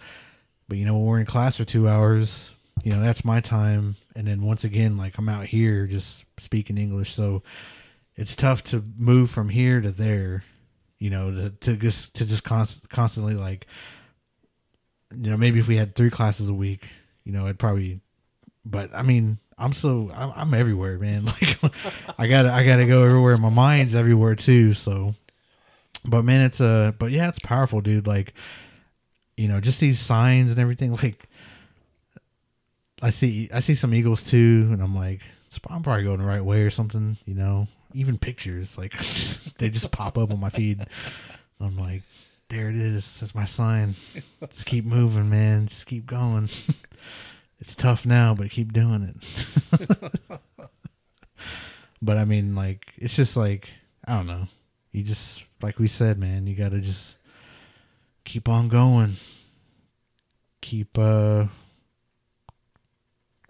but you know, we're in class for two hours, you know, that's my time. And then once again, like I'm out here just speaking English. So it's tough to move from here to there, you know, to, to just, to just const, constantly like, you know, maybe if we had three classes a week, you know, I'd probably, but I mean, I'm so I'm, I'm everywhere, man. Like I gotta I gotta go everywhere. My mind's everywhere too. So, but man, it's a uh, but yeah, it's powerful, dude. Like you know, just these signs and everything. Like I see I see some eagles too, and I'm like, I'm probably going the right way or something. You know, even pictures like they just pop up on my feed. I'm like, there it is. That's my sign. Just keep moving, man. Just keep going it's tough now, but keep doing it. but I mean, like, it's just like, I don't know. You just, like we said, man, you got to just keep on going. Keep, uh,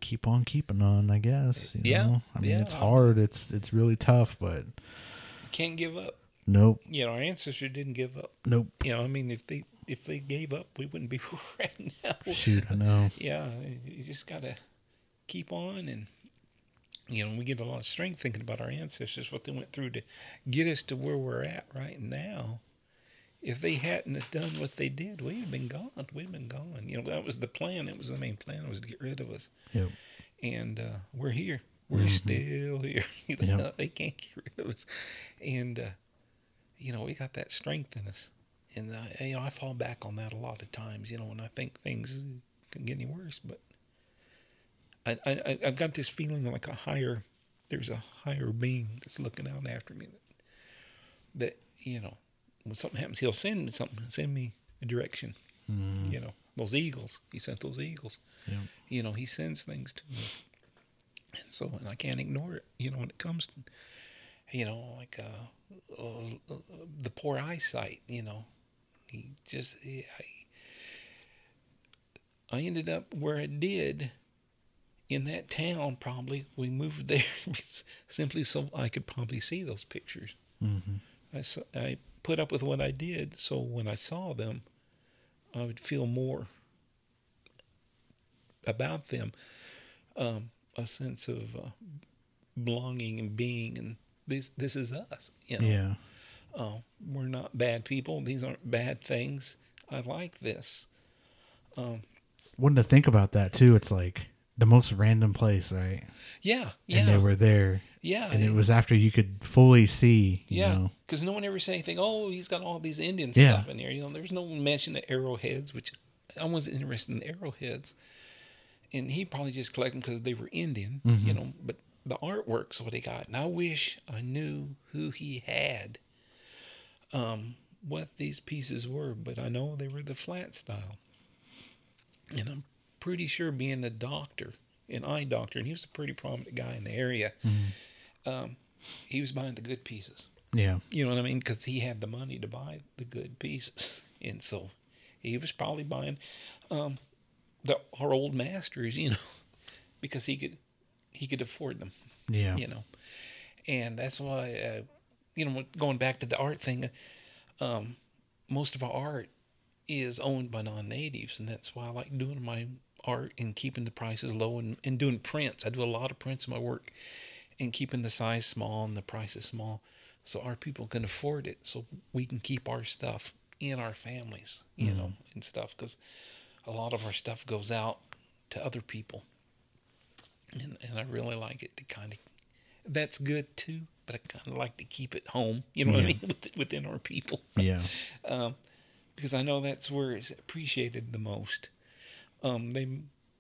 keep on keeping on, I guess. You yeah. Know? I mean, yeah. it's hard. It's, it's really tough, but. Can't give up. Nope. You know, our ancestors didn't give up. Nope. You know, I mean, if they if they gave up, we wouldn't be right now. Shoot, I know. Yeah, you just gotta keep on, and you know, we get a lot of strength thinking about our ancestors, what they went through to get us to where we're at right now. If they hadn't have done what they did, we'd have been gone. We'd have been gone. You know, that was the plan. That was the main plan was to get rid of us. Yep. And uh, we're here. We're mm-hmm. still here. you know, yep. They can't get rid of us. And uh, you know, we got that strength in us and uh, you know I fall back on that a lot of times. You know, when I think things can get any worse, but I I I've got this feeling like a higher there's a higher being that's looking out after me. That, that you know, when something happens, he'll send me something, send me a direction. Mm. You know, those eagles. He sent those eagles. Yeah. You know, he sends things to me, and so and I can't ignore it. You know, when it comes, to, you know, like uh, uh, the poor eyesight. You know, he just, he, I, I ended up where I did in that town. Probably we moved there simply so I could probably see those pictures. Mm-hmm. I, I put up with what I did, so when I saw them, I would feel more about them, um, a sense of uh, belonging and being, and this this is us. You know? Yeah oh, we're not bad people. These aren't bad things. I like this. Um, When to think about that too, it's like the most random place, right? Yeah, yeah. And they were there. Yeah. And it was after you could fully see. yeah. Because no one ever said anything. Oh, he's got all these Indian yeah. stuff in here. You know, there's no mention of arrowheads, which I wasn't interested in arrowheads. And he probably just collected them because they were Indian, mm-hmm. you know. But the artwork's what he got. And I wish I knew who he had um, what these pieces were, but I know they were the flat style. And I'm pretty sure being a doctor, an eye doctor, and he was a pretty prominent guy in the area, mm-hmm. um, he was buying the good pieces. Yeah. You know what I mean? Because he had the money to buy the good pieces. And so he was probably buying um, the our old masters, you know, because he could he could afford them. Yeah. You know, and that's why uh, you know going back to the art thing, um, most of our art is owned by non-natives, and that's why I like doing my art and keeping the prices low and, and doing prints. I do a lot of prints in my work and keeping the size small and the prices small so our people can afford it so we can keep our stuff in our families, you know, and stuff because a lot of our stuff goes out to other people. And, and I really like it to kind of, that's good too, but I kind of like to keep it home, you know what I mean, With- within our people Yeah. um, because I know that's where it's appreciated the most. Um, they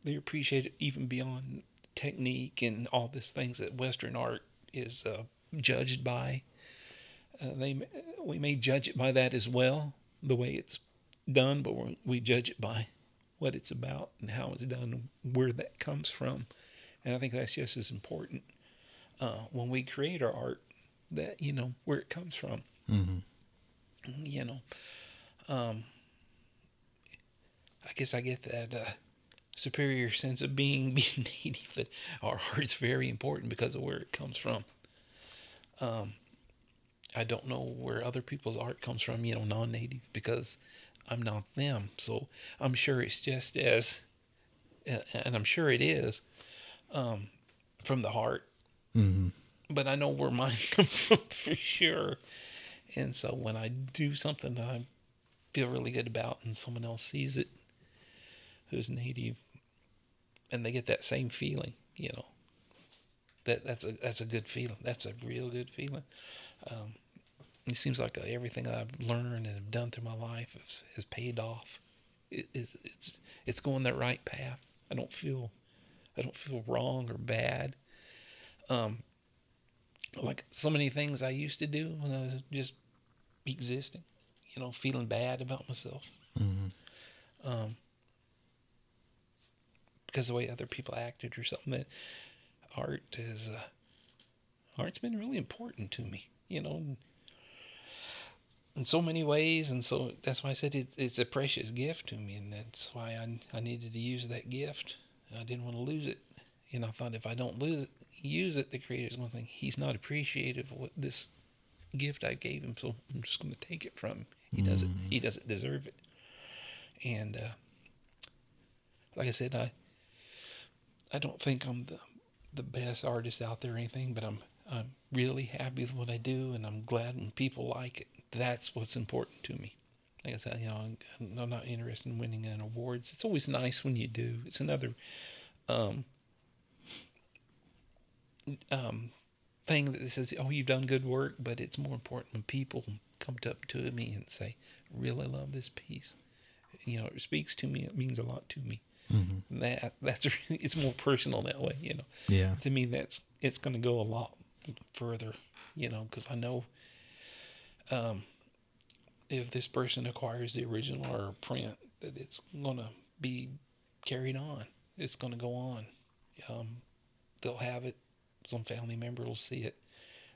they appreciate it even beyond technique and all these things that Western art is uh, judged by. Uh, they we may judge it by that as well, the way it's done, but we judge it by what it's about and how it's done, where that comes from, and I think that's just as important uh, when we create our art. That you know where it comes from. Mm-hmm. You know, um, I guess I get that uh, superior sense of being being native. That our art's very important because of where it comes from. Um, I don't know where other people's art comes from. You know, non-native because I'm not them. So I'm sure it's just as, and I'm sure it is, um, from the heart. Mm-hmm. But I know where mine come from for sure. And so when I do something that I feel really good about and someone else sees it who's native and they get that same feeling, you know. That that's a that's a good feeling. That's a real good feeling. Um, it seems like uh, everything I've learned and have done through my life has, has paid off. It, it's it's it's going the right path. I don't feel I don't feel wrong or bad. Um, like so many things I used to do when I was just existing, you know, feeling bad about myself. Mm-hmm. Um, because the way other people acted or something that art is, uh, art's been really important to me, you know, in, in so many ways. And so that's why I said it, it's a precious gift to me. And that's why I, I needed to use that gift. I didn't want to lose it. And I thought if I don't lose it, use it, the creator's going to think he's not appreciative of what this gift I gave him. So I'm just going to take it from him. He doesn't, he doesn't deserve it. And, uh, like I said, I, I don't think I'm the, the best artist out there or anything, but I'm, I'm really happy with what I do and I'm glad when people like it. That's what's important to me. Like I said, you know, I'm, I'm not interested in winning an awards. It's always nice when you do. It's another, um, um, thing that says, "Oh, you've done good work," but it's more important when people come up to me and say, "Really love this piece." You know, it speaks to me. It means a lot to me. Mm-hmm. That that's really, it's more personal that way. You know, Yeah. to me, that's it's going to go a lot further. You know, because I know, um, if this person acquires the original or print, that it's going to be carried on. It's going to go on. Um, they'll have it. Some family member will see it.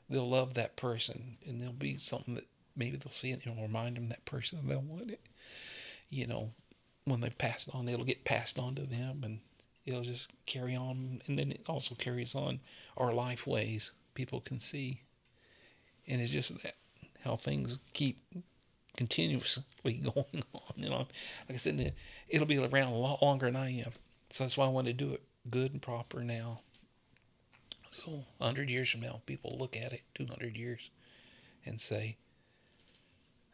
They'll love that person, and there'll be something that maybe they'll see it. It'll remind them that person. They'll want it. You know, when they've passed on, it'll get passed on to them, and it'll just carry on. And then it also carries on our life ways. People can see, and it's just that how things keep continuously going on. You know, like I said, it'll be around a lot longer than I am. So that's why I want to do it good and proper now. So 100 years from now, people look at it, 200 years, and say,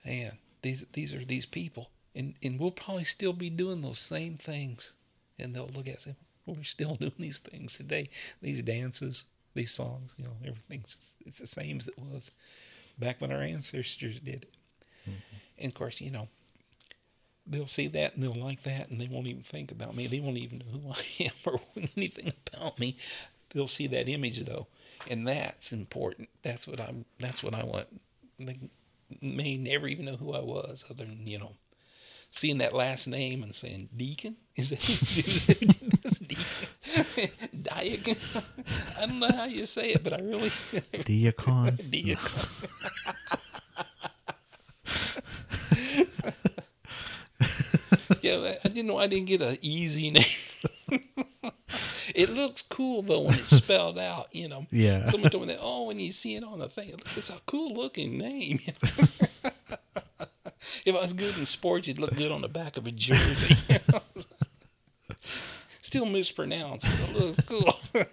man, these these are these people. And, and we'll probably still be doing those same things. And they'll look at it and say, we're still doing these things today. These dances, these songs, you know, everything's it's the same as it was back when our ancestors did it. Mm-hmm. And of course, you know, they'll see that and they'll like that and they won't even think about me. They won't even know who I am or anything about me. They'll see that image though. And that's important. That's what I'm that's what I want. They may never even know who I was other than, you know, seeing that last name and saying Deacon? Is that is that Deacon? Diacon? I don't know how you say it, but I really Diacon. Deacon. yeah, I- I didn't know I didn't get an easy name. It looks cool though when it's spelled out. You know. Yeah. Someone told me that. Oh, when you see it on the thing, it's a cool looking name. if I was good in sports, it'd look good on the back of a jersey. Still mispronounced, but it looks cool.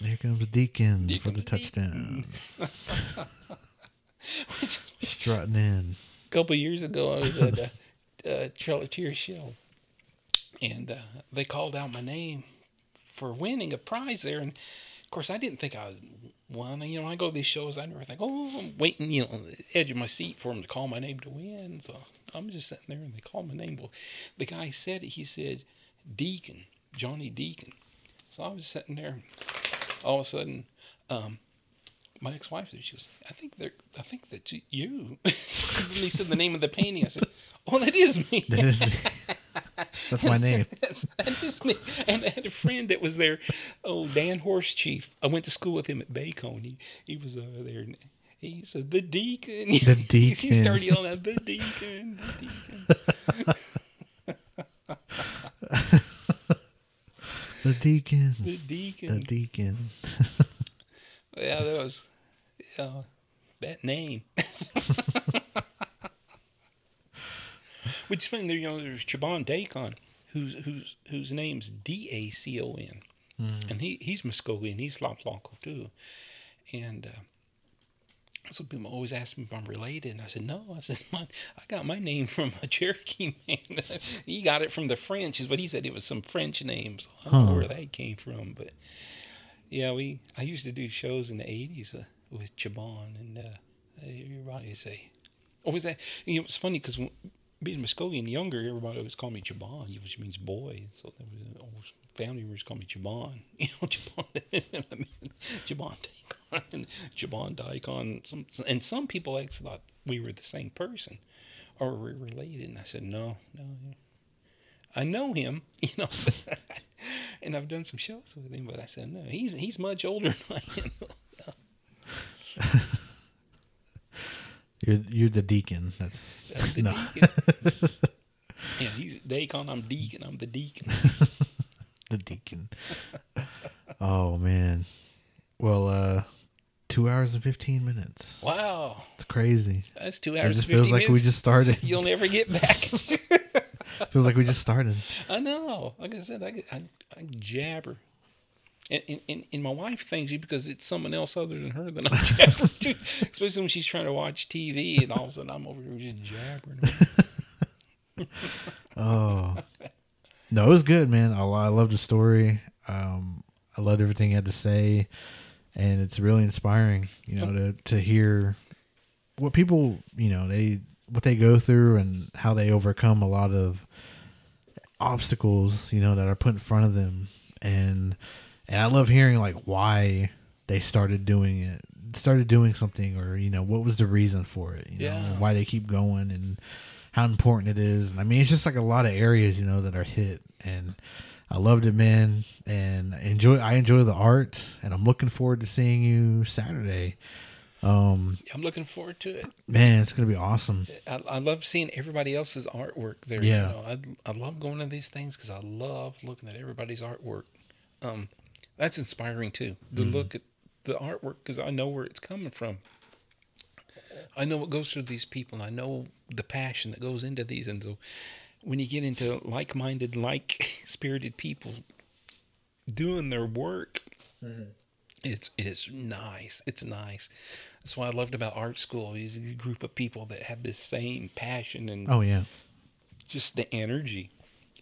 Here comes Deacon for the touchdown. Strutting in. a couple years ago, I was at a, a Trail of Tears show, and uh, they called out my name for winning a prize there. And of course, I didn't think I won. You know, I go to these shows, I never think, oh, I'm waiting, you know, on the edge of my seat for them to call my name to win. So I'm just sitting there, and they call my name. Well, the guy said it. He said, Deacon, Johnny Deacon. So I was sitting there. All of a sudden, um, my ex-wife said, she goes, I think they're, I think that's you. he said the name of the painting. I said, oh, that is me. That is That's my name. That's, that is me. And I had a friend that was there. Oh, Dan Horse Chief. I went to school with him at Bacone. He, he was over there. And he said, the deacon. The deacon. He started yelling out, the deacon, the deacon, The deacon. the The deacon. deacon. Yeah, that was, yeah, that name. Which is funny, there, you know, there's Chebon Dacon, whose whose whose name's D A C O N, and he he's Muscogee and he's Loplonko too, and uh, so people always ask me if I'm related, and I said no. I said my, I got my name from a Cherokee man. he got it from the French, is what he said. It was some French names. I don't know where that came from, but yeah, we I used to do shows in the '80s uh, with Chebon, and uh, everybody would say, always that. You know, it's funny because being Muscogee and younger, everybody always called me Chebon, which means boy. So there was always family members called me Chebon. You know, Chebon, Chebon Dacon, and Chebon Dacon. Some, and some people actually thought we were the same person or we related. And I said, no, no. I know him, you know, and I've done some shows with him, but I said, no, he's he's much older than I am. You're you're the deacon. That's That's the No. deacon. yeah, he's Dacon, I'm Deacon, I'm the deacon. the deacon. oh man. Well, uh two hours and fifteen minutes. Wow, It's crazy. that's two It hours. just 50 feels like we just started. You'll never get back. feels like we just started. I know. Like I said, I, I, I jabber. And, and, and, my wife thinks you because it's someone else other than her that I'm jabbering to. Especially when she's trying to watch TV and all of a sudden I'm over here just jabbering. Oh. No, it was good, man. I, I love the story. Um, I loved everything he had to say, and it's really inspiring. You know, to to hear what people, you know, they what they go through and how they overcome a lot of obstacles, you know, that are put in front of them, and and I love hearing like why they started doing it, started doing something, or you know, what was the reason for it, you know, Yeah. and why they keep going and how important it is. And I mean, it's just like a lot of areas, you know, that are hit. And I loved it, man. And I enjoy, I enjoy the art, and I'm looking forward to seeing you Saturday. Um, I'm looking forward to it. man, it's gonna be awesome. I, I love seeing everybody else's artwork there. Yeah. You know, I, I love going to these things because I love looking at everybody's artwork. Um, that's inspiring too. To mm-hmm. look at the artwork because I know where it's coming from. I know what goes through these people. And I know the passion that goes into these, and so when you get into like-minded, like-spirited people doing their work, mm-hmm. it's it's nice. It's nice. That's what I loved about art school. Is a group of people that have this same passion and Oh yeah, just the energy.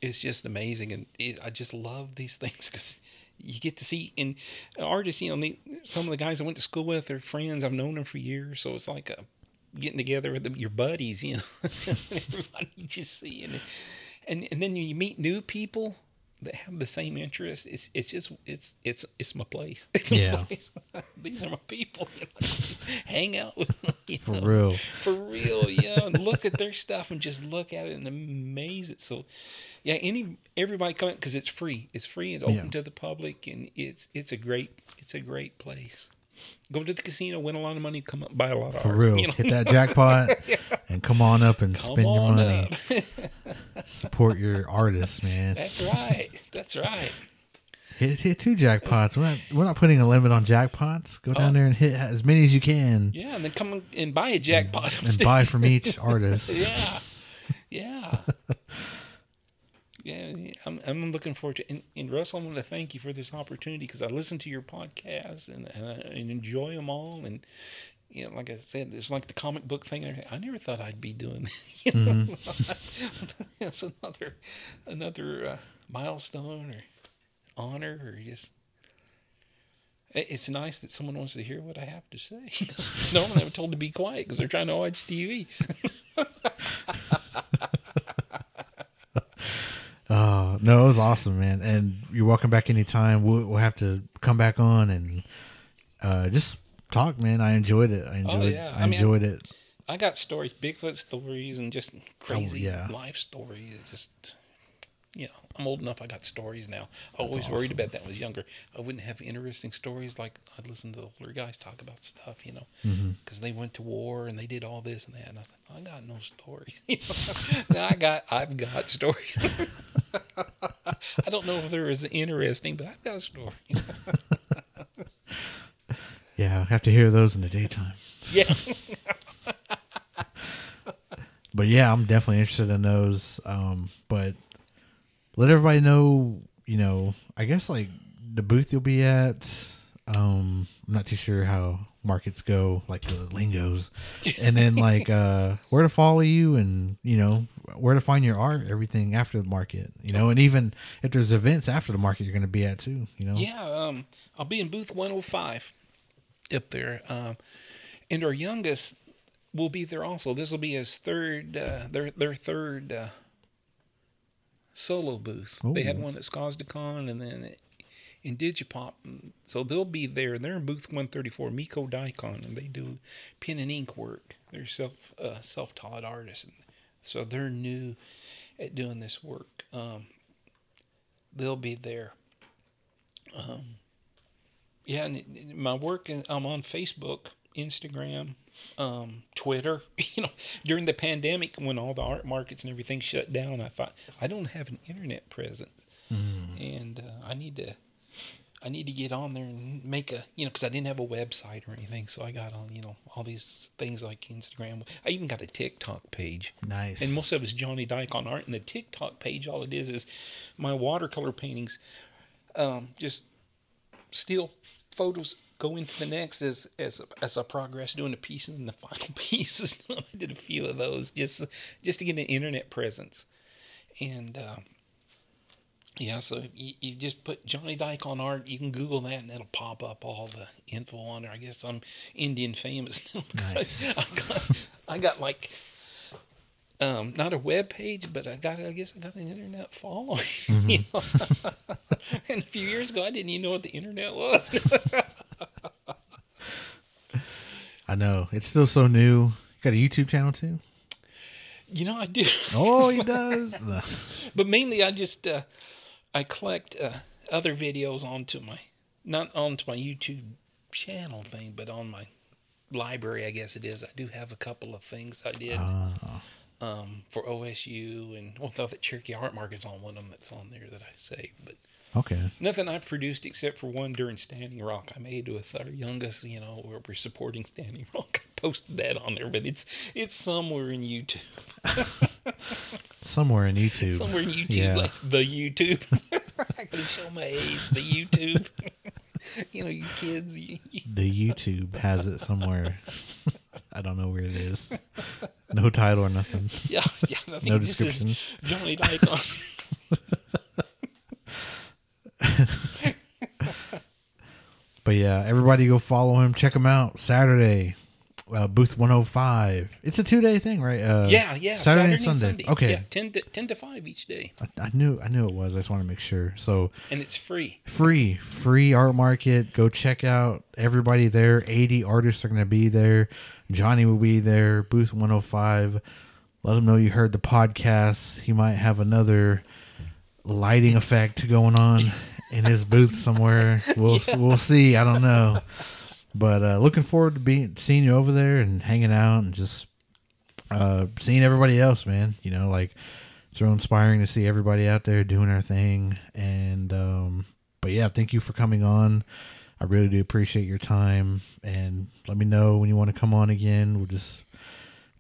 It's just amazing, and it, I just love these things because you get to see in artists. You know, they, some of the guys I went to school with are friends. I've known them for years, so it's like a, getting together with them, your buddies. You know, everybody just seeing and, and and then you meet new people that have the same interests. It's it's just it's it's it's my place. It's Yeah. my place. These are my people. You know? Hang out with them. you for know? real. for real, yeah. And look at their stuff and just look at it and amaze it. So, yeah, any everybody come because it's free. It's free and open Yeah. to the public, and it's it's a great it's a great place. Go to the casino, win a lot of money, come up, buy a lot of For art. real, you know? hit that jackpot and come on up and Come spend your money. Support your artists, man. That's right. That's right. Hit hit two jackpots. We're not we're not putting a limit on jackpots. Go down Oh. there and hit as many as you can, Yeah, and then come and buy a jackpot. and buy from each artist. yeah, yeah, yeah. I'm, I'm looking forward to. And, and Russ, I want to thank you for this opportunity because I listen to your podcast and, and, I, and enjoy them all. And you know, like I said, it's like the comic book thing. I, never thought I'd be doing. This. You know? it's another another uh, milestone or honor or just. It's nice that someone wants to hear what I have to say. Normally, I'm told to be quiet because they're trying to watch TV. Oh no, it was awesome, man. And you're welcome back anytime. We'll, we'll have to come back on and uh, just talk, man. I enjoyed it. I enjoyed. Oh, yeah. I, I mean, enjoyed it. I got stories, Bigfoot stories, and just crazy Oh, yeah. life stories. Just you know, I'm old enough. I got stories now. I always worried about that when I was younger. I wouldn't have interesting stories like I'd listen to the older guys talk about stuff, you know, Mm-hmm. because they went to war and they did all this and that. And I thought, I got no stories. You know? now I got, I've got stories. I don't know if they're as interesting, but I've got stories. Yeah, I have to hear those in the daytime. yeah. But yeah, I'm definitely interested in those. Um, but let everybody know, you know, I guess like the booth you'll be at. Um, I'm not too sure how markets go, like the lingos, and then like uh, where to follow you, and you know where to find your art, everything after the market, you know, and even if there's events after the market, you're going to be at too, you know. Yeah, um, I'll be in booth 105 up there. Um, and our youngest will be there also. This will be his third, uh, their their third uh, solo booth. They had one at ScosDeCon and then in Digipop. So they'll be there. They're in booth 134, Miko Diacon, and they do pen and ink work. They're self uh, self taught artists, and so they're new at doing this work. Um, they'll be there. Um, yeah, and my work, I'm on Facebook, Instagram, um, Twitter. You know, during the pandemic when all the art markets and everything shut down, I thought I don't have an internet presence, and uh, I need to. I need to get on there and make a, you know, because I didn't have a website or anything. So I got on, you know, all these things like Instagram. I even got a TikTok page. Nice. And most of it's Johnnie Diacon art. And the TikTok page, all it is is my watercolor paintings, um, just still photos go into the next as as as I progress doing the piece and the final pieces. I did a few of those just just to get an internet presence, and uh, yeah, so you, you just put Johnnie Diacon art. You can Google that and it'll pop up all the info on there. I guess I'm Indian famous now because I, I got I got like um, not a web page, but I got I guess I got an internet following. You know? and a few years ago, I didn't even know what the internet was. I know it's still so new. You got a YouTube channel too? you know, I do, Oh, he does. But mainly I just uh, I collect uh, other videos onto my not onto my YouTube channel thing, but on my library. I guess it is. I do have a couple of things I did. Oh. um, for OSU and well, the Cherokee Art Market's on one of them that's on there that I saved, but Okay. nothing I produced except for one during Standing Rock I made with our youngest, you know, where we're supporting Standing Rock. I posted that on there, but it's it's somewhere in YouTube, Somewhere in YouTube. somewhere in YouTube, Yeah. like the YouTube. I gotta show my age, the YouTube. you know, you kids. The YouTube has it somewhere. I don't know where it is. No title or nothing. yeah, yeah. No it just says description. Johnnie Diacon. But yeah, everybody go follow him. Check him out. Saturday, uh, booth 105. It's a two day thing, right? Uh, Yeah, yeah. Saturday, Saturday, and Sunday. Sunday. Okay. Yeah, 10 to, 10 to 5 each day. I, I knew I knew it was. I just want to make sure. So And it's free. free, free art market. Go check out everybody there. 80 artists are going to be there. Johnnie will be there. Booth 105. Let him know you heard the podcast. He might have another lighting effect going on in his booth somewhere. We'll we'll see. I don't know. But uh, looking forward to being seeing you over there and hanging out and just uh, seeing everybody else, man. You know, like it's real inspiring to see everybody out there doing their thing. And um, but yeah, thank you for coming on. I really do appreciate your time, and let me know when you want to come on again. We'll just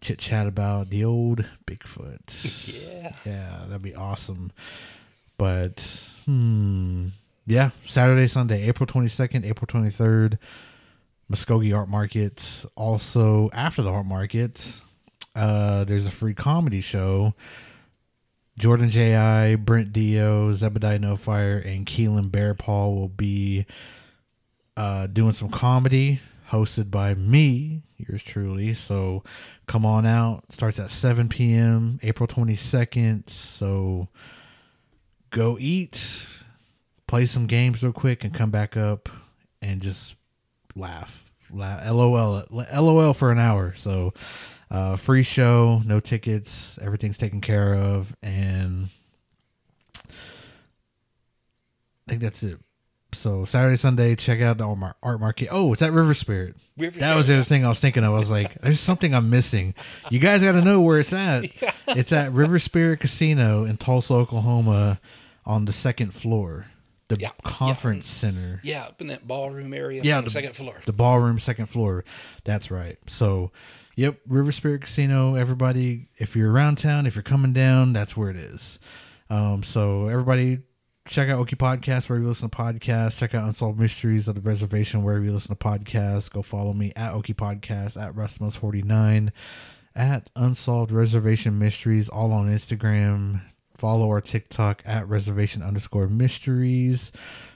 chit chat about the old Bigfoot. Yeah. Yeah, that'd be awesome. But hmm, yeah, Saturday, Sunday, April twenty second, April twenty third, Muscogee Art Market. Also after the art market, uh, there's a free comedy show. Jordan J.I., Brent Dio, Zebediah No Fire, and Keelan Bear Paul will be uh, doing some comedy hosted by me, yours truly. So come on out. Starts at 7 p.m. April 22nd. So go eat, play some games real quick, and come back up and just laugh. laugh. LOL. LOL for an hour. So uh, free show, no tickets, everything's taken care of, and I think that's it. So Saturday, Sunday, check out the art market. Oh, it's at River Spirit. River that was the other thing I was thinking of. I was like, there's something I'm missing. You guys got to know where it's at. It's at River Spirit Casino in Tulsa, Oklahoma, on the second floor, the yeah, conference yeah. center. Yeah, up in that ballroom area. Yeah, the, the second floor. The ballroom, second floor. That's right. So Yep, River Spirit Casino. Everybody, if you're around town, if you're coming down, that's where it is. Um, so everybody, check out Okie Podcast wherever you listen to podcasts. Check out Unsolved Mysteries of the Reservation wherever you listen to podcasts. Go follow me at Okie Podcast at russthemuss49 at Unsolved Reservation Mysteries, all on Instagram. Follow our TikTok at reservation underscore mysteries.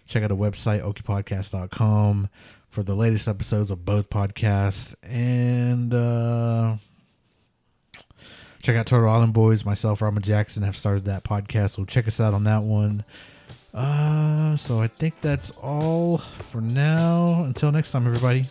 Check out the website, okiepodcast.com for the latest episodes of both podcasts. And uh, check out Turtle Island Boys. Myself, Rama Jackson, have started that podcast. So check us out on that one. Uh, so I think that's all for now. Until next time, everybody.